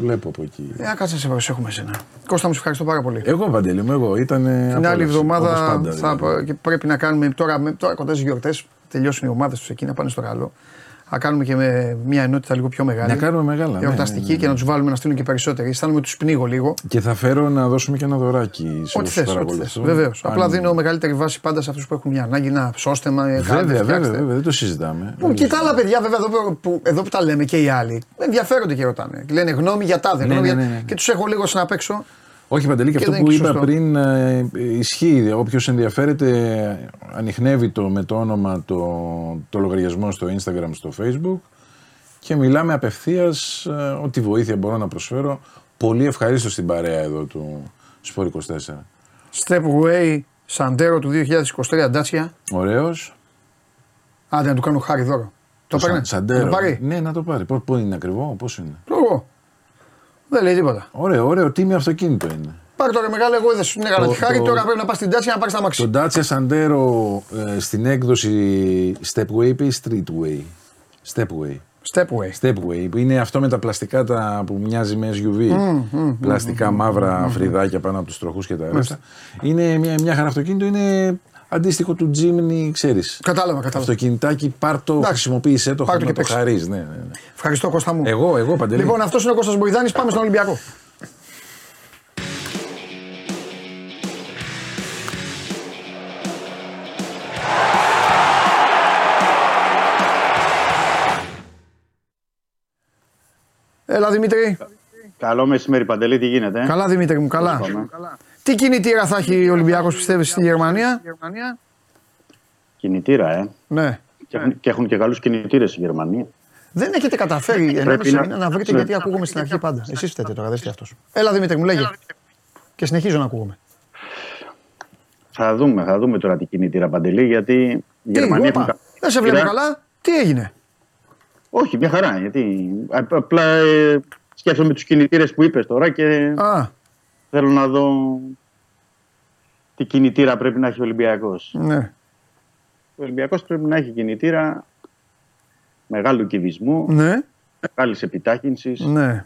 βλέπω από εκεί. Ε, κάτσε να σε προσέχουμε εσένα. Κώστα μου, σε ευχαριστώ πάρα πολύ. Εγώ, Παντελή μου, εγώ. Ήταν. Την άλλη εβδομάδα θα, δηλαδή. και πρέπει να κάνουμε τώρα, με- τώρα κοντά στις γιορτές. Τελειώσουν οι ομάδες τους εκεί να πάνε στο καλό. Θα κάνουμε και με μια ενότητα λίγο πιο μεγάλη. Να κάνουμε μεγάλα. ναι, Εορταστική ναι, ναι, και να τους βάλουμε να στείλουν και περισσότεροι. Αισθάνομαι τους πνίγω λίγο. Και θα φέρω να δώσουμε και ένα δωράκι σε Ό,τι όσους θες, ό,τι θες. παρακολουθούν. Βεβαίως. Αν- Απλά δίνω μεγαλύτερη βάση πάντα σε αυτούς που έχουν μια ανάγκη να σώστεμα. ε, κάντε, Βέβαια, βέβαια, φτιάξτε. βέβαια, δεν το συζητάμε. Λοιπόν, και τα άλλα παιδιά, βέβαια, εδώ που, που, εδώ που τα λέμε και οι άλλοι, ενδιαφέρονται και ρωτάνε. Και λένε γνώμη για τάδε. Ναι, γνώμη ναι, για- ναι, ναι. Και τους έχω λίγο σαν απ' έξω. Όχι, Παντελή, και, Και αυτό δεν που είναι είπα σωστό. πριν ε, ισχύει. Όποιος ενδιαφέρεται, ανοιχνεύει το με το όνομα το, το λογαριασμό στο Instagram, στο Facebook και μιλάμε απευθείας ό,τι βοήθεια μπορώ να προσφέρω. Πολύ ευχαρίστω στην παρέα εδώ του Sport 24. Stepway Sandero του 2023 Dacia. Ωραίος. Άντε να του κάνω χάρη δώρο. Το Σαν- παίρνει. Σαντέρο. Το πάρει; Ναι, να το πάρει. Πού είναι ακριβό, πόσο είναι; Το εγώ. Δεν λέει τίποτα. Ωραίο, ωραίο, τίμιο αυτοκίνητο είναι. Πάρε τώρα μεγάλο, εγώ δεν σου έκανα Το- τη χάρη. το- Τώρα πρέπει να πας στην τάση να πάρεις τα μάξι. Το Dacia Sandero ε, στην έκδοση Stepway ή Streetway; Stepway. Stepway. Stepway, που είναι αυτό με τα πλαστικά τα που μοιάζει με SUV. πλαστικά μαύρα φρυδάκια πάνω από τους τροχούς και τα ρέστα. Είναι μια, μια χαρά αυτοκίνητο, είναι αντίστοιχο του Jimny, ξέρεις. Κατάλαβα, κατάλαβα. Αυτοκινητάκι, πάρ το, Εντάξει. χρησιμοποίησέ το, Πάρ' το να και το παίξε. χαρείς. Ναι, ναι, ναι. Ευχαριστώ Κώστα μου. Εγώ, εγώ παντελή. Λοιπόν, αυτός είναι ο Κώστας Μποϊδάνης. Πάμε στον Ολυμπιακό. Έλα Δημήτρη. Καλό μεσημέρι, Παντελή, τι γίνεται. Καλά Δημήτρη μου, καλά. Πάμε; Τι κινητήρα θα έχει ο Ολυμπιακός πιστεύεις στη Γερμανία; Κινητήρα, ε. Ναι. Και έχουν, και έχουν και καλούς κινητήρες στη Γερμανία. Δεν έχετε καταφέρει Πρέπει ενάμιση να- μήνα να βρείτε Ναι. γιατί ακούγομαι στην αρχή πάντα. Εσείς φταίτε τώρα, δεν φταίει αυτός. Έλα Δημήτρη μου, λέγε. Και συνεχίζω να ακούγομαι. Θα δούμε, θα δούμε τώρα τι κινητήρα, Παντελή, γιατί η Τι, Γερμανία όπα, έχουν κα- δεν σε βλέπω κινητήρα. καλά. Τι έγινε; Όχι, μια χαρά. Γιατί α- απλά ε, σκέφτομαι τους κινητήρες που είπες τώρα και Α, θέλω να δω τι κινητήρα πρέπει να έχει ο Ολυμπιακός. ναι. Ο Ολυμπιακός πρέπει να έχει κινητήρα μεγάλου κυβισμού, Ναι, μεγάλης επιτάχυνσης, ναι.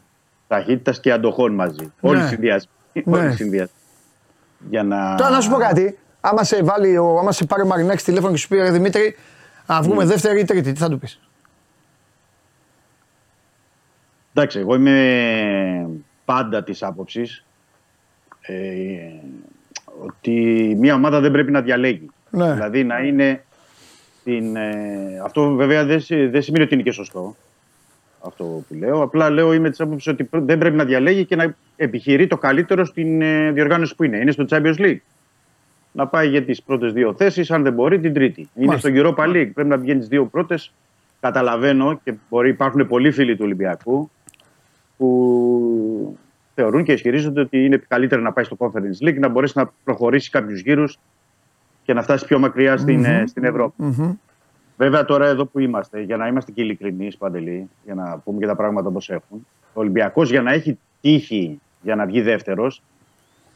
ταχύτητας και αντοχών μαζί. Όλοι οι συνδυασμοί. Ναι. Όλοι οι συνδυασμοί. Για να... Τώρα να σου πω κάτι. Άμα σε, βάλει, ο, άμα σε πάρει ο Μαρινάκης τηλέφωνο και σου πει ρε Δημήτρη, να βγούμε Ναι. δεύτερη ή τρίτη, τι θα του πεις; Εντάξει, εγώ είμαι πάντα της άποψης ε, ότι μια ομάδα δεν πρέπει να διαλέγει. Ναι. Δηλαδή να είναι την, ε, αυτό βέβαια δεν, σι- δεν σημαίνει ότι είναι και σωστό αυτό που λέω. Απλά λέω είμαι της άποψης ότι πρέ- δεν πρέπει να διαλέγει και να επιχειρεί το καλύτερο στην ε, διοργάνωση που είναι. Είναι στο Champions League. Να πάει για τις πρώτες δύο θέσεις, αν δεν μπορεί την τρίτη. Είναι Μάλιστα. στο Europa League. Πρέπει να βγαίνεις τις δύο πρώτες. Καταλαβαίνω και μπορεί υπάρχουν πολλοί φίλοι του Ολυμπιακού που θεωρούν και ισχυρίζονται ότι είναι καλύτερα να πάει στο Conference League, να μπορέσει να προχωρήσει κάποιους γύρους και να φτάσει πιο μακριά στην, ε, στην ευρωπη Μμμ. Βέβαια, τώρα εδώ που είμαστε, για να είμαστε και ειλικρινείς, Παντελή, για να πούμε και τα πράγματα όπως έχουν, ο Ολυμπιακός για να έχει τύχη για να βγει δεύτερος,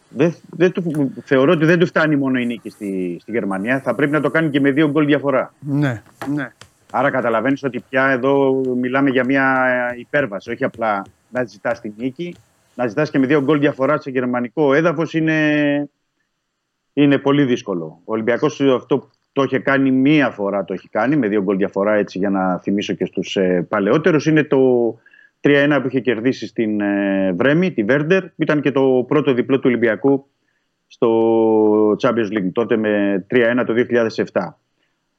δεν, δεν του, θεωρώ ότι δεν του φτάνει μόνο η νίκη στη, στη Γερμανία. Θα πρέπει να το κάνει και με δύο γκολ διαφορά. Ναι, ναι. Άρα καταλαβαίνεις ότι πια εδώ μιλάμε για μια ε, υπέρβαση. Όχι απλά να ζητάς τη νίκη, να ζητάς και με δύο γκολ διαφορά σε γερμανικό έδαφος είναι, είναι πολύ δύσκολο. Ο Ολυμπιακός αυτό το είχε κάνει μία φορά, το έχει κάνει με δύο γκολ διαφορά έτσι για να θυμίσω και στους ε, παλαιότερους. Είναι το 3-1 που είχε κερδίσει στην ε, Βρέμη, τη Βέρντερ, που ήταν και το πρώτο διπλό του Ολυμπιακού στο Champions League, τότε με 3-1 το 2007.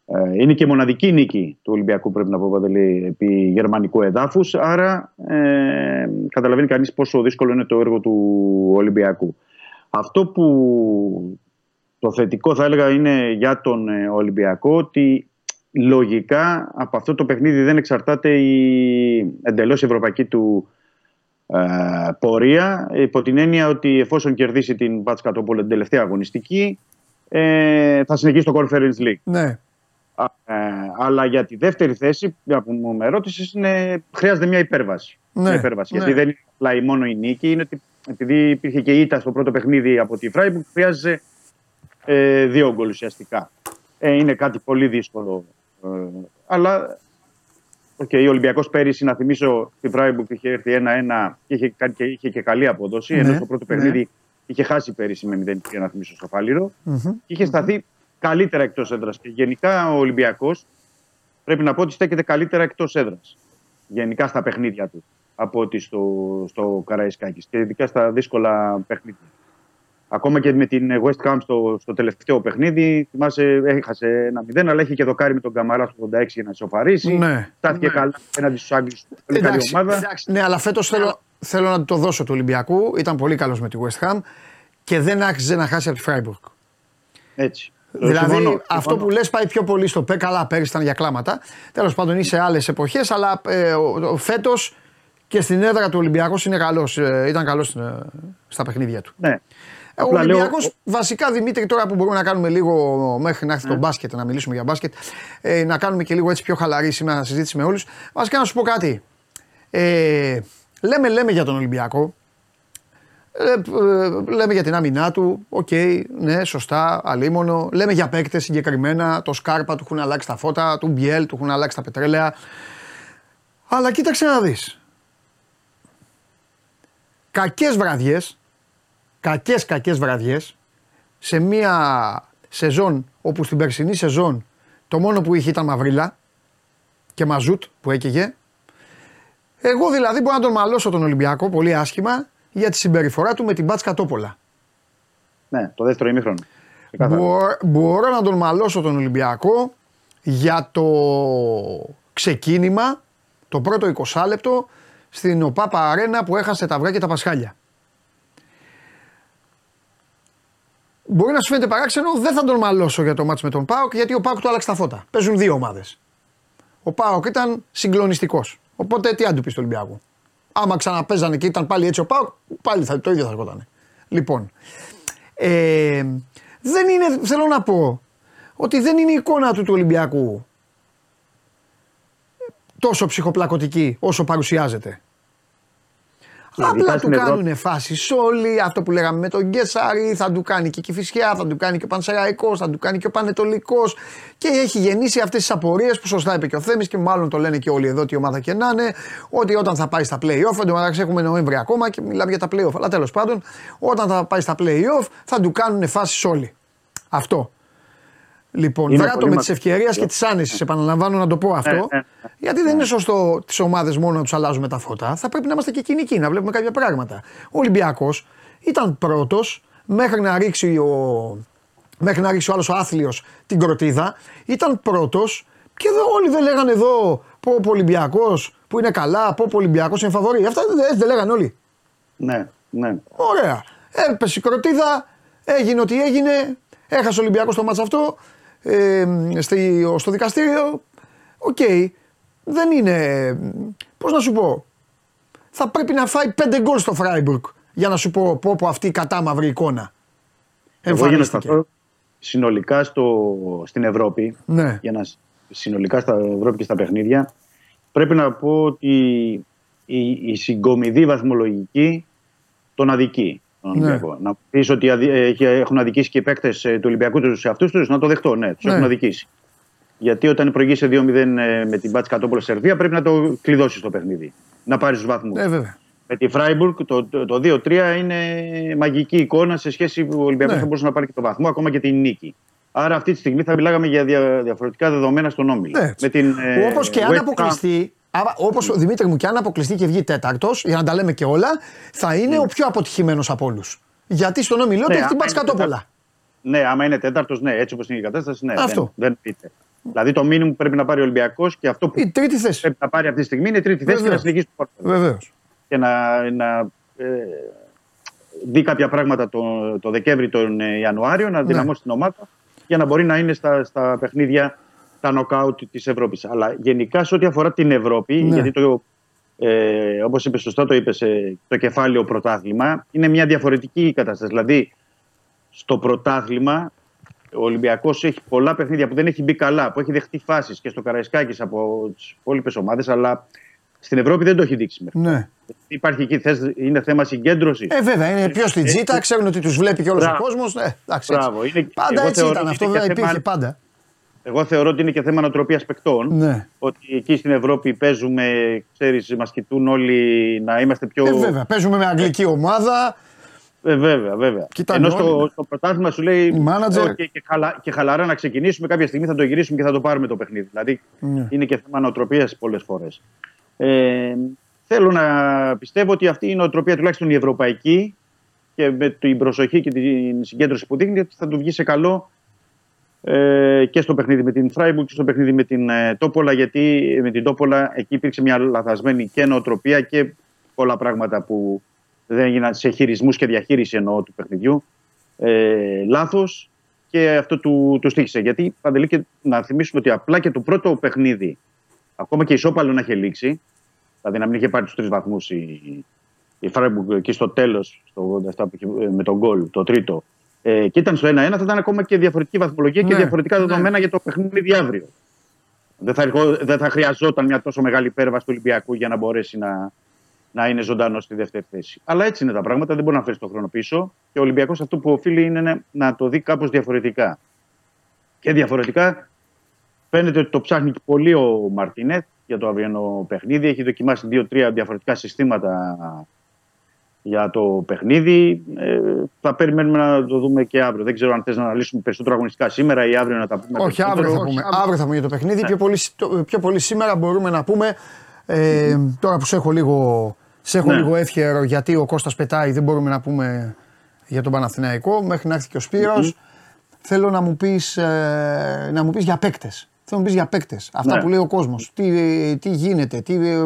Ε, Είναι και η μοναδική νίκη του Ολυμπιακού, πρέπει να πω, Παντελή, επί γερμανικού εδάφους. Άρα, ε, καταλαβαίνει κανείς πόσο δύσκολο είναι το έργο του Ολυμπιακού. Αυτό που το θετικό θα έλεγα είναι για τον ε, Ολυμπιακό ότι λογικά από αυτό το παιχνίδι δεν εξαρτάται η εντελώς ευρωπαϊκή του ε, πορεία υπό την έννοια ότι εφόσον κερδίσει την Βάτσκα Τοπόλο την τελευταία αγωνιστική ε, θα συνεχίσει το Conference League. Ναι. Α, ε, αλλά για τη δεύτερη θέση, που μου με ρώτησες, χρειάζεται μια υπέρβαση. Ναι, Μια υπέρβαση. ναι. Γιατί δεν είναι απλά η μόνο η νίκη, είναι ότι επειδή υπήρχε και ήττα στο πρώτο παιχνίδι από τη Φράιμπουργκ, χρειάζεται ε, δύο γκολ ουσιαστικά. Ε, είναι κάτι πολύ δύσκολο. Ε, αλλά okay, ο Ολυμπιακός πέρυσι, να θυμίσω, στη Φράιμπουργκ είχε έρθει 1-1 και είχε, κάνει και, είχε και καλή απόδοση. Ναι, ενώ στο πρώτο ναι. παιχνίδι είχε χάσει πέρυσι με 0 να θυμίσω στο Φάληρο Μμμ. και είχε σταθεί καλύτερα εκτός έδρας. Και γενικά ο Ολυμπιακός πρέπει να πω ότι στέκεται καλύτερα εκτός έδρας. Γενικά στα παιχνίδια του από ότι στο, στο Καραϊσκάκης. Και ειδικά στα δύσκολα παιχνίδια. Ακόμα και με την West Ham στο, στο τελευταίο παιχνίδι, θυμάσαι, έχασε ένα 0, αλλά είχε και δοκάρι με τον Καμαρά στο 86 για να ισοφαρίσει. Ναι. Στάθηκε καλά έναντι στους Άγγλους. Πολύ καλή Εντάξει, ομάδα. Ναι, αλλά φέτος θέλω, θέλω να του το δώσω του Ολυμπιακού. Ήταν πολύ καλός με τη West Ham και δεν άξιζε να χάσει από τη Φράιμπουργκ. Έτσι. Δηλαδή Συμφωνώ, αυτό συμφωνώ. που λες πάει πιο πολύ στο πέ. Καλά, πέρυσι ήταν για κλάματα. Τέλος πάντων είσαι άλλες εποχές, αλλά ε, φέτος και στην έδρα του Ολυμπιακού είναι καλός. ήταν καλός στα παιχνίδια του. Ναι. Ο Απλά λέω- Ολυμπιακός, βασικά Δημήτρη, τώρα που μπορούμε να κάνουμε λίγο μέχρι να έρθει Ναι. το μπάσκετ, να μιλήσουμε για μπάσκετ, ε, να κάνουμε και λίγο έτσι πιο χαλαρή σήμερα συζήτηση με όλους. Βασικά να σου πω κάτι. Ε, λέμε, λέμε για τον Ολυμπιακό. Ε, ε, λέμε για την άμυνά του. Οκ, ναι, σωστά, αλίμονο. Λέμε για παίκτες συγκεκριμένα. Το Σκάρπα του έχουν αλλάξει τα φώτα, του Μπιέλ του έχουν αλλάξει τα πετρέλαια. Αλλά κοίταξε να δεις. Κακές βραδιές, κακές κακές βραδιές, σε μια σεζόν όπου στην περσινή σεζόν το μόνο που είχε ήταν μαυρίλα και μαζούτ που έκαιγε. Εγώ δηλαδή μπορώ να τον μαλώσω τον Ολυμπιακό πολύ άσχημα για τη συμπεριφορά του με την Μπάτσκα Τόπολα. Ναι, το δεύτερο ημίχρονο. Ξεκάθαρα. Μπορώ, μπορώ να τον μαλώσω τον Ολυμπιακό για το ξεκίνημα, το πρώτο 20 λεπτό στην ΟΠΑΠΑ Αρένα που έχασε τα αυγά και τα πασχάλια. Μπορεί να σου φαίνεται παράξενο, δεν θα τον μαλώσω για το μάτς με τον ΠΑΟΚ γιατί ο ΠΑΟΚ του άλλαξε τα φώτα. Παίζουν δύο ομάδες. Ο ΠΑΟΚ ήταν συγκλονιστικός. Οπότε τι αν του πεις στο Ολυμπιακό; Άμα ξαναπέζανε και ήταν πάλι έτσι ο ΠΑΟΚ, πάλι θα, το ίδιο θα έρχονταν. Λοιπόν, ε, δεν είναι, θέλω να πω, ότι δεν είναι η εικόνα του του Ολυμπιακού τόσο ψυχοπλακωτική όσο παρουσιάζεται. Ειδικά Απλά του στην Ευρώπη. κάνουν φάσεις όλοι. Αυτό που λέγαμε με τον Γκέσαρη, θα του κάνει και η Κηφισιά, θα του κάνει και ο Πανσεραϊκός, θα του κάνει και ο Πανετολικός. Και έχει γεννήσει αυτές τις απορίες που σωστά είπε και ο Θέμης και μάλλον το λένε και όλοι εδώ, τι ομάδα και να είναι, ότι όταν θα πάει στα playoff, εν τω μεταξύ έχουμε Νοέμβρη ακόμα και μιλάμε για τα playoff. Αλλά τέλος πάντων, όταν θα πάει στα playoff, θα του κάνουν φάσεις όλοι. Αυτό. Λοιπόν, Είναι βράτο πολύ με μα- τις ευκαιρίες και τις άνεση, επαναλαμβάνω να το πω αυτό. Ναι, ναι, ναι. Γιατί δεν είναι σωστό τις ομάδες μόνο να τους αλλάζουμε τα φώτα. Θα πρέπει να είμαστε και κοινικοί, να βλέπουμε κάποια πράγματα. Ο Ολυμπιακός ήταν πρώτος μέχρι να ρίξει ο, μέχρι να ρίξει ο άλλος ο άθλιος την κροτίδα. Ήταν πρώτος και εδώ όλοι δεν λέγανε εδώ πω ο Ολυμπιακός που είναι καλά, πω ο Ολυμπιακός είναι φαβορή. Αυτά δεν, δεν, δεν λέγανε όλοι. Ναι, ναι. Ωραία. Έπεσε η κροτίδα, έγινε ό,τι έγινε, έχασε ο Ολυμπιακός το μάτς αυτό ε, στη, στο δικαστήριο. Οκ. Δεν είναι. Πώς να σου πω. Θα πρέπει να φάει πέντε γκολ στο Φράιμπουργκ για να σου πω πω, πω αυτή η κατάμαυρη εικόνα. Εγώ για να Εμφανίστηκε. σταθώ συνολικά στο, στην Ευρώπη, Ναι. για να, συνολικά στα Ευρώπη και στα παιχνίδια, πρέπει να πω ότι η, η συγκομιδή βαθμολογική τον αδικεί. Τον Ναι. Ολυμπιακό. Να πεις ότι αδι- έχει- έχουν αδικήσει και οι παίκτες του Ολυμπιακού τους σε αυτούς τους, να το δεχτώ. Ναι, τους Ναι. έχουν αδικήσει. Γιατί όταν προηγείσαι 2-0 ε, με την Μπάτση Κατόπολο Σερβία, πρέπει να το κλειδώσεις το παιχνίδι. Να πάρεις τους βαθμούς. Ε, βέβαια. Με τη Φράιμπουργκ το, το, το 2-3 είναι μαγική εικόνα σε σχέση που ο Ολυμπιακός Ναι. θα μπορούσε να πάρει και το βαθμό, ακόμα και την νίκη. Άρα αυτή τη στιγμή θα μιλάγαμε για δια, διαφορετικά δεδομένα στον Όμιλο. Ναι. Με την, ε, Όπως και αν West Ham- αποκλειστεί, Όπω Δημήτρη μου, και αν αποκλειστεί και βγει τέταρτος, για να τα λέμε και όλα, θα είναι ο πιο αποτυχημένος από όλους. Γιατί στον όμιλό του Ναι, έχει την άμα πάτση είναι κατόπολα. Ναι, άμα είναι τέταρτος, ναι, έτσι όπως είναι η κατάσταση, ναι. Αυτό. Δεν, δεν πείτε. Δηλαδή το μήνυμα που πρέπει να πάρει ο Ολυμπιακός και αυτό που Η τρίτη θέση. πρέπει να πάρει αυτή τη στιγμή είναι η τρίτη θέση και Βεβαίως. να συνεχίσει το πόρτο. Βεβαίως. Και να, να ε, δει κάποια πράγματα το, το Δεκέμβρη, τον ε, Ιανουάριο, να δυναμώσει την ομάδα για να μπορεί να είναι στα, στα παιχνίδια τα νοκάουτ της Ευρώπης. Αλλά γενικά σε ό,τι αφορά την Ευρώπη, Ναι. γιατί το, ε, όπως είπες σωστά, το είπες το κεφάλαιο πρωτάθλημα, είναι μια διαφορετική κατάσταση. Δηλαδή, στο πρωτάθλημα, ο Ολυμπιακός έχει πολλά παιχνίδια που δεν έχει μπει καλά, που έχει δεχτεί φάσεις και στο Καραϊσκάκης από τις υπόλοιπες ομάδες, αλλά στην Ευρώπη δεν το έχει δείξει μέχρι. Ναι. Υπάρχει εκεί, θες, είναι θέμα συγκέντρωσης; Ε, βέβαια, είναι πιο στην τζίτα, ξέρουν ότι τους βλέπει και όλο ο Μπράβο. κόσμος. Ε, εντάξει, Μπράβο, έτσι. είναι- Πάντα εγώ έτσι θεωρώ ήταν. ότι Αυτό είναι βέβαια και υπήρχε θέμα- πάντα. Εγώ θεωρώ ότι είναι και θέμα νοοτροπία παικτών. Ναι. Ότι εκεί στην Ευρώπη παίζουμε, ξέρεις, μας κοιτούν όλοι να είμαστε πιο. Ε, βέβαια, παίζουμε με αγγλική ομάδα. Ε, βέβαια, βέβαια. Κοιτάνε Ενώ όλοι, ναι. στο, στο πρωτάθλημα σου λέει Μάνατζερ. «Ω, και, και, χαλα, και χαλαρά να ξεκινήσουμε, κάποια στιγμή θα το γυρίσουμε και θα το πάρουμε το παιχνίδι. Δηλαδή Ναι. είναι και θέμα νοοτροπίας πολλές φορές. Ε, θέλω να πιστεύω ότι αυτή η νοοτροπία, τουλάχιστον η ευρωπαϊκή, και με την προσοχή και την συγκέντρωση που δείχνει, ότι θα του βγει σε καλό ε, και στο παιχνίδι με την Φράιμπουργκ και στο παιχνίδι με την ε, Τόπολα. Γιατί με την Τόπολα εκεί υπήρξε μια λαθασμένη και νοοτροπία και πολλά πράγματα που δεν έγιναν σε χειρισμούς και διαχείριση εννοώ του παιχνιδιού. Ε, Λάθος και αυτό του, του στήχησε. Γιατί παντελή και να θυμίσουμε ότι απλά και το πρώτο παιχνίδι, ακόμα και ισόπαλο να είχε λήξει, δηλαδή να μην είχε πάρει τους τρεις βαθμούς η, η Φράιμπουργκ εκεί στο τέλος, στο 87 που είχε- ε, με τον γκολ, το τρίτο, ε, και ήταν στο 1-1, θα ήταν ακόμα και διαφορετική βαθμολογία και Ναι, διαφορετικά δεδομένα για το παιχνίδι αύριο. Δεν θα, ερχό- δεν θα χρειαζόταν μια τόσο μεγάλη υπέρβαση του Ολυμπιακού για να μπορέσει να, να είναι ζωντανό στη δεύτερη θέση. Αλλά έτσι είναι τα πράγματα, δεν μπορεί να φέρει τον χρόνο πίσω. Και ο Ολυμπιακός αυτό που οφείλει είναι να, να το δει κάπως διαφορετικά. Και διαφορετικά φαίνεται ότι το ψάχνει πολύ ο Μαρτίνεθ για το αυριανό παιχνίδι. Έχει δοκιμάσει δύο-τρία διαφορετικά συστήματα για το παιχνίδι. Ε, θα περιμένουμε να το δούμε και αύριο. Δεν ξέρω αν θες να αναλύσουμε περισσότερο αγωνιστικά σήμερα ή αύριο να τα πούμε. Όχι, αύριο περισσότερο. θα πούμε. Αύριο θα πούμε για το παιχνίδι. Πιο, πολύ, το- πιο πολύ σήμερα μπορούμε να πούμε. Ε, τώρα που σε έχω λίγο, σε έχω Ναι. λίγο εύχερο γιατί ο Κώστας πετάει, δεν μπορούμε να πούμε για τον Παναθηναϊκό. Μέχρι να έρθει και ο σπυρος Θέλω να μου πεις, ε, να μου πεις για παίκτες. Θέλω να μου πεις για παίκτες. Αυτά Ναι. που λέει ο κόσμος. Τι, τι γίνεται, τι, ε,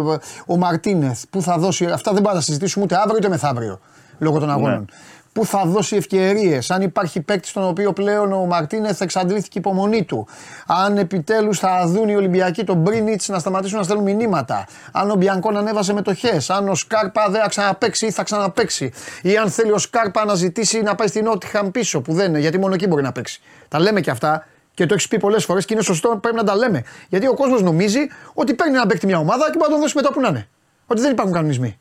ο Μαρτίνεθ, που θα δώσει. Αυτά δεν πάμε να συζητήσουμε ούτε αύριο ούτε μεθαύριο λόγω των αγώνων. Πού θα δώσει ευκαιρίες, αν υπάρχει παίκτη στον οποίο πλέον ο Μαρτίνεθ εξαντλήθηκε η υπομονή του. Αν επιτέλους θα δουν οι Ολυμπιακοί τον Μπρίνιτς να σταματήσουν να στέλνουν μηνύματα. Αν ο Μπιανκόν ανέβασε μετοχέ. Αν ο Σκάρπα δεν θα ξαναπέξει ή θα ξαναπέξει. Ή αν θέλει ο Σκάρπα να ζητήσει να πάει στην Νότιχαμ πίσω που δεν είναι, γιατί μόνο εκεί μπορεί να παίξει. Τα λέμε και αυτά και το έχεις πει πολλές φορές και είναι σωστό, πρέπει να τα λέμε. Γιατί ο κόσμος νομίζει ότι παίρνει ένα παίκτη μια ομάδα και μπορεί να τον δώσει μετά που να είναι. Ότι δεν υπάρχουν κανονισμοί.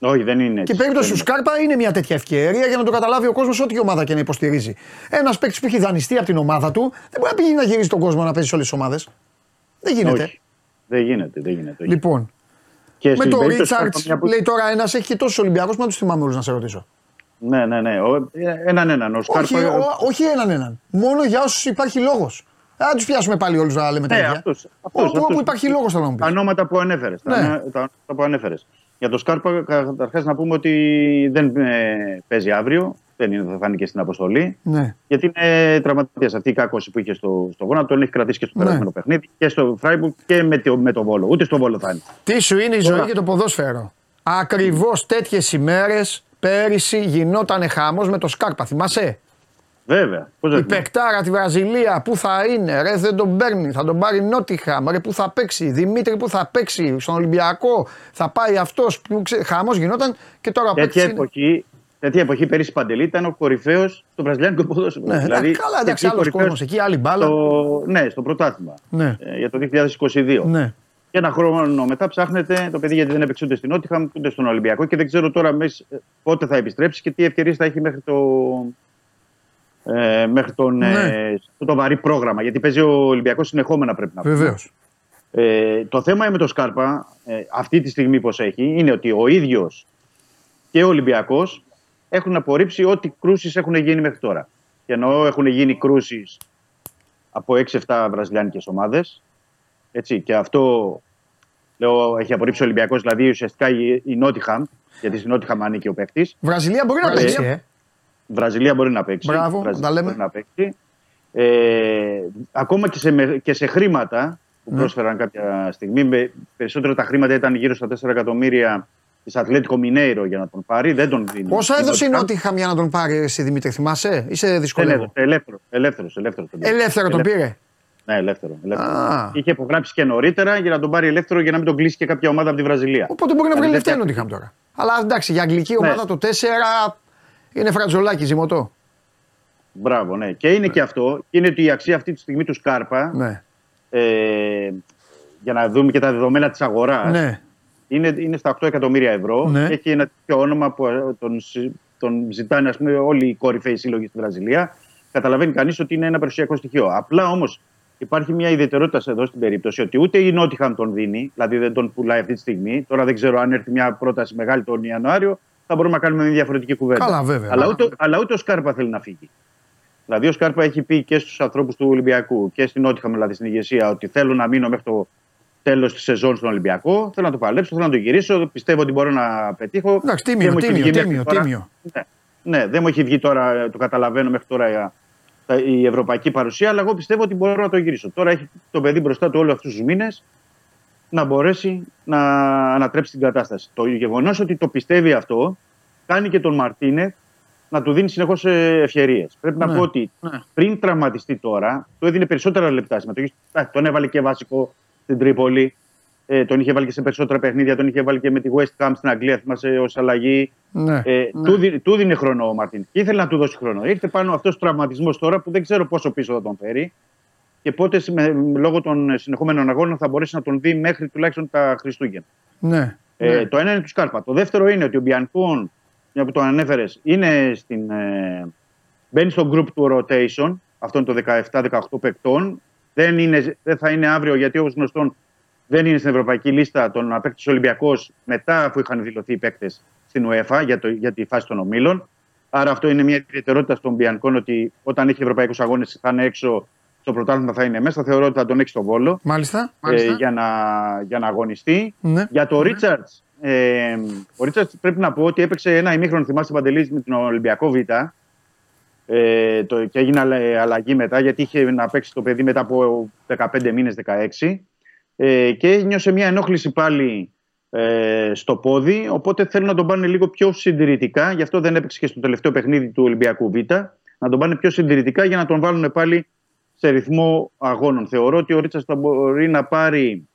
Όχι, δεν είναι Και έτσι. η περίπτωση Δεν του είναι. Σκάρπα είναι μια τέτοια ευκαιρία για να το καταλάβει ο κόσμος ό,τι ομάδα και να υποστηρίζει. Ένας παίκτης που έχει δανειστεί από την ομάδα του δεν μπορεί να πηγαίνει να γυρίσει τον κόσμο να παίζει σε όλες τις ομάδες. Δεν γίνεται. Όχι. Δεν γίνεται, δεν γίνεται. όχι. Λοιπόν, και με στην το περίπτωση Ρίτσαρτ Σκάρπα, μια που- λέει τώρα ένας έχει και τόσους Ολυμπιακούς, μα τους θυμάμαι όλους να σε ρωτήσω. Ναι, ναι, ναι. Ο- ε, Έναν έναν. Ο Όχι, Σκάρπα. ο- όχι έναν έναν. Μόνο για όσους υπάρχει λόγος. Δεν τους πιάσουμε πάλι όλους να λέμε τα Ναι, ίδια. αυτούς, αυτούς, Όπου, αυτούς. όπου υπάρχει λόγος θα να μου Τα πει. ονόματα που ανέφερες. Ναι. Τα, τα ονόματα που ανέφερες. Για το Σκάρπα, καταρχάς να πούμε ότι δεν ε, παίζει αύριο. Δεν είναι, θα είναι και στην αποστολή. Ναι. Γιατί είναι τραυματίας. Αυτή η κακώση που είχε στο, στο γόνατο τον έχει κρατήσει και στο Ναι. περασμένο παιχνίδι και στο Φράιμπουργκ και με το, με το Βόλο. Ούτε στο Βόλο θα είναι. Τι σου είναι η ζωή και το ποδόσφαιρο. Ακριβώς τέτοιες ημέρες πέρυσι γινόταν χαμό με το Σκάρπα. Θυμάσαι; Βέβαια. Πώς Η δεν παικτάρα τη Βραζιλία, πού θα είναι, ρε δεν τον παίρνει, θα τον πάρει Νότιχαμ, ρε πού θα παίξει, Δημήτρη πού θα παίξει, στον Ολυμπιακό, θα πάει αυτός. Χαμό γινόταν και τώρα ο τέτοια, παίκτης είναι- εποχή, τέτοια εποχή πέρυσι Παντελή ήταν ο κορυφαίος στο βραζιλιάνικο ποδόσφαιρο. Ναι, δηλαδή, καλά, εντάξει, εκεί άλλος κορυφαίος κόσμος εκεί, άλλη μπάλα. στο, ναι, στο πρωτάθλημα. Ναι. Ε, για το 2022. Ναι. Και ένα χρόνο μετά ψάχνετε το παιδί γιατί δεν έπαιξε ούτε στην Νότιχαμ ούτε στον Ολυμπιακό και δεν ξέρω τώρα μες, ε, πότε θα επιστρέψει και τι ευκαιρίες θα έχει μέχρι το. Ε, μέχρι τον, Ναι. ε, το, το βαρύ πρόγραμμα. Γιατί παίζει ο Ολυμπιακός συνεχόμενα πρέπει να πούμε. Βεβαίως. Ε, το θέμα με τον Σκάρπα, ε, αυτή τη στιγμή πώς έχει, είναι ότι ο ίδιος και ο Ολυμπιακός έχουν απορρίψει ό,τι κρούσεις έχουν γίνει μέχρι τώρα. Και εννοώ έχουν γίνει κρούσεις από 6-7 βραζιλιάνικες ομάδες. Έτσι, και αυτό λέω, έχει απορρίψει ο Ολυμπιακός, δηλαδή ουσιαστικά η, η Νότιχαμ, γιατί στην Νότιχαμ ανήκει ο παίκτης. Βραζιλία μπορεί να παίξει, ε. Βραζιλία μπορεί να παίξει. Μπράβο, Βραζιλία τα λέμε. Μπορεί να παίξει. Ε, ακόμα και σε, με- και σε χρήματα που Ναι. πρόσφεραν κάποια στιγμή, με, περισσότερο τα χρήματα ήταν γύρω στα 4 εκατομμύρια της Ατλέτικο Μινέιρο για να τον πάρει. Δεν τον δίνει. Πόσα Δεν έδωσε η τον- Νότιχαμ για να τον πάρει εσύ Δημήτρη, θυμάσαι, ή σε Δεν δυσκολεύω. έδωσε. Ελεύθερο. Ελεύθερος, ελεύθερο, τον πήρε. Ελεύθερο τον πήρε. Ναι, ελεύθερο. ελεύθερο. Α. Είχε υπογράψει και νωρίτερα για να τον πάρει ελεύθερο για να μην τον κλείσει και κάποια ομάδα από τη Βραζιλία. Οπότε μπορεί να βγάλει Δηλαδή, λεφτά η τέτοια- Νότιχαμ τώρα. Αλλά εντάξει, για αγγλική Ναι. ομάδα το 4 είναι φρατζολάκι ζυμωτό. Μπράβο, ναι. Και είναι και αυτό. Είναι ότι η αξία αυτή τη στιγμή του Σκάρπα, Ναι. ε, για να δούμε και τα δεδομένα της αγοράς, Ναι. είναι, είναι στα 8 εκατομμύρια ευρώ. Ναι. Έχει ένα τέτοιο όνομα που ε, τον, συ- τον ζητάνε ας πούμε, όλοι οι κορυφαίοι σύλλογοι στη Βραζιλία. Καταλαβαίνει κανείς ότι είναι ένα περιουσιακό στοιχείο. Απλά όμως υπάρχει μια ιδιαιτερότητα σε εδώ στην περίπτωση ότι ούτε η Νότιχαμ τον δίνει, δηλαδή δεν τον πουλάει αυτή τη στιγμή. Τώρα δεν ξέρω αν έρθει μια πρόταση μεγάλη τον Ιανουάριο, θα μπορούμε να κάνουμε μια διαφορετική κουβέντα. Καλά, βέβαια. Αλλά ούτε, αλλά ούτε ο Σκάρπα θέλει να φύγει. Δηλαδή, ο Σκάρπα έχει πει και στους ανθρώπους του Ολυμπιακού και στην Νότιχαμ, δηλαδή στην ηγεσία, ότι θέλω να μείνω μέχρι το τέλος της σεζόν στον Ολυμπιακό. Θέλω να το παλέψω, θέλω να το γυρίσω. Πιστεύω ότι μπορώ να πετύχω. Εντάξει, Δεν τίμιο, μου έχει τίμιο, βγει μέχρι τίμιο, τώρα- τίμιο. Ναι, ναι, δεν μου έχει βγει τώρα, το καταλαβαίνω μέχρι τώρα ε, τα- η ευρωπαϊκή παρουσία, αλλά εγώ πιστεύω ότι μπορώ να το γυρίσω. Τώρα έχει το παιδί μπροστά του όλους αυτούς τους μήνες να μπορέσει να ανατρέψει την κατάσταση. Το γεγονός ότι το πιστεύει αυτό κάνει και τον Μαρτίνε να του δίνει συνεχώς ευκαιρίε. Πρέπει Ναι. να πω ότι πριν τραυματιστεί τώρα, του έδινε περισσότερα λεπτά συμμετοχή. Α, Τον έβαλε και βασικό στην Τρίπολη. Ε, τον είχε βάλει και σε περισσότερα παιχνίδια. Τον είχε βάλει και με τη West Ham στην Αγγλία, θυμάσαι, ως αλλαγή. Ναι. Ε, του, δι- του δίνει χρόνο ο Μαρτίν. Και ήθελε να του δώσει χρόνο. Ήρθε πάνω αυτός ο τραυματισμός τώρα που δεν ξέρω πόσο πίσω θα τον φέρει και πότε με, λόγω των συνεχόμενων αγώνων θα μπορέσει να τον δει μέχρι τουλάχιστον τα Χριστούγεννα. Ναι. Ε, το ένα είναι του Σκάρπα. Το δεύτερο είναι ότι ο Μπιανκόν, μια που το ανέφερες, είναι στην, ε, μπαίνει στο group του rotation αυτών των 17-18 παικτών. Δεν, είναι, δεν θα είναι αύριο γιατί όπως γνωστόν δεν είναι στην ευρωπαϊκή λίστα των απέκτηση Ολυμπιακός μετά αφού είχαν δηλωθεί οι παίκτες στην UEFA για, το, για τη φάση των ομίλων. Άρα αυτό είναι μια ιδιαιτερότητα στον Μπιανκόν ότι όταν έχει ευρωπαϊκούς αγώνες θα είναι έξω, στο πρωτάθλημα θα είναι μέσα. Θεωρώ ότι θα τον έχει στο βόλο Μάλιστα. ε, για, να, για να αγωνιστεί. Ναι. Για το Ρίτσαρτς. Ε, ο Ρίτσαρτς πρέπει να πω ότι έπαιξε ένα ημίχρονο, θυμάστε Παντελής, με τον Ολυμπιακό Β. Ε, το, και έγινε αλλα- αλλαγή μετά, γιατί είχε να παίξει το παιδί μετά από 15 μήνες, 16. Ε, και νιώσε μια ενόχληση πάλι ε, στο πόδι, οπότε θέλουν να τον πάνε λίγο πιο συντηρητικά. Γι' αυτό δεν έπαιξε και στο τελευταίο παιχνίδι του Ολυμπιακού Β. Να τον πάνε πιο συντηρητικά για να τον βάλουν πάλι σε ρυθμό αγώνων. Θεωρώ ότι ο Ρίτσαρτ θα μπορεί να πάρει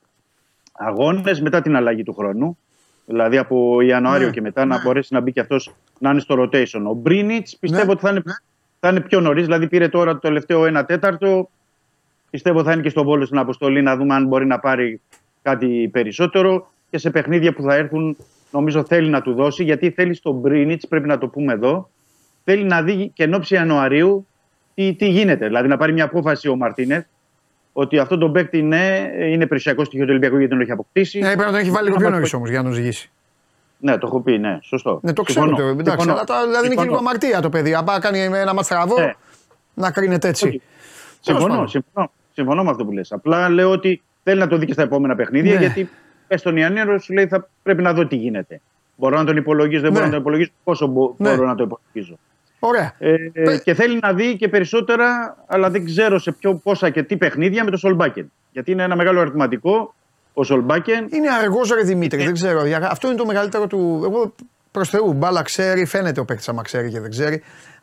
αγώνες μετά την αλλαγή του χρόνου. Δηλαδή από Ιανουάριο Ναι, και μετά να μπορέσει να μπει και αυτός να είναι στο rotation. Ο Μπρίνιτς πιστεύω Ναι, ότι θα είναι, θα είναι πιο νωρίς. Δηλαδή πήρε τώρα το τελευταίο 1 τέταρτο. Πιστεύω θα είναι και στο βόλο στην αποστολή να δούμε αν μπορεί να πάρει κάτι περισσότερο. Και σε παιχνίδια που θα έρθουν, νομίζω θέλει να του δώσει. Γιατί θέλει στον Μπρίνιτς, πρέπει να το πούμε εδώ, θέλει να δει και εν ώψη Ιανουαρίου τι, τι γίνεται. Δηλαδή να πάρει μια απόφαση ο Μαρτίνεθ ότι αυτό το παίκτη ναι, είναι περιουσιακός στοιχείο του Ολυμπιακού γιατί τον έχει αποκτήσει. Ναι, πρέπει να τον έχει βάλει λίγο πιο Να νωρίς μας- όμως για να τον ζυγίσει. Ναι, το έχω πει, ναι, σωστό. Ναι, το ξέρω. Συμφωνώ. Το, εντάξει, Συμφωνώ. αλλά τα, δηλαδή είναι και λίγο Συμφωνώ. αμαρτία το παιδί. Αν πάει να κάνει ένα μαστραβό, Ναι. να κρίνεται έτσι. Όχι. Συμφωνώ, πάντων. συμφωνώ, συμφωνώ με αυτό που λες. Απλά λέω ότι θέλει να το δει και στα επόμενα παιχνίδια Ναι. γιατί πες στον Ιαννέρο σου λέει θα πρέπει να δω τι γίνεται. Μπορώ να τον υπολογίζω, δεν Ναι. μπορώ να τον υπολογίσω. Πόσο μπο- Ναι. μπορώ να το υπολογίζω. Ωραία. Ε, Πε- και θέλει να δει και περισσότερα, αλλά δεν ξέρω σε ποιο, πόσα και τι παιχνίδια με το Σολμπάκεν. Γιατί είναι ένα μεγάλο αριθματικό ο Σολμπάκεν. Είναι αργός ρε Δημήτρη, δεν ξέρω. Για- Αυτό είναι το μεγαλύτερο του. Εγώ προς Θεού, μπάλα ξέρει, φαίνεται ο παίκτης άμα ξέρει και δεν ξέρει.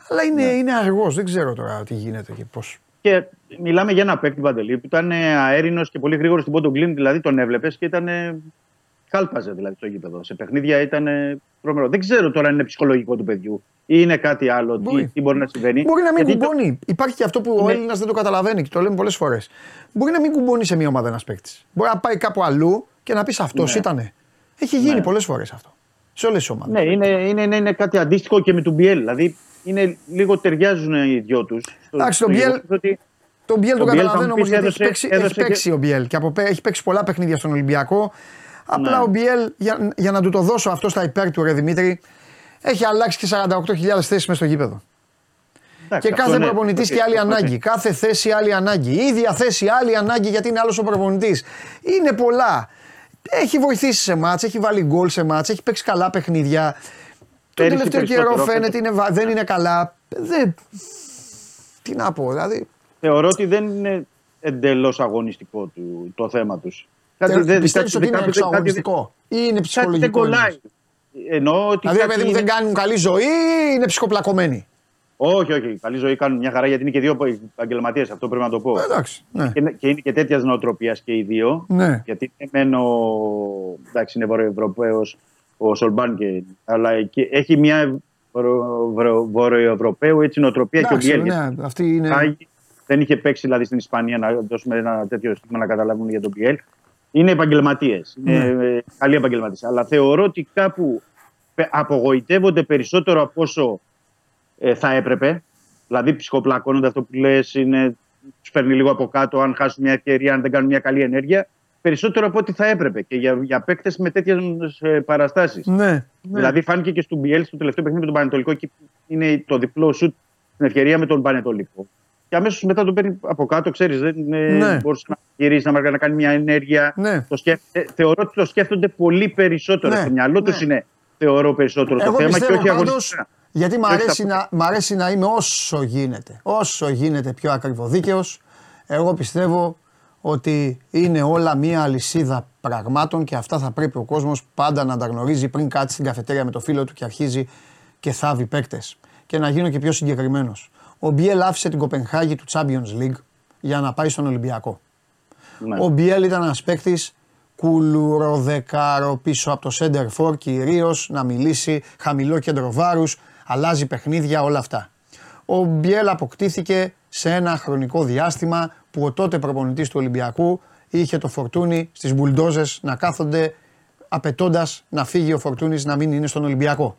Αλλά είναι, είναι αργός, δεν ξέρω τώρα τι γίνεται και πώ. Και μιλάμε για ένα παίκτη Παντελή που ήταν αέρινος και πολύ γρήγορος στην πόντο γκλίν, δηλαδή τον έβλεπες και ήταν. Κάλπαζε δηλαδή στο γήπεδο. Σε παιχνίδια ήταν τρομερό. Δεν ξέρω τώρα αν είναι ψυχολογικό του παιδιού ή είναι κάτι άλλο, τι, Μπορεί. τι μπορεί να συμβαίνει. Μπορεί να μην Γιατί το- κουμπώνει. Υπάρχει και αυτό που ο Ναι. Έλληνας δεν το καταλαβαίνει και το λέμε πολλές φορές. Μπορεί να μην κουμπώνει σε μια ομάδα ένας παίκτης. Μπορεί να πάει κάπου αλλού και να πεις αυτός Ναι. ήτανε. Έχει γίνει Ναι. πολλές φορές αυτό. Σε όλες τις ομάδες. Ναι, είναι, είναι, είναι, είναι κάτι αντίστοιχο και με τον Μπιέλ. Δηλαδή είναι, λίγο ταιριάζουν οι δυο τους. Εντάξει, τον Μπιέλ- Τον Μπιέλ τον Ο Μπιέλ καταλαβαίνω θα μου όμως πεις, γιατί έχει έδωσε- παίξει, έχει έδωσε και- παίξει ο Μπιέλ και από, πέ- έχει παίξει πολλά παιχνίδια στον Ολυμπιακό. Απλά Ναι. ο Μπιέλ, για, για να του το δώσω αυτό στα υπέρ του, ρε Δημήτρη, έχει αλλάξει και 48.000 θέσεις μέσα στο γήπεδο. Και κάθε ναι. προπονητής και άλλη ανάγκη. Κάθε θέση άλλη ανάγκη. Η ίδια θέση άλλη ανάγκη γιατί είναι άλλος ο προπονητής. Είναι πολλά. Έχει βοηθήσει σε μάτς, έχει βάλει γκολ σε μάτς, έχει παίξει καλά παιχνίδια. Τον Πέρυσι τελευταίο καιρό περισσότερο, φαίνεται είναι, βα- δεν είναι καλά. Δεν... Τι να πω, δηλαδή. Θεωρώ ότι δεν είναι εντελώς αγωνιστικό του, το θέμα τους. Πιστεύεις ότι είναι εξωαγωνιστικό; ή είναι Κάτι δεν ψυχολογικό. κολλάει. Εννοώ ότι. Δηλαδή, ρε κάτι παιδί μου, δεν είναι- κάνουν καλή ζωή ή είναι ψυχοπλακωμένοι. Όχι, όχι. Καλή ζωή κάνουν μια χαρά γιατί είναι και δύο επαγγελματίες. Αυτό πρέπει να το πω. Ε, Εντάξει. Ναι. Και, είναι- και είναι και τέτοιας νοοτροπίας και οι δύο. Ναι. Γιατί είναι μεν ο. Εντάξει, είναι Βορειοευρωπαίο ο Σολμπάν, και, αλλά και έχει μια Βορειο- Βορειο- Βορειοευρωπαίου έτσι νοοτροπία και ο Εντάξει, Μπιέλ. ναι, αυτή είναι. Άγι, δεν είχε παίξει δηλαδή στην Ισπανία να δώσουμε ένα τέτοιο στίγμα να καταλάβουν για τον Πιέλ. Είναι επαγγελματίες. Είναι Ναι. ε, καλοί επαγγελματίες. Αλλά θεωρώ ότι κάπου πε- απογοητεύονται περισσότερο από όσο ε, θα έπρεπε. Δηλαδή ψυχοπλακώνονται αυτό που λες, τους παίρνει λίγο από κάτω, αν χάσουν μια ευκαιρία, αν δεν κάνουν μια καλή ενέργεια. Περισσότερο από ό,τι θα έπρεπε και για, για παίκτες με τέτοιες παραστάσεις. Ναι. ναι. Δηλαδή φάνηκε και στον Μπιέλ στο τελευταίο παιχνίδι με τον Πανετολικό. Εκεί είναι το διπλό σουτ στην ευκαιρία με τον Πανετολικό. Και αμέσως μετά τον παίρνει από κάτω, ξέρεις. Δεν Ναι. ναι. μπορούσε να γυρίσεις, να, να κάνει μια ενέργεια. Ναι. Το σκέφ... ε, θεωρώ ότι το σκέφτονται πολύ περισσότερο. Ναι. Στο μυαλό Ναι. του είναι, θεωρώ, περισσότερο Εγώ το θέμα και πιστεύω όχι πάντως, αγωνιστικά. γιατί μ' όχι αρέσει, τα- να, μ' αρέσει να είμαι όσο γίνεται, όσο γίνεται πιο ακριβοδίκαιος. Εγώ πιστεύω ότι είναι όλα μία αλυσίδα πραγμάτων και αυτά θα πρέπει ο κόσμος πάντα να τα γνωρίζει πριν κάτσει στην καφετέρια με το φίλο του και αρχίζει και θάβει παίκτες. Και να γίνω και πιο συγκεκριμένος. Ο Μπιέλ άφησε την Κοπενχάγη του Champions League για να πάει στον Ολυμπιακό. Ναι. Ο Μπιέλ ήταν ένας παίκτης κουλουροδεκάρο πίσω από το center for κυρίως να μιλήσει χαμηλό κέντρο βάρους, αλλάζει παιχνίδια, όλα αυτά. Ο Μπιέλ αποκτήθηκε σε ένα χρονικό διάστημα που ο τότε προπονητής του Ολυμπιακού είχε το φορτούνι στις μπουλντόζες να κάθονται απαιτώντας να φύγει ο Φορτούνης να μην είναι στον Ολυμπιακό.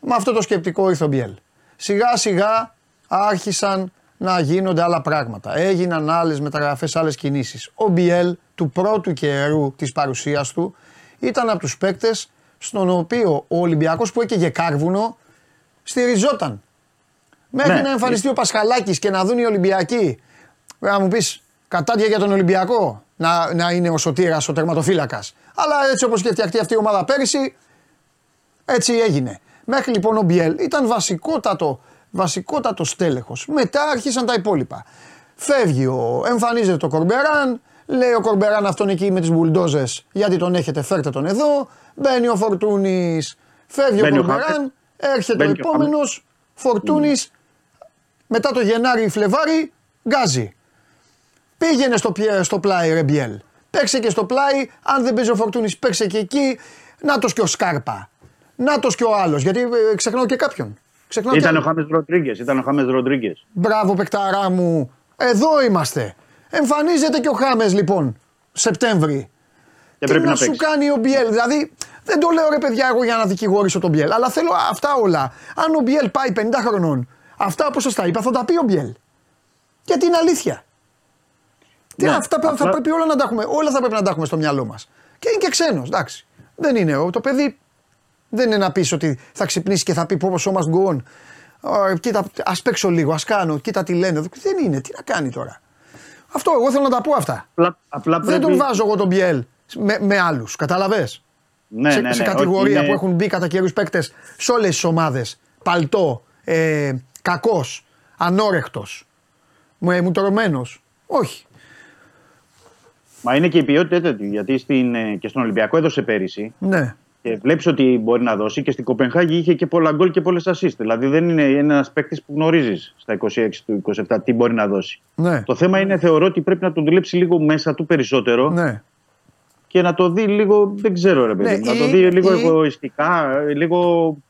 Με αυτό το σκεπτικό ήρθε ο Μπιέλ. Σιγά σιγά άρχισαν να γίνονται άλλα πράγματα. Έγιναν άλλες μεταγραφές, άλλες κινήσεις. Ο Μπιέλ του πρώτου καιρού της παρουσίας του ήταν από τους παίκτες στον οποίο ο Ολυμπιακός που έκαιγε κάρβουνο στηριζόταν. Μέχρι Ναι. να εμφανιστεί ο Πασχαλάκης και να δουν οι Ολυμπιακοί. Να μου πεις κατάδια για τον Ολυμπιακό να, να είναι ο Σωτήρας, ο τερματοφύλακας. Αλλά έτσι όπως και φτιαχτεί αυτή η ομάδα πέρυσι, έτσι έγινε. Μέχρι λοιπόν ο Μπιέλ ήταν βασικότατο, βασικότατος στέλεχος. Μετά άρχισαν τα υπόλοιπα. Φεύγει ο, εμφανίζεται το Κορμπεράν, λέει ο Κορμπεράν αυτόν εκεί με τις μπουλντόζες γιατί τον έχετε φέρτε τον εδώ. Μπαίνει ο Φορτούνης, φεύγει Μπαίνει ο ο Κορμπεράν, Χάμες. έρχεται Μπαίνει ο και ο επόμενος, Φορτούνης, μετά το Γενάρη Φλεβάρι, γκάζι. Πήγαινε στο, πιέ- στο πλάι ρε Μπιέλ. Παίξε και στο πλάι, αν δεν παίζει ο Φορτούνης παίξε και εκεί. Νάτος και ο Σκάρπα. Νάτος και ο άλλος, γιατί ε, ξεχνάω και κάποιον. Ξεχνάω και Ήταν ο άλλον. Χάμες Ροντρίγκες. Ήταν ο Χάμες Ροντρίγκες. Μπράβο παικταρά μου. Εδώ είμαστε. Εμφανίζεται και ο Χάμες λοιπόν, Σεπτέμβρη. Και Τι πρέπει να, να σου παίξει. κάνει ο Μπιέλ. Δηλαδή, δεν το λέω ρε παιδιά εγώ για να δικηγορήσω τον Μπιέλ. Αλλά θέλω αυτά όλα. Αν ο Μπιέλ πάει 50 χρονών, αυτά όπως σας τα είπα θα τα πει ο Μπιέλ. Γιατί είναι αλήθεια. Τι, Ναι, αυτά θα απλά- πρέπει όλα να τα έχουμε, όλα θα πρέπει να τα έχουμε στο μυαλό μας. Και είναι και ξένος, εντάξει. Δεν είναι. ο- Το παιδί δεν είναι να πεις ότι θα ξυπνήσει και θα πει πω so must go on. Ω, Κοίτα, ας παίξω λίγο, ας κάνω, κοίτα τι λένε. Δεν είναι, τι να κάνει τώρα. Αυτό, εγώ θέλω να τα πω αυτά. Απλά, απλά Δεν πρέπει... τον βάζω εγώ τον Μπιέλ με, με άλλους. Κατάλαβες; Ναι, σε, ναι, ναι, σε όχι, κατηγορία είναι- που έχουν μπει κατά καιρούς παίκτες σε όλες τις ομάδες. Παλτό, ε, κακός, ανόρεκτος, μουτρωμένο. Όχι. Μα είναι και η ποιότητα τέτοιου. Γιατί στην, ε, και στον Ολυμπιακό έδωσε πέρυσι. Ναι. Και βλέπεις ότι μπορεί να δώσει και στην Κοπενχάγη είχε και πολλά γκολ και πολλές assist. Δηλαδή δεν είναι ένας παίκτης που γνωρίζεις στα 26 του 27 τι μπορεί να δώσει. Ναι. Το θέμα είναι, θεωρώ ότι πρέπει να τον δουλέψει λίγο μέσα του περισσότερο ναι. και να το δει λίγο, δεν ξέρω ρε παιδί, Ναι, μου, να ή- το δει λίγο ή- εγωιστικά, ε, λίγο.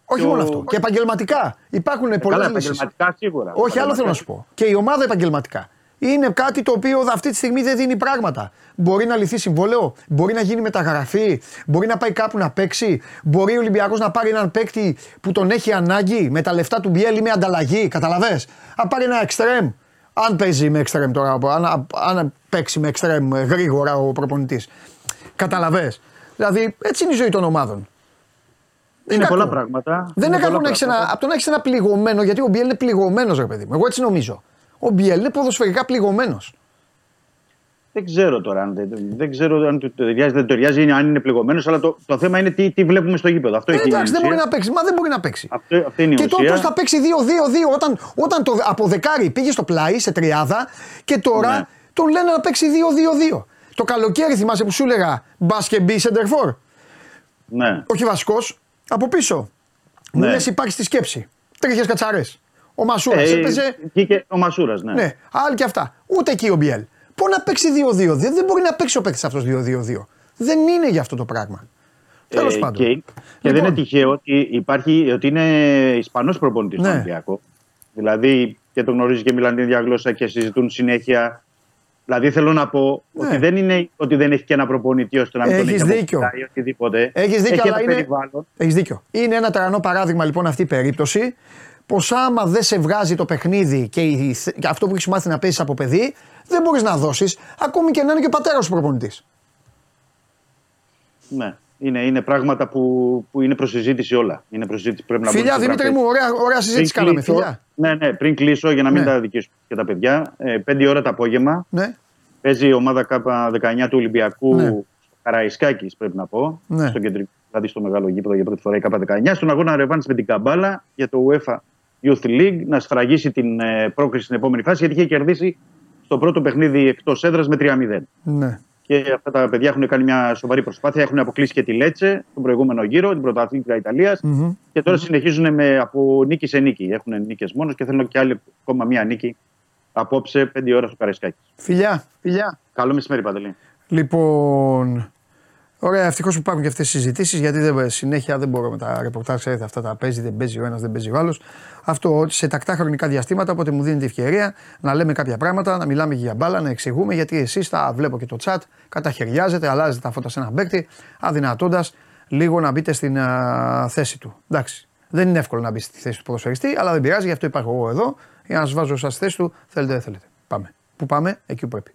Όχι πιο- μόνο αυτό. Και επαγγελματικά. Υπάρχουν πολλέ Καλά, λύσεις. επαγγελματικά σίγουρα. Όχι, άλλο θέλω να σου πω. Και η ομάδα επαγγελματικά. Είναι κάτι το οποίο αυτή τη στιγμή δεν δίνει πράγματα. Μπορεί να λυθεί συμβόλαιο, μπορεί να γίνει μεταγραφή, μπορεί να πάει κάπου να παίξει, μπορεί ο Ολυμπιακός να πάρει έναν παίκτη που τον έχει ανάγκη με τα λεφτά του Μπιέλ ή με ανταλλαγή. Καταλαβέ. Αν πάρει ένα εξτρέμ, αν παίζει με εξτρέμ τώρα, αν, αν παίξει με εξτρέμ γρήγορα ο προπονητής. Καταλαβέ. Δηλαδή έτσι είναι η ζωή των ομάδων. Δεν Είναι κακό. πολλά πράγματα. Δεν είναι πολλά κακό να έχεις πράγματα. ένα, από το να έχεις ένα πληγωμένο, γιατί ο Μπιέλ είναι πληγωμένος, ρε παιδί μου. Εγώ έτσι νομίζω. Ο Μπιέλ είναι ποδοσφαιρικά πληγωμένος. Δεν ξέρω τώρα αν δεν, δεν ξέρω αν του ταιριάζει, δεν του ταιριάζει, είναι- αν είναι πληγωμένος, αλλά το, το θέμα είναι τι, τι βλέπουμε στο γήπεδο. Αυτό Ε, έχει εντάξει, δεν ουσία. μπορεί να παίξει. Μα δεν μπορεί να παίξει. Αυτό, αυτή είναι η Και τώρα ουσία. πώ θα παίξει 2-2-2 όταν, όταν το, από δεκάρι πήγε στο πλάι σε τριάδα και τώρα Ναι. τον λένε να παίξει 2-2-2. Το καλοκαίρι θυμάσαι που σου έλεγα μπας και μπει σεντερφόρ. Ναι. Όχι βασικός, από πίσω. Μου Ναι. λες υπάρχει στη σκέψη. Τρίχες κατσαρές. Ο Μασούρας Ε, έπαιζε. βγήκε ο Μασούρας, ναι. Ναι, άλλοι και αυτά. Ούτε εκεί ο Μπιέλ. Πού να παίξει 2-2. Δεν, δεν μπορεί να παίξει ο παίκτης αυτός 2-2-2. Δεν είναι για αυτό το πράγμα. Τέλος Ε, πάντων. Και, και δεν Λοιπόν, είναι τυχαίο ότι, υπάρχει, ότι είναι Ισπανός προπονητής Ναι. στον Ολυμπιακό. Δηλαδή και τον γνωρίζει και μιλάνε την ίδια γλώσσα και συζητούν συνέχεια. Δηλαδή θέλω να πω Ναι. ότι δεν είναι ότι δεν έχει και ένα προπονητή ώστε να μην τον Έχεις έχει δίκιο. αποκτάει ή οτιδήποτε. Έχεις δίκιο, έχει αλλά ένα είναι. περιβάλλον. Έχεις δίκιο. Είναι ένα τρανό παράδειγμα λοιπόν αυτή η περίπτωση. Πως άμα δεν σε βγάζει το παιχνίδι και, η- και αυτό που έχεις μάθει να παίζεις από παιδί, δεν μπορείς να δώσεις, ακόμη και να είναι και ο πατέρας σου προπονητής. Ναι. Είναι, είναι πράγματα που, που είναι προσυζήτηση όλα. Είναι προσυζήτηση που πρέπει να μπουν Φιλιά στο Δημήτρη τραπέζι. μου, ωραία, ωραία συζήτηση Πριν κάναμε. κλείσω- Φιλιά. Ναι, ναι, πριν κλείσω για να μην Ναι. τα δικήσω και τα παιδιά. Ε, πέντε ώρα το απόγευμα Ναι, παίζει η ομάδα K19 του Ολυμπιακού Ναι. στο Καραϊσκάκης, πρέπει να πω. Ναι. Στο κεντρικό, δηλαδή στο μεγάλο γήπεδο για πρώτη φορά η K19. Στον αγώνα ρεβάνς με την Καμπάλα για το UEFA Youth League να σφραγίσει την ε, πρόκριση στην επόμενη φάση γιατί είχε κερδίσει στο πρώτο παιχνίδι εκτός έδρας με 3-0. ναι. Και αυτά τα παιδιά έχουν κάνει μια σοβαρή προσπάθεια. Έχουν αποκλείσει και τη Λέτσε τον προηγούμενο γύρο, την πρωταθλήτρια Ιταλίας Μμμ. Και τώρα συνεχίζουν με, από νίκη σε νίκη. Έχουν νίκες μόνος και θέλουν και άλλη ακόμα μία νίκη απόψε 5 ώρα στο Καραϊσκάκι. Φιλιά, φιλιά. Καλό μεσημέρι, Παντελή. Λοιπόν, Ωραία, ευτυχώς που υπάρχουν και αυτές οι συζητήσεις γιατί δεν, συνέχεια δεν μπορώ με τα ρεπορτάζ. Ξέρετε, αυτά τα παίζει, δεν παίζει ο ένας, δεν παίζει ο άλλος. Αυτό ότι σε τακτά χρονικά διαστήματα, όποτε μου δίνετε ευκαιρία να λέμε κάποια πράγματα, να μιλάμε για μπάλα, να εξηγούμε γιατί εσείς τα βλέπω και το chat, καταχαιριάζετε, αλλάζετε τα φώτα σε έναν παίκτη, αδυνατώντας λίγο να μπείτε στην α, θέση του. Εντάξει. Δεν είναι εύκολο να μπει στη θέση του ποδοσφαιριστή, αλλά δεν πειράζει, γι' αυτό υπάρχω εγώ εδώ για να σας βάζω σας στη θέση του. Θέλετε, δεν θέλετε. Πάμε. Πού πάμε, εκεί που πρέπει.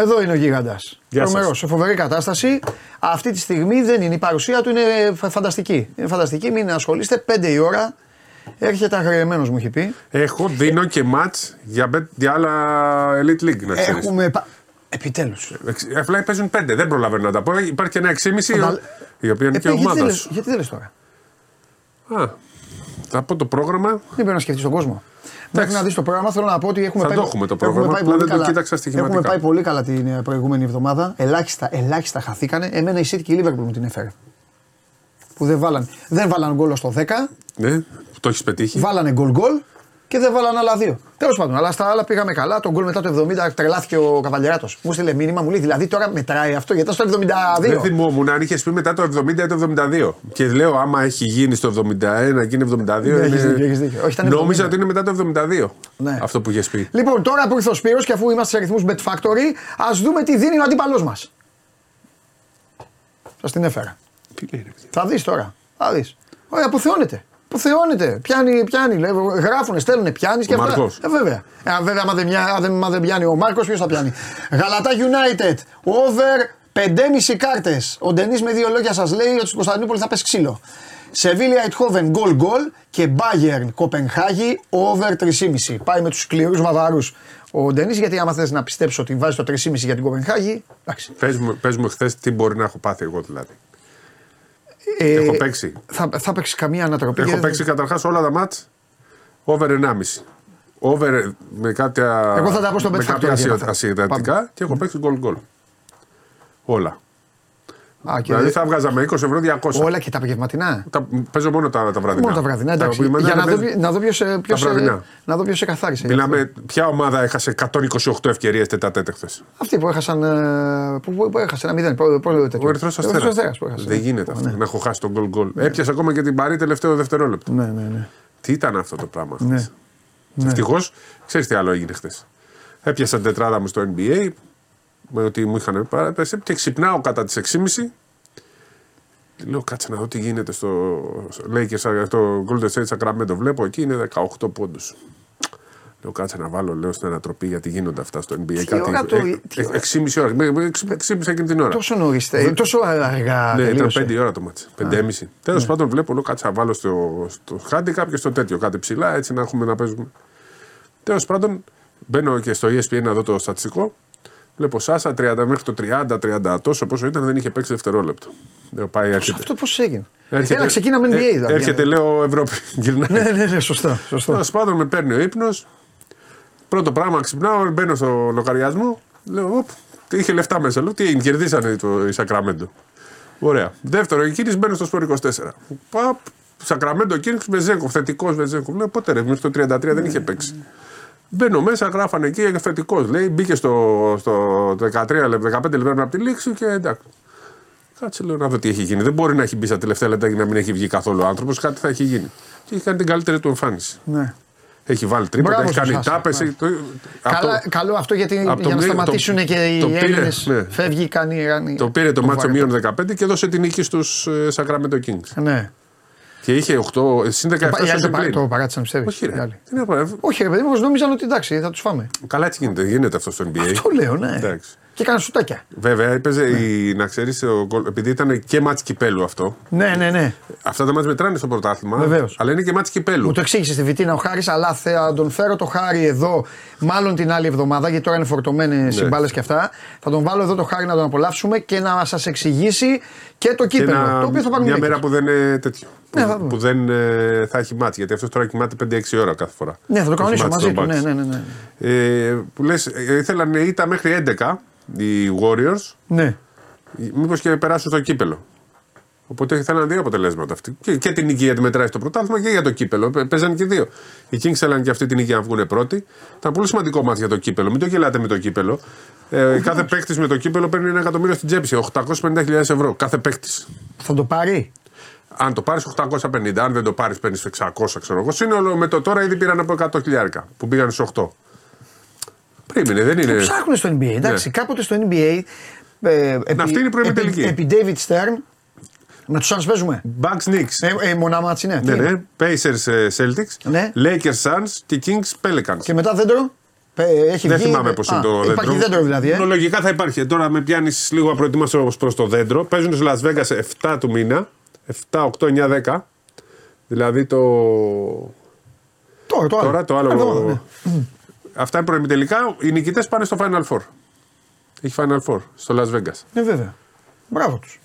Εδώ είναι ο γίγαντας. Γεια σας. Τρομερός, σε φοβερή κατάσταση. Αυτή τη στιγμή δεν είναι η παρουσία του, είναι φα- φανταστική. Είναι φανταστική, μην ασχολείστε. 5 η ώρα. Έρχεται αγριεμένος, μου έχει πει. Έχω, δίνω και ματ για, bet- για άλλα Elite League να ξέρεις. Έχουμε. πα- Επιτέλους. Εξ- Απλά παίζουν πέντε, δεν προλαβαίνω να τα πω. Υπάρχει και ένα 6,5 Θα τα- η οποία είναι και Ε, γιατί, δεν ομάδα λες, σου. γιατί δεν λες τώρα; Α, θα πω το πρόγραμμα. Δεν πρέπει να σκεφτείς τον κόσμο. Μέχρι να δεις το πρόγραμμα, θέλω να πω ότι έχουμε Θα πάει, το έχουμε το πρόγραμμα, πάει απλά πολύ δεν το καλά. κοίταξα στοιχηματικά. Έχουμε πάει πολύ καλά την ε, προηγούμενη εβδομάδα. Ελάχιστα, ελάχιστα χαθήκανε. Εμένα η City και η Liverpool μου την έφερε. Που δεν βάλαν, δεν βάλαν γκολ στο 10, Ναι, το έχεις πετύχει. βάλανε γκολ γκολ και δεν βάλαν άλλα δύο. Τέλος πάντων, αλλά στα άλλα πήγαμε καλά. Το γκολ μετά το 70 τρελάθηκε ο Καβαλιαράτο. Μου στείλε μήνυμα, μου λέει δηλαδή τώρα μετράει αυτό γιατί ήταν στο 72. Δεν θυμόμουν αν είχες πει μετά το 70 ή το 72. Και λέω, άμα έχει γίνει στο 71 και είναι 72. Ναι, έχεις είναι- δίκιο, έχεις δίκιο. Όχι, ήταν Νόμιζα 70. ότι είναι μετά το 72. Ναι. Αυτό που είχες πει. Λοιπόν, τώρα που ήρθε ο Σπύρος και αφού είμαστε σε αριθμούς Bet Factory, ας δούμε τι δίνει ο αντίπαλός μας. Σας την έφερα. Τι λέει, ρε, παιδιά. Θα δεις τώρα. Θα δεις. Ωραία, αποθεώνεται. Αποθεώνεται. Πιάνει, πιάνει. Λέει, γράφουνε, στέλνουνε, πιάνεις και Ο αυτά. Μάρκος. Ε, βέβαια. Ε, βέβαια, άμα δεν, μιά- άμα δεν, άμα δεν πιάνει ο Μάρκος, ποιος θα πιάνει; Γαλατά United. Over 5,5 κάρτες. Ο Ντενή με δύο λόγια σας λέει ότι στην Κωνσταντινούπολη θα πέσει ξύλο. Σεβίλια Ειτχόβεν γκολ γκολ και Bayern Κοπενχάγη over 3,5. Πάει με τους σκληρούς Βαβαρούς. Ο Ντενή, γιατί άμα θες να πιστέψω ότι βάζει το 3,5 για την Κοπενχάγη. Εντάξει. Πες μου, πες μου χθες τι μπορεί να έχω πάθει εγώ δηλαδή. Ε, Έχω παίξει. Θα, θα παίξει καμία ανατροπή. Έχω και- παίξει καταρχάς όλα τα μάτς over 1,5. Over με κάποια, Εγώ θα τα πω στο με Bet κάποια Factory ασυ- για αυτά. ασυδατικά Πάμε. και έχω παίξει γκολ γκολ. Όλα. Α, και Δηλαδή θα βγάζα με 20 ευρώ 200. Όλα και τα απογευματινά. Τα, παίζω μόνο τα, τα βραδινά. Μόνο τα βραδινά, εντάξει. Τα που Για να δεν- δω, ποιο- να δω ποιος, ε, ποιος, τα ε, βραδινά. να δω ποιος σε καθάρισε. Μιλάμε, ποια ομάδα έχασε 128 ευκαιρίες τετατέτε χθες; Αυτοί που έχασαν. ε, Που, που, που έχασε ένα μηδέν. Πώς- πώς λέγεται Ο τέτοιο. Ερυθρός Ο Ερυθρός Αστέρας. Αστέρας που έχασε. Δεν γίνεται αυτό. Ναι. Να έχω χάσει τον γκολ γκολ. Έπιασε ακόμα και την παρή τελευταίο δευτερόλεπτο. Ναι, ναι, ναι. Τι ήταν αυτό το πράγμα χθες; Ναι. Ναι. Ευτυχώ, ξέρεις τι άλλο έγινε χθες. Έπιασα την τετράδα μου στο NBA με ότι μου είχαν παραπέσει και ξυπνάω κατά τις 6.30. Λέω κάτσε να δω τι γίνεται στο. Λέει και στο Golden State Sacramento. Βλέπω εκεί είναι 18 πόντους. Λέω κάτσε να βάλω λέω στην ανατροπή γιατί γίνονται αυτά στο NBA. Τι ώρα το- τι ώρα; 6,5 ώρα. Με- με- Ξύπνησα εκείνη την ώρα. Τόσο νωρίς. Τόσο αργά. Ναι, ήταν τελείωσε. 5 η ώρα το μάτς. 5,5. Τέλος πάντων, βλέπω λέω κάτσε να βάλω στο, στο handicap και στο τέτοιο κάτι ψηλά, έτσι να έχουμε να παίζουμε. Τέλος πάντων, μπαίνω και στο E ESPN να δω το στατιστικό. Βλέπω Σάσα 30 μέχρι το 30-30 τόσο πόσο ήταν δεν είχε παίξει δευτερόλεπτο. Λέω πάει, έρχεται. Αυτό πώς έγινε. Έρχεται- Έλα, ξεκίναμε NBA. ε, δηλαδή. Έρχεται, λέω Ευρώπη. Γυρνάει. Ναι, ναι, ναι, σωστά. σωστά. Τέλος πάντων, με παίρνει ο ύπνος. Πρώτο πράγμα, ξυπνάω, μπαίνω στο λογαριασμό. Λέω, οπ, είχε λεφτά μέσα. Λέω, τι έγινε, κερδίσανε το η Σακραμέντο. Ωραία. Δεύτερο, η κίνηση μπαίνω στο σπορ 24. Παπ, Σακραμέντο κίνηση, Βεζέγκοφ, θετικός Βεζέγκοφ. Λέω, πότε ρε, μέχρι το 33 δεν είχε παίξει. Μπαίνω μέσα, γράφανε εκεί θετικός. Λέει, μπήκε στο, στο 13, λεπτά, 15 λεπτά από τη λήξη και εντάξει. Κάτσε λέω να δω τι έχει γίνει. Δεν μπορεί να έχει μπει στα τελευταία λεπτά και να μην έχει βγει καθόλου ο άνθρωπος. Κάτι θα έχει γίνει. Και έχει κάνει την καλύτερη του εμφάνιση. Ναι. Έχει βάλει τρίποτα, Μπράβο έχει στους κάνει Σάσα, τάπε. ναι. Καλά, καλό αυτό γιατί από το για να μνή- σταματήσουν το- και οι το πήρε, Έλληνες. ναι. Φεύγει, κάνει. κάνει Το πήρε το μάτσο βαρετό. μείον 15 και έδωσε την νίκη στους Sacramento Kings. Ναι. Και είχε 8, συν 17 Οι άλλοι στο το, παρά- συμπλήν. το παράτησαν, πιστεύει. Όχι, ρε. Τι να πω, ε, Όχι, ρε παιδί μου, νόμιζαν ότι εντάξει, θα τους φάμε. Καλά, έτσι γίνεται. Γίνεται αυτό στο NBA. Αυτό λέω, ναι. Εντάξει. Και έκανε σουτάκια. Βέβαια, έπαιζε η, να ξέρεις, επειδή ήταν και μάτς κυπέλου αυτό. Ναι, ναι, ναι. Αυτά τα μάτς μετράνε στο πρωτάθλημα. Βεβαίως. Αλλά είναι και μάτς κυπέλου. Μου το εξήγησε στη Βιτίνα ο Χάρης, αλλά θα τον φέρω το Χάρη εδώ, μάλλον την άλλη εβδομάδα, γιατί τώρα είναι φορτωμένες Ναι. οι μπάλε και αυτά. Θα τον βάλω εδώ το Χάρη να τον απολαύσουμε και να σας εξηγήσει και το Και κύπελο. ένα- το οποίο θα πάρουμε μια νίκη. μέρα που δεν είναι τέτοιο. Ναι, που, θα δούμε. που δεν ε, θα έχει μάτς. Γιατί αυτός τώρα κοιμάται 5-6 ώρα κάθε φορά. Ναι, θα το Έχει κανονίσω μάτς μαζί στον του. Ναι, Bucks. ναι, ναι. ναι. Ε, που λες, ε, ήθελαν ήττα μέχρι 11 οι Warriors, ναι. μήπως και περάσουν στο κύπελο. Οπότε ήθελαν δύο αποτελέσματα αυτοί. Και, και την νίκη γιατί μετράει στο πρωτάθλημα και για το κύπελο. Πε- Παίζανε και δύο. Οι Kings θέλαν και αυτή την νίκη να βγουν πρώτοι. Ήταν πολύ σημαντικό μάτι για το κύπελο. Μην το γελάτε με το κύπελο. Ε, κάθε παίκτης με το κύπελο παίρνει ένα εκατομμύριο στην τσέπη. σου. 850.000 ευρώ. Κάθε παίκτης. Θα το πάρει; Αν το πάρεις 850, αν δεν το πάρεις παίρνεις 600, ξέρω εγώ. Σύνολο με το τώρα ήδη πήραν από 100 χιλιάρικα που πήγαν στους 8. Περίμενε, δεν είναι. Ψάχνουν στο NBA. Εντάξει, Ναι. κάποτε στο NBA. Ε, επί, Αυτή είναι η προημιτελική. επί, επί David Stern. Με τους Suns παίζουμε. Bucks Knicks. Ε, ε, μονάματσι, ναι. Ναι, Τι είναι; ναι. Pacers ε, Celtics. Ναι. Lakers Suns και Kings Pelicans. Και μετά δέντρο. Ε, έχει Δεν βγει, θυμάμαι ε, πώς α, είναι το δέντρο. Υπάρχει δέντρο δηλαδή. Ε. Λογικά θα υπάρχει. Τώρα με πιάνεις λίγο απροετοίμαστο προς το δέντρο. Παίζουν στο Las Vegas 7 του μήνα. 7, 8, 9, 10. Δηλαδή το. Τώρα, τώρα. Τώρα το άλλο. Εβδομάδα, ναι. Αυτά είναι προημιτελικά. Οι νικητές πάνε στο Final Four. Έχει Final Four στο Las Vegas. Ναι, βέβαια. Μπράβο τους.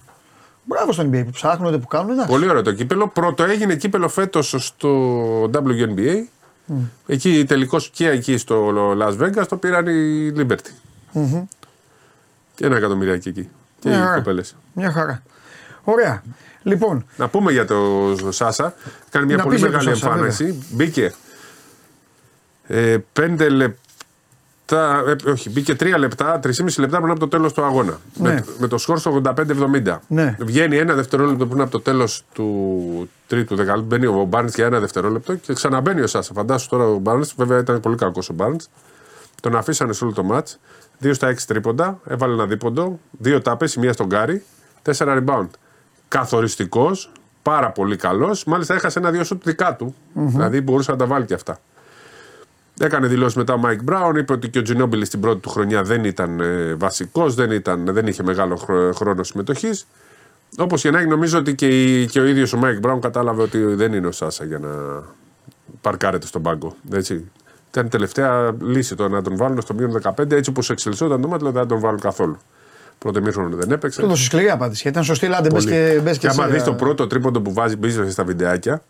Μπράβο στον NBA που ψάχνονται, που κάνουν. Εντάξει. Πολύ ωραίο το κύπελο. Πρώτο έγινε κύπελο φέτος στο WNBA. Εκεί τελικώ και εκεί στο Las Vegas το πήραν οι Liberty. Και ένα εκατομμυριάκι εκεί. Και Μια οι χαρά. κοπέλες. Μια χαρά. Ωραία. Λοιπόν, Να πούμε για το Σάσα. Κάνει μια Να πολύ πεις για τον μεγάλη Σάσα, εμφάνιση. Μπήκε ε, πέντε λεπτά. Ε, όχι, μπήκε τρία λεπτά, 3,5 λεπτά πριν από το τέλος του αγώνα. Ναι. Με, με το σκορ στο 85-70. Ναι. Βγαίνει ένα δευτερόλεπτο πριν από το τέλος του τρίτου δεκαλέπτου. Μπαίνει ο Μπάρν για ένα δευτερόλεπτο και ξαναμπαίνει ο Σάσα. Φαντάσου τώρα ο Μπάρν, βέβαια ήταν πολύ κακός ο Μπάρν. Τον αφήσανε σε όλο το μάτ. 2 στα 6 τρίποντα, έβαλε ένα δίποντο, δύο τάπες, η μία στον Γκάρι, 4 rebound. Καθοριστικός, πάρα πολύ καλός. Μάλιστα έχασε ένα-δύο σουτ δικά του. Δηλαδή μπορούσε να τα βάλει και αυτά. Έκανε δηλώσεις μετά ο Μάικ Μπράουν, είπε ότι και ο Τζινόμπιλι στην πρώτη του χρονιά δεν ήταν ε, βασικός, δεν, ήταν, δεν είχε μεγάλο χρό- χρόνο συμμετοχής. Όπως και να έχει, νομίζω ότι και, η- και ο ίδιος ο Μάικ Μπράουν κατάλαβε ότι δεν είναι ο Σάσα για να παρκάρεται στον πάγκο. Έτσι. Ήταν η τελευταία λύση το να τον βάλουν στο μείον 15, έτσι όπως εξελισσόταν το ματς, δεν θα τον βάλουν καθόλου. Πρώτο ημίχρονο δεν έπαιξε. του δώσε σκληρή απάντηση. Γιατί ήταν σωστή λάντε. Μπες Πολύ. και, μπες Και και άμα σε- δεις το πρώτο τρίποντο που βάζει πίσω στα βιντεάκια,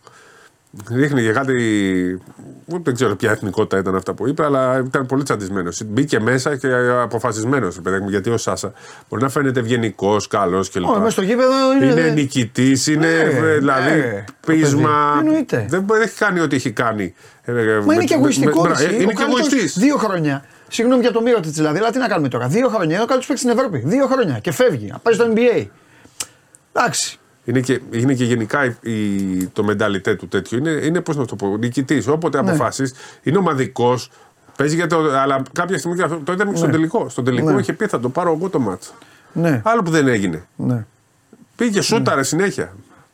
δείχνει για κάτι. Δεν ξέρω ποια εθνικότητα ήταν αυτά που είπε, αλλά ήταν πολύ τσαντισμένος. Μπήκε μέσα και αποφασισμένος, γιατί ο Σάσα μπορεί να φαίνεται ευγενικός, καλός κλπ. Όχι, μέσα στο γήπεδο είναι. Είναι νικητής, είναι Ναι, ε, δηλαδή ναι, το πείσμα. παιδί. Εννοείται. Δεν έχει κάνει ό,τι έχει κάνει. Ε, ε, Μα με- είναι και με- εγωιστικό. με- εσύ. ε, Ο Είναι και καλύτερος εγωιστή. Δύο χρόνια. Συγγνώμη για το μύρο της δηλαδή, αλλά τι να κάνουμε τώρα. Δύο χρόνια. Είναι ο καλύτερος παίκτης στην Ευρώπη. Δύο χρόνια και φεύγει. Να πάει στο NBA. Εντάξει. Είναι και, είναι και γενικά η, η- το μενταλιτέ του τέτοιο. Είναι, είναι πώς να το πω, νικητής. Όποτε Ναι. αποφασίσει, είναι ομαδικός. Παίζει για το. Αλλά κάποια στιγμή και αυτό το είδαμε και στον τελικό. Στον τελικό Ναι. είχε πει θα το πάρω εγώ το μάτσο. Ναι. Άλλο που δεν έγινε. Ναι. Πήγε σούταρε συνέχεια.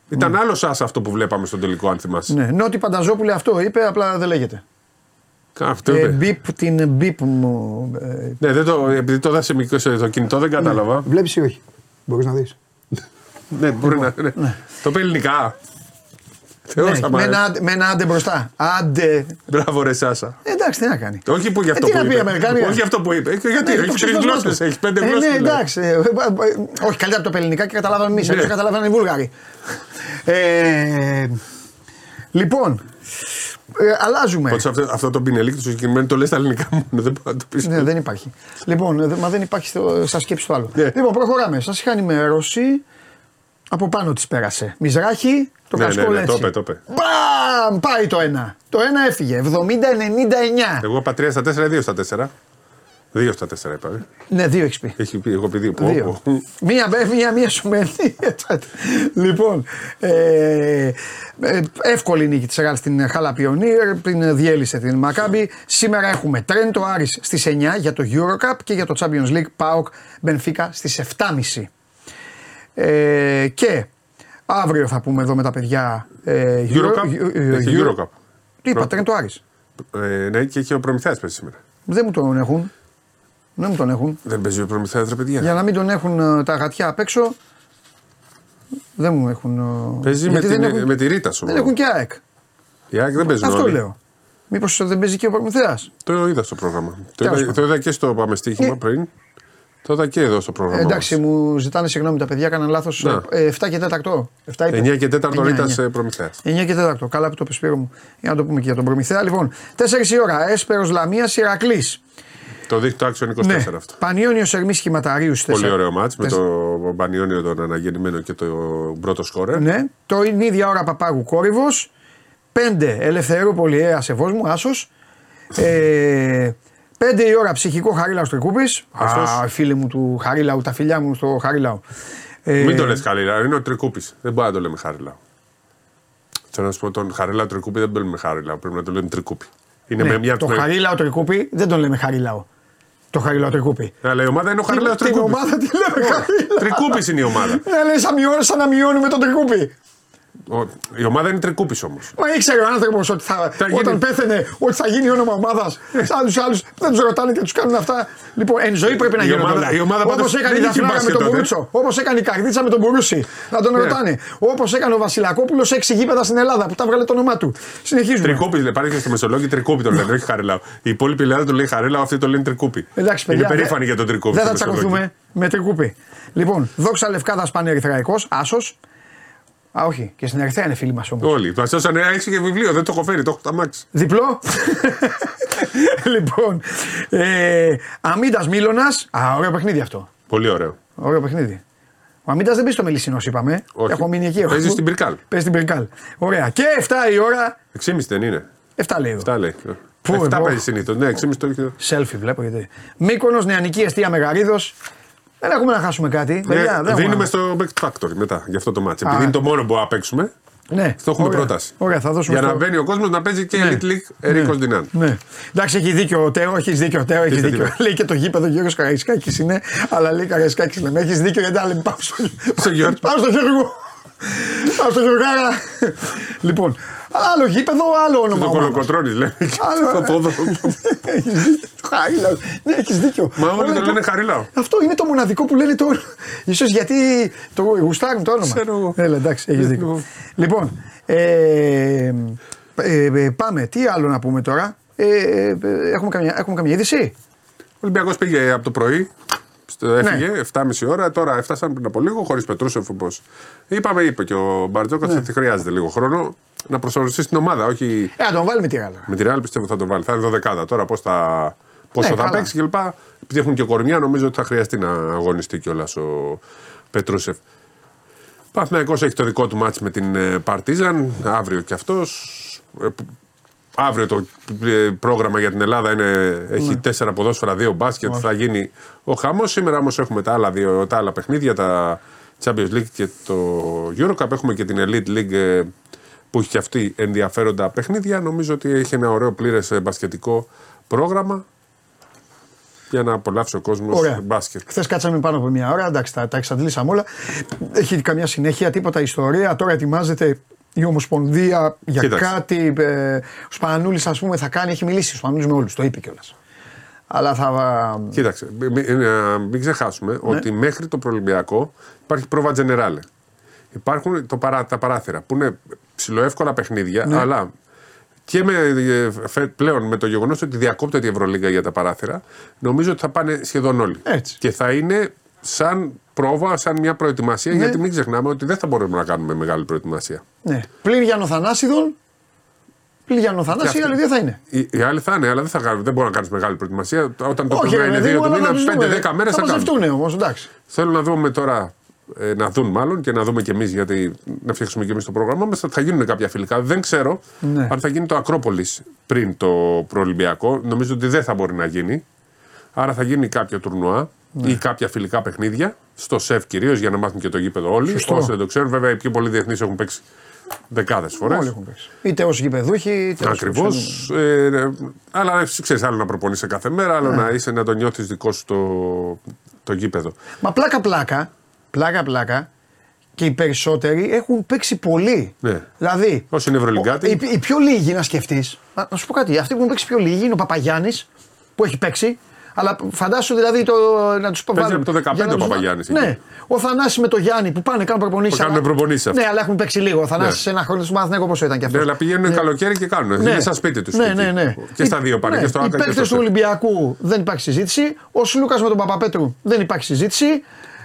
Ήταν άλλο σας αυτό που βλέπαμε στον τελικό, αν θυμάσαι. ναι. Νότι Πανταζόπουλε αυτό είπε, απλά δεν λέγεται. Αυτό Ε, είπε. μπιπ την μπιπ μου. Ε, Ναι, δεν το, επειδή το δάσε μικρός σε το κινητό, δεν κατάλαβα. Βλέπεις ή όχι; Μπορείς να δεις. Ναι, μπορεί να. Ναι. Το πει ελληνικά. Θεός Ναι, θα με, μ' ένα, αρέσει. άντε- με ένα άντε μπροστά. Άντε. Μπράβο, ρε Σάσα. Ε, εντάξει, τι να κάνει. Όχι που γι' αυτό τι που να πει, είπε. Αμερικάνικα. Όχι αυτό που είπε. Ε, Γιατί Ναι, το έχει τρεις ξεσπασμό γλώσσες, τους. έχεις πέντε Ε, γλώσσες. Ναι, εντάξει. ε, ε, ε, Όχι, καλύτερα από το ελληνικά και καταλάβαμε εμείς. Ναι. Έτσι καταλάβανε οι Βούλγαροι. Ε, λοιπόν, ε, αλλάζουμε. Πάντως αυτό, αυτό το πινελίκ του συγκεκριμένου το λες στα ελληνικά μόνο. Δεν μπορεί να το πεις. Ναι, δεν υπάρχει. Λοιπόν, ε, δε- μα δεν υπάρχει στο, στα σκέψη του άλλου. Ναι. Λοιπόν, προχωράμε. Σας είχα ενημερώσει. Από πάνω της πέρασε. Μιζράχη, το Ναι, ναι, κασκόλ ναι, έτσι. το είπε, το είπε. Μπαμ! Πάει το ένα. Το ένα έφυγε. 70-99. Εγώ είπα 3 στα 4 ή 2 στα 4. 2 στα 4 είπα. ε. Ναι, δύο έχεις πει. Έχει πει, εγώ πει 2. Δύο. Μία, μπε, μία, μία σου μένει. λοιπόν, ε, ε, εύκολη νίκη της Ρεάλ στην Χαλαπιονίρ, την διέλυσε την Μακάμπη. Σήμερα έχουμε Τρέντο Άρης στις 9 για το Eurocup και για το Champions League ΠΑΟΚ Μπενφίκα στις 7.30. Ε, και αύριο θα πούμε εδώ με τα παιδιά ε, Euro- Eurocup. ε, Έχει Euro- Eurocup. Τι είπα, Προ- Τρέντο Άρης. Ε, ναι, και έχει ο Προμηθέας παίζει σήμερα. Δεν μου τον έχουν. Δεν μου τον έχουν. Δεν παίζει ο προμηθέας, ρε παιδιά. Για να μην τον έχουν ε, τα γατιά απ' έξω. Δεν μου έχουν. ε, Παίζει με, γιατί την, δεν έχουν, με τη Ρίτα σου. δεν έχουν και ΑΕΚ. Η ΑΕΚ δεν παίζει Αυτό όλοι. λέω. Μήπως δεν παίζει και ο Προμηθέας. Το είδα στο πρόγραμμα. Το Τέλος είδα, πάντων. το είδα και στο πάμε στοίχημα Ναι. πριν. Το είδα και εδώ στο πρόγραμμα. εντάξει, μου ζητάνε συγγνώμη τα παιδιά, έκαναν λάθος. Να. 7 και 4. 7 είπε. 9 και 4 Εννιά, Ρίτα εννιά. προμηθέας. 9 και 4. Καλά που το πει Σπύρο μου. Για να το πούμε και για τον Προμηθέα. Λοιπόν, 4 η ώρα. Έσπερος Λαμίας Ηρακλής. Το δείχνει το Action 24 Ναι. αυτό. Πανιόνιο Ερμή Χηματαρίου στι Πολύ ωραίο μάτς με το Μπανιόνιο τον αναγεννημένο και το πρώτο σκόρερ. Ναι. Το είναι ίδια ώρα Παπάγου Κόρυβος. 5 Ελευθερούπολη Αία Σεβόσμου Άσος. Ε, 5 η ώρα ψυχικό Χαρίλαο Τρικούπη. Αυτός. Α, φίλοι μου του Χαρίλαου, τα φιλιά μου στο Χαρίλαο. Ε, Μην το λες Χαρίλαο, είναι ο Τρικούπης. Δεν μπορεί να το λέμε Χαρίλαο. Θέλω να σου πω τον Χαρίλαο Τρικούπη δεν το λέμε Χαρίλαο, πρέπει να το λέμε Τρικούπη. Είναι ναι, με μια το με- Χαρίλαο Τρικούπη δεν τον λέμε Χαρίλαο. Το Χαρίλαο Τρικούπη. Αλλά η ομάδα είναι ο Χαρίλαο Την Τρικούπης. ομάδα τη λέμε Χαρίλαο. Τρικούπης είναι η ομάδα. Ε, λέει, σαν, μειώνεις, σαν να μειώνουμε τον Τρικούπη. Ο- Η ομάδα είναι Τρικούπης όμως. Μα ήξερε ο άνθρωπος ότι θα, Θα γίνει. όταν πέθαινε ότι θα γίνει όνομα ομάδας. Άλλου άλλους δεν τους ρωτάνε και τους κάνουν αυτά. Λοιπόν, εν ζωή πρέπει να Η γίνουν. ομάδα- η ομάδα Όπως πάντως έκανε η δεν είχε Δαφνάρα με μπάσκετ τον τότε. Μπουρούτσο. Όπως έκανε η Καρδίτσα με τον Μπουρούση. Να τον Ναι. ρωτάνε. Όπως έκανε ο Βασιλακόπουλος σε έξι γήπεδα στην Ελλάδα που τα βγάλε το όνομά του. Συνεχίζουμε. Τρικούπης, λέει, υπάρχει και στο Μεσολόγιο Τρικούπη το λένε, όχι Χαρίλαο. Οι υπόλοιποι Ελλάδα το λέει Χαρίλαο, αυτοί το λένε Τρικούπη. Εντάξει, είναι παιδιά, περήφανοι δεν- για τον Τρικούπη. Δεν στο θα Μεσολόγιο. τσακωθούμε με τρικούπι. Λοιπόν, δόξα Λευκάδα Πανερυθραϊκό, Άσος. Α, όχι, και στην Ερυθρέα είναι φίλοι μας όμως. Όλοι. Μα έσωσαν, έχει και βιβλίο, δεν το έχω φέρει, το έχω τα μάξι. Διπλό. λοιπόν. Ε, Αμίντα Μίλωνα. Α, ωραίο παιχνίδι αυτό. Πολύ ωραίο. Ωραίο παιχνίδι. Ο Αμίντα δεν πει στο Μελισσινό, είπαμε. Όχι. Έχω μείνει εκεί. Παίζει έχω- στην Πυρκάλ. Παίζει στην Πυρκάλ. Ωραία. Και 7 η ώρα. 6,5 δεν είναι. 7 λέει εδώ. 7 λέει. Πού, 7 εγώ; παίζει συνήθως. Ναι, 6,5 το έχει. Selfie βλέπω γιατί. Μήκονος, νεανική αιστεία Μεγαρίδος. Δεν έχουμε να χάσουμε κάτι. Παιδιά, δεν Ε, Δίνουμε έχουμε. στο Back Factory μετά για αυτό το μάτσο. Α. Επειδή είναι το μόνο που μπορούμε να παίξουμε, Ναι, το έχουμε ωραία. πρόταση. Ωραία, θα δώσουμε Για να στο- μπαίνει ο κόσμος να παίζει και Elite League Ερίκο Δυνάν. Ναι. Εντάξει, έχει δίκιο ο Τέο, έχεις δίκιο ο Τέο, έχεις Είστε δίκιο. δίκιο. Λέει και το γήπεδο Γιώργος Καραϊσκάκης είναι, αλλά λέει Καραϊσκάκης λέμε. Έχεις δίκιο γιατί άλλοι πάω στο, Στο Γιώργο. Πάω στο Γιώργο. Πάω στο Γιώργάρα. λοιπόν, άλλο γήπεδο, άλλο όνομα. Το ομάδας. κολοκοτρόνη λέμε. Άλλο- Το πόδο. Έχεις δίκιο. Χαρίλαο. Ναι, έχεις δίκιο. Μα όλοι Όλα το το- λένε Χαριλάο. Αυτό είναι το μοναδικό που λένε το όνομα. σω γιατί το γουστάρουν το όνομα. Ξέρω εγώ. Έλα, εντάξει, έχεις δίκιο. Εγώ. Λοιπόν, ε, ε, ε, πάμε. Τι άλλο να πούμε τώρα; Ε, ε, ε, έχουμε, καμιά, έχουμε καμιά είδηση; Ο Ολυμπιακός πήγε από το πρωί. Στο- Έφυγε Ναι. 7,5 ώρα. Τώρα έφτασαν πριν από λίγο χωρίς Πετρούσεφ όπως. Είπαμε, είπε και ο Μπαρτζόκας Ναι. ότι χρειάζεται λίγο χρόνο να προσαρμοστεί στην ομάδα. Όχι Ε, να τον βάλει με τη γάλα. με τη Real πιστεύω θα τον βάλει. Θα είναι δωδεκάδα. Τώρα πώς θα, πόσο Ναι, θα καλά. παίξει κλπ. Επειδή έχουν και κορμιά, νομίζω ότι θα χρειαστεί να αγωνιστεί κιόλας ο Πετρούσεφ. Παναθηναϊκός έχει το δικό του μάτς με την ε, Παρτίζαν, αύριο κι αυτός. Ε, που- Αύριο το ε, πρόγραμμα για την Ελλάδα είναι, έχει Ναι. τέσσερα ποδόσφαιρα, δύο μπάσκετ, θα γίνει ο χαμός. Σήμερα όμως έχουμε τα άλλα, δύο, τα άλλα παιχνίδια, τα Champions League και το Eurocup. Έχουμε και την Elite League ε, που έχει και αυτή ενδιαφέροντα παιχνίδια. Νομίζω ότι έχει ένα ωραίο πλήρες ε, μπασκετικό πρόγραμμα για να απολαύσει ο κόσμος Ωραία. μπάσκετ. Χθες κάτσαμε πάνω από μια ώρα, εντάξει, τα, τα εξαντλήσαμε όλα. Έχει καμιά συνέχεια, τίποτα ιστορία. Τώρα ετοιμάζεται η Ομοσπονδία για Κοίταξε. κάτι. Ε, ο Σπανούλης, ας πούμε, θα κάνει, έχει μιλήσει ο Σπανούλης με όλους, το είπε κιόλας. Αλλά θα. Κοίταξε, μη- μη- ε, μην ξεχάσουμε Ναι. ότι μέχρι το προελμπιακό υπάρχει πρόβα τζενεράλε. Υπάρχουν το παρά, τα παράθυρα που είναι ψηλοεύκολα παιχνίδια, Ναι. αλλά και με, ε, φε- πλέον με το γεγονός ότι διακόπτεται η Ευρωλίγα για τα παράθυρα, νομίζω ότι θα πάνε σχεδόν όλοι. Έτσι. Και θα είναι σαν πρόβα, σαν μια προετοιμασία, Ναι. γιατί μην ξεχνάμε ότι δεν θα μπορούμε να κάνουμε μεγάλη προετοιμασία. Ναι. Πλην Γιάννο Θανάσιδων. Πλην Γιάννο Θανάσιδων, οι αυτή. άλλοι δύο θα είναι. Οι, οι άλλοι θα είναι, αλλά δεν, θα, κάνουν- δεν μπορεί να κάνεις μεγάλη προετοιμασία. Όταν το Όχι, τουρνουά ρε είναι παιδί δύο μου, του αλλά μήνα, να τους δούμε. 5-10 μέρες Θα θα κάνουν. μαζευτούν όμως, εντάξει. Θέλω να δούμε τώρα, ε, να δουν μάλλον και να δούμε κι εμείς, γιατί να φτιάξουμε κι εμείς το πρόγραμμά μας. Θα γίνουν κάποια φιλικά. Δεν ξέρω Ναι. αν θα γίνει το Ακρόπολης πριν το προολυμπιακό. Νομίζω ότι δεν θα μπορεί να γίνει. Άρα θα γίνει κάποιο τουρνουά Ναι. ή κάποια φιλικά παιχνίδια. Στο σεφ κυρίως για να μάθουν και το γήπεδο όλοι. Σωστό. Όσοι δεν το ξέρουν, βέβαια οι πιο πολλοί διεθνείς έχουν παίξει δεκάδες φορές. Όλοι έχουν παίξει. Είτε ως γηπεδούχοι, είτε ως Ακριβώς. φιλοξενούμενοι. Ε, ε, αλλά ξέρεις, άλλο να προπονείσαι κάθε μέρα, Ναι. άλλο να είσαι να το νιώθεις δικό σου το, το γήπεδο. Μα πλάκα πλάκα, πλάκα πλάκα και οι περισσότεροι έχουν παίξει πολύ. Ναι. Δηλαδή, Όσοι είναι Ευρωλυγκάτοι. ο- οι, οι πιο λίγοι να σκεφτείς, να, να σου πω κάτι, αυτοί που έχουν παίξει πιο λίγοι είναι ο Παπαγιάννης που έχει παίξει, Αλλά φαντάσου δηλαδή το, να τους πω Παίζει βάλω- από το 15 για να ο τους- Παπαγιάννης Ναι. εκεί. Ο Θανάσης με το Γιάννη που πάνε κάνουν προπονήσεις. Που κάνουν προπονήσεις αυτοί. Ναι, αλλά έχουν παίξει λίγο. Ο Θανάσης Ναι. ένα χρόνο του Μαθηνέκο πόσο ήταν και αυτό. Ναι, αλλά πηγαίνουν καλοκαίρι και κάνουν. Ναι. Είναι σαν σπίτι τους. Ναι, ναι, ναι. Και στα δύο πάνε. Ναι. Και στο Οι Άκα και παίκτες στο του Σεφ. Ολυμπιακού δεν υπάρχει συζήτηση. Ο Σλούκας με τον Παπαπέτρου δεν υπάρχει συζήτηση.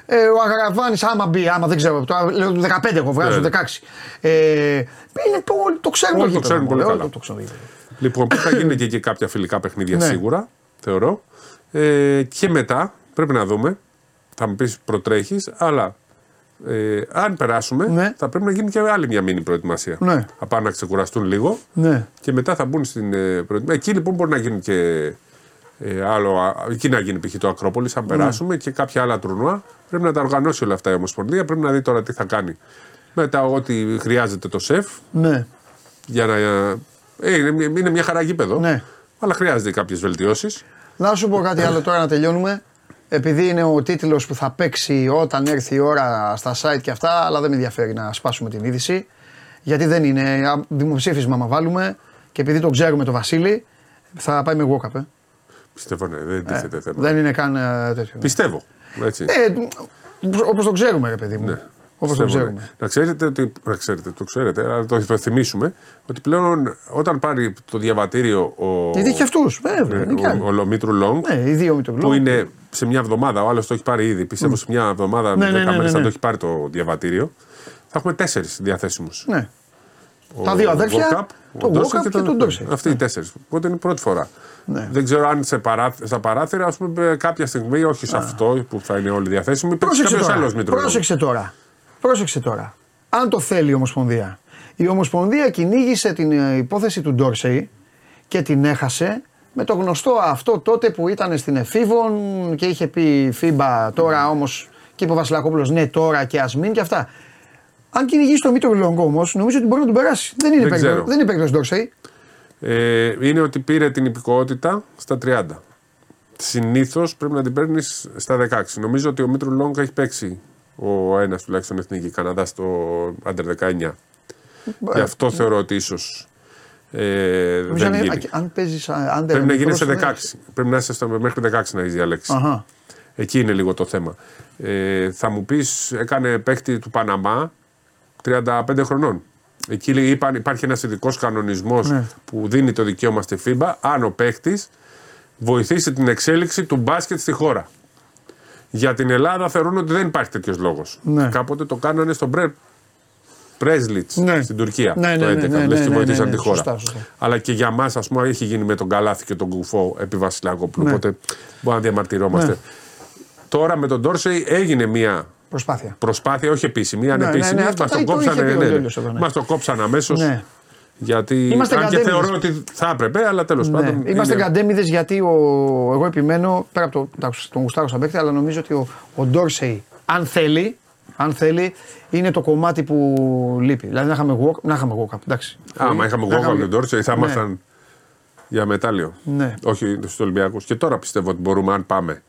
Ε, ο Αγραβάνη, άμα μπει, άμα δεν ξέρω, το, λέω το 15 εγώ βγάζω, Ναι. 16. Ε, είναι το, το ξέρουν Όλοι το γήπεδο, ξέρουν πολύ όλοι καλά. Το, το ξέρουν το γήπεδο. Λοιπόν, που θα γίνουν και εκεί κάποια φιλικά παιχνίδια Ναι. σίγουρα, θεωρώ. Ε, και μετά πρέπει να δούμε. Θα μου πεις προτρέχεις, αλλά ε, αν περάσουμε, Ναι. θα πρέπει να γίνει και άλλη μια μήνυ προετοιμασία. Ναι. Θα πάνε να ξεκουραστούν λίγο Ναι. και μετά θα μπουν στην ε, προετοιμασία. Εκεί λοιπόν μπορεί να γίνουν και ε, άλλο. α, Εκεί να γίνει π.χ. το Ακρόπολης, αν περάσουμε και κάποια άλλα τουρνουά. Πρέπει να τα οργανώσει όλα αυτά η Ομοσπονδία. Πρέπει να δει τώρα τι θα κάνει. Μετά ό,τι χρειάζεται το σεφ Ναι. για να. Ε, είναι, μια- είναι μια χαρά γήπεδο. Ναι. Αλλά χρειάζεται κάποιες βελτιώσεις. Να σου πω κάτι άλλο τώρα να τελειώνουμε. Επειδή είναι ο τίτλος που θα παίξει όταν έρθει η ώρα στα site και αυτά, αλλά δεν με ενδιαφέρει να σπάσουμε την είδηση. Γιατί δεν είναι α, δημοψήφισμα, μα βάλουμε και επειδή το ξέρουμε το Βασίλη, θα πάει με walk-up. Ε. Πιστεύω ναι, δεν τίθεται θέμα. Δεν είναι καν ε, τέτοιο. Πιστεύω. Έτσι. Ε, Όπως το ξέρουμε, ρε παιδί μου. Ναι. Όπως το Πιστεύω, ναι. ξέρουμε. Να ξέρετε, ότι, να ξέρετε, το ξέρετε, αλλά το, το θυμίσουμε ότι πλέον όταν πάρει το διαβατήριο ο, Γιατί και αυτούς, βέβαια. ναι, είναι και άλλοι. ο, ο Μήτρου Λονγκ, Ναι, οι δύο με τον Μήτρου Λονγκ. είναι σε μια εβδομάδα, ο άλλος το έχει πάρει ήδη. Πιστεύω σε μια εβδομάδα, Ναι, με ναι, 10 ναι, ναι, μέρες θα ναι. το έχει πάρει το διαβατήριο. Θα έχουμε τέσσερις διαθέσιμους. Ναι. Τα δύο αδέρφια, τον Walkup και τον Dorsey. Αυτοί οι τέσσερις. Οπότε είναι η πρώτη φορά. Ναι. Δεν ξέρω αν σε παρά, στα παράθυρα, ας πούμε, κάποια στιγμή, όχι σε αυτό που θα είναι όλοι διαθέσιμοι, υπήρξε Πρόσεξε κάποιος τώρα. άλλος Μήτρου Λονγκ. Πρόσεξε τώρα. Πρόσεξε τώρα. Αν το θέλει η Ομοσπονδία. Η Ομοσπονδία κυνήγησε την ε, υπόθεση του Ντόρσεϊ και την έχασε με το γνωστό αυτό τότε που ήταν στην Εφήβων και είχε πει Φίμπα τώρα όμως και είπε ο Βασιλακόπουλος ναι τώρα και ας μην και αυτά. Αν κυνηγήσει το Μήτρου Λονγκ όμως, νομίζω ότι μπορεί να τον περάσει. Δεν είναι Δεν περίπτωση ξέρω. δεν είναι περίπτωση Ντόρσεϊ. Ε, είναι ότι πήρε την υπηκοότητα στα 30. Συνήθως πρέπει να την παίρνεις στα 16. Νομίζω ότι ο Μήτρου Λόγκα έχει παίξει ο ένας τουλάχιστον εθνική Καναδά στο Άντερ 19. Γι' αυτό θεωρώ ότι ίσως ε, Νομίζω δεν αν, γίνει. αν παίζεις αν Πρέπει να γίνεις σε μικρός, 16. Πρέπει να είσαι στο, μέχρι 16 να έχεις διαλέξει. Αχα. Εκεί είναι λίγο το θέμα. Ε, θα μου πεις, έκανε παίχτη του Παναμά 35 χρονών. Εκεί λέει, είπαν, υπάρχει ένας ειδικός κανονισμός Ναι. που δίνει το δικαίωμα στη FIBA αν ο παίχτη βοηθήσει την εξέλιξη του μπάσκετ στη χώρα. Για την Ελλάδα θεωρούν ότι δεν υπάρχει τέτοιος λόγος. Ναι. Κάποτε το κάνανε στον Μπρε... Πρέσλιτς Ναι. στην Τουρκία. Ναι, το ναι, 11, ναι, ναι, λες και ναι, βοήθησαν ναι, ναι, τη χώρα. σωστά, σωστά. Αλλά και για μας, ας πούμε, έχει γίνει με τον Καλάθι και τον Κουφό επί Βασιλάκοπλου. Ναι. Οπότε μπορεί να διαμαρτυρόμαστε. Ναι. Τώρα με τον Ντόρσεϊ έγινε μια Προσπάθεια. προσπάθεια, όχι επίσημη, ναι, ανεπίσημη. ναι, αυτό Μας τα- το το είχε κόψανε, πει ο ναι, ναι. Λέλιος εδώ, ναι. Μας το κόψαν αμέσως. Ναι. Γιατί. Είμαστε αν και καντέμιδες. θεωρώ ότι θα έπρεπε, αλλά τέλος Ναι. πάντων. Είμαστε είναι- καντέμιδες γιατί ο, εγώ επιμένω πέρα από το, τα- τον Γουστάρο σαν παίκτη, αλλά νομίζω ότι ο, ο Ντόρσεϊ, αν θέλει, αν θέλει, είναι το κομμάτι που λείπει. Δηλαδή να είχαμε walk, να είχαμε walk up. Εντάξει. Άμα είχαμε Να εγώ από τον Ντόρσεϊ, θα Ναι. ήμασταν για μετάλλιο. Ναι. Όχι στους Ολυμπιακούς. Και τώρα πιστεύω ότι μπορούμε, αν πάμε,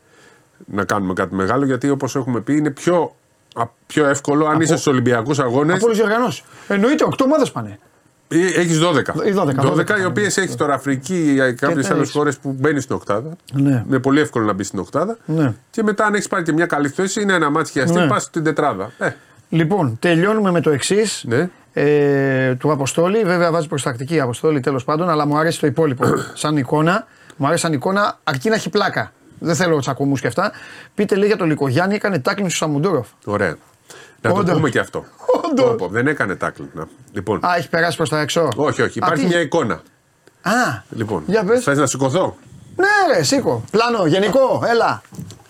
να κάνουμε κάτι μεγάλο. Γιατί όπως έχουμε πει, είναι πιο, α, πιο εύκολο αν είσαι στους Ολυμπιακούς αγώνες. Από όλε τι οργανώσει. Εννοείται, 8 ομάδες πάνε. Έχεις 12. Οι 12, 12, οι ναι. οποίες έχεις τώρα Αφρική ή κάποιες τα άλλες έχεις. χώρες που μπαίνεις στην Οκτάδα. Ναι. Είναι πολύ εύκολο να μπεις στην Οκτάδα. Ναι. Και μετά, αν έχεις πάρει και μια καλή θέση, είναι ένα μάτι χιαστή, Ναι. πας στην τετράδα. Ε, Λοιπόν, τελειώνουμε με το εξής. ναι. Ε, του Αποστόλη, βέβαια βάζει προστακτική Αποστόλη τέλος πάντων, αλλά μου αρέσει το υπόλοιπο σαν εικόνα. Μου αρέσει σαν εικόνα, αρκεί να έχει πλάκα. Δεν θέλω τσακωμούς και αυτά. Πείτε λέει για τον Λικογιάννη, έκανε τάκλινγκ στο Σαμουντούροφ. Ωραία. Να το Όντως. πούμε και αυτό. Όντως. Πω, πω, δεν έκανε τάκλινγκ. να. Λοιπόν, Α, έχεις περάσει προς τα έξω. όχι, όχι. Α, Υπάρχει τι- μια εικόνα. Α, Λοιπόν, Για πες. θες να σηκωθώ; ναι, ρε, σήκω. Πλάνο, γενικό, έλα.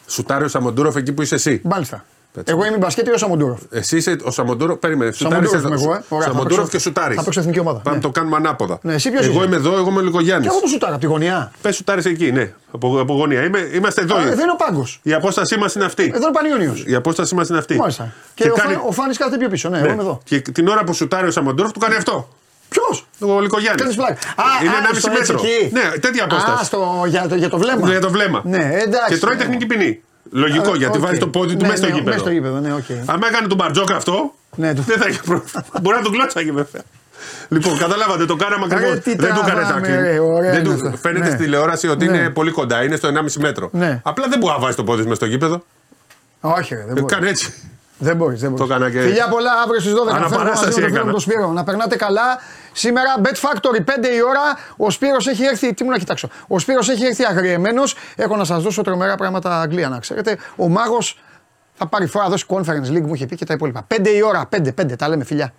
Σουτάρει ο Σαμοντούροφ εκεί που είσαι εσύ. Μάλιστα. Έτσι. Εγώ είμαι μπασκέτη ο Σαμουντούροφ. Εσύ είσαι ο Σαμοντούροφ. Περίμενε. Σουτάρεις Σαμοντούροφ εδώ. είμαι εγώ, ε. Ωραία, θα Σαμοντούροφ παίξω- και σουτάρει. θα παίξω εθνική ομάδα. Πάμε Ναι. το κάνουμε ανάποδα. Ναι, εσύ ποιος Εγώ είσαι; είμαι εδώ, εγώ είμαι ο Λικογιάννη. Και εγώ που σουτάρα από τη γωνιά. Πες σουτάρει εκεί, ναι. Από, από γωνία. Είμαι, είμαστε εδώ. Α, Εδώ είναι ο πάγκος. Η απόστασή μας είναι αυτή. Εδώ είναι ο Πανιόνιος. Η απόστασή μας είναι αυτή. Μάλιστα. Και, ο, Φα- ο Φάνης κάθεται πιο πίσω. Ναι, εγώ είμαι εδώ. Και την ώρα που σουτάρει ο Σαμοντούροφ του κάνει αυτό. Ποιος; Ο Λυκογιάννη. Κάνεις πλάκα. Α, Είναι α, 1,5 στο μέτρο. έτσι εκεί. Ναι, τέτοια Α, απόσταση. στο, για, το, για το βλέμμα. Ναι, για το βλέμμα. Ναι, εντάξει. Και τρώει ναι. τεχνική ποινή. Λογικό, Ε, γιατί οκ. βάζει το πόδι του Ναι, μέσα στο ναι, γήπεδο. Μέσα στο γήπεδο, ναι, οκ. Αν έκανε τον Μπαρτζόκα αυτό, Ναι, του- δεν θα είχε πρόβλημα. Μπορεί να τον κλώτσαγε βέβαια. Λοιπόν, καταλάβατε, το κάναμε Ρε, ακριβώς. τι Δεν του έκανε τραβάμε, τάκλινγκ. ρε, ωραία Δεν είναι του- αυτό. Φαίνεται Ναι. στη τηλεόραση ότι Ναι. είναι πολύ κοντά, είναι στο 1,5 μέτρο. Ναι. Απλά δεν μπορεί να βάζει το πόδι με στο γήπεδο. Όχι, ρε, δεν Ε, μπορεί. Κάνε έτσι. Δεν μπορείς, δεν μπορείς. Το έκανα και- Φιλιά πολλά αύριο στις 12. Αναπαράσταση Φεύγω μαζί με τον φίλο έκανα. μου τον Σπύρο. Να περνάτε καλά. Σήμερα Bet Factory 5 η ώρα. Ο Σπύρος έχει έρθει. Τι μου να κοιτάξω. Ο Σπύρος έχει έρθει αγριεμένος. Έχω να σας δώσω τρομερά πράγματα Αγγλία να ξέρετε. Ο Μάγος θα πάρει φορά, θα δώσει conference league μου είχε πει και τα υπόλοιπα. 5 η ώρα. 5, 5. Τα λέμε φιλιά.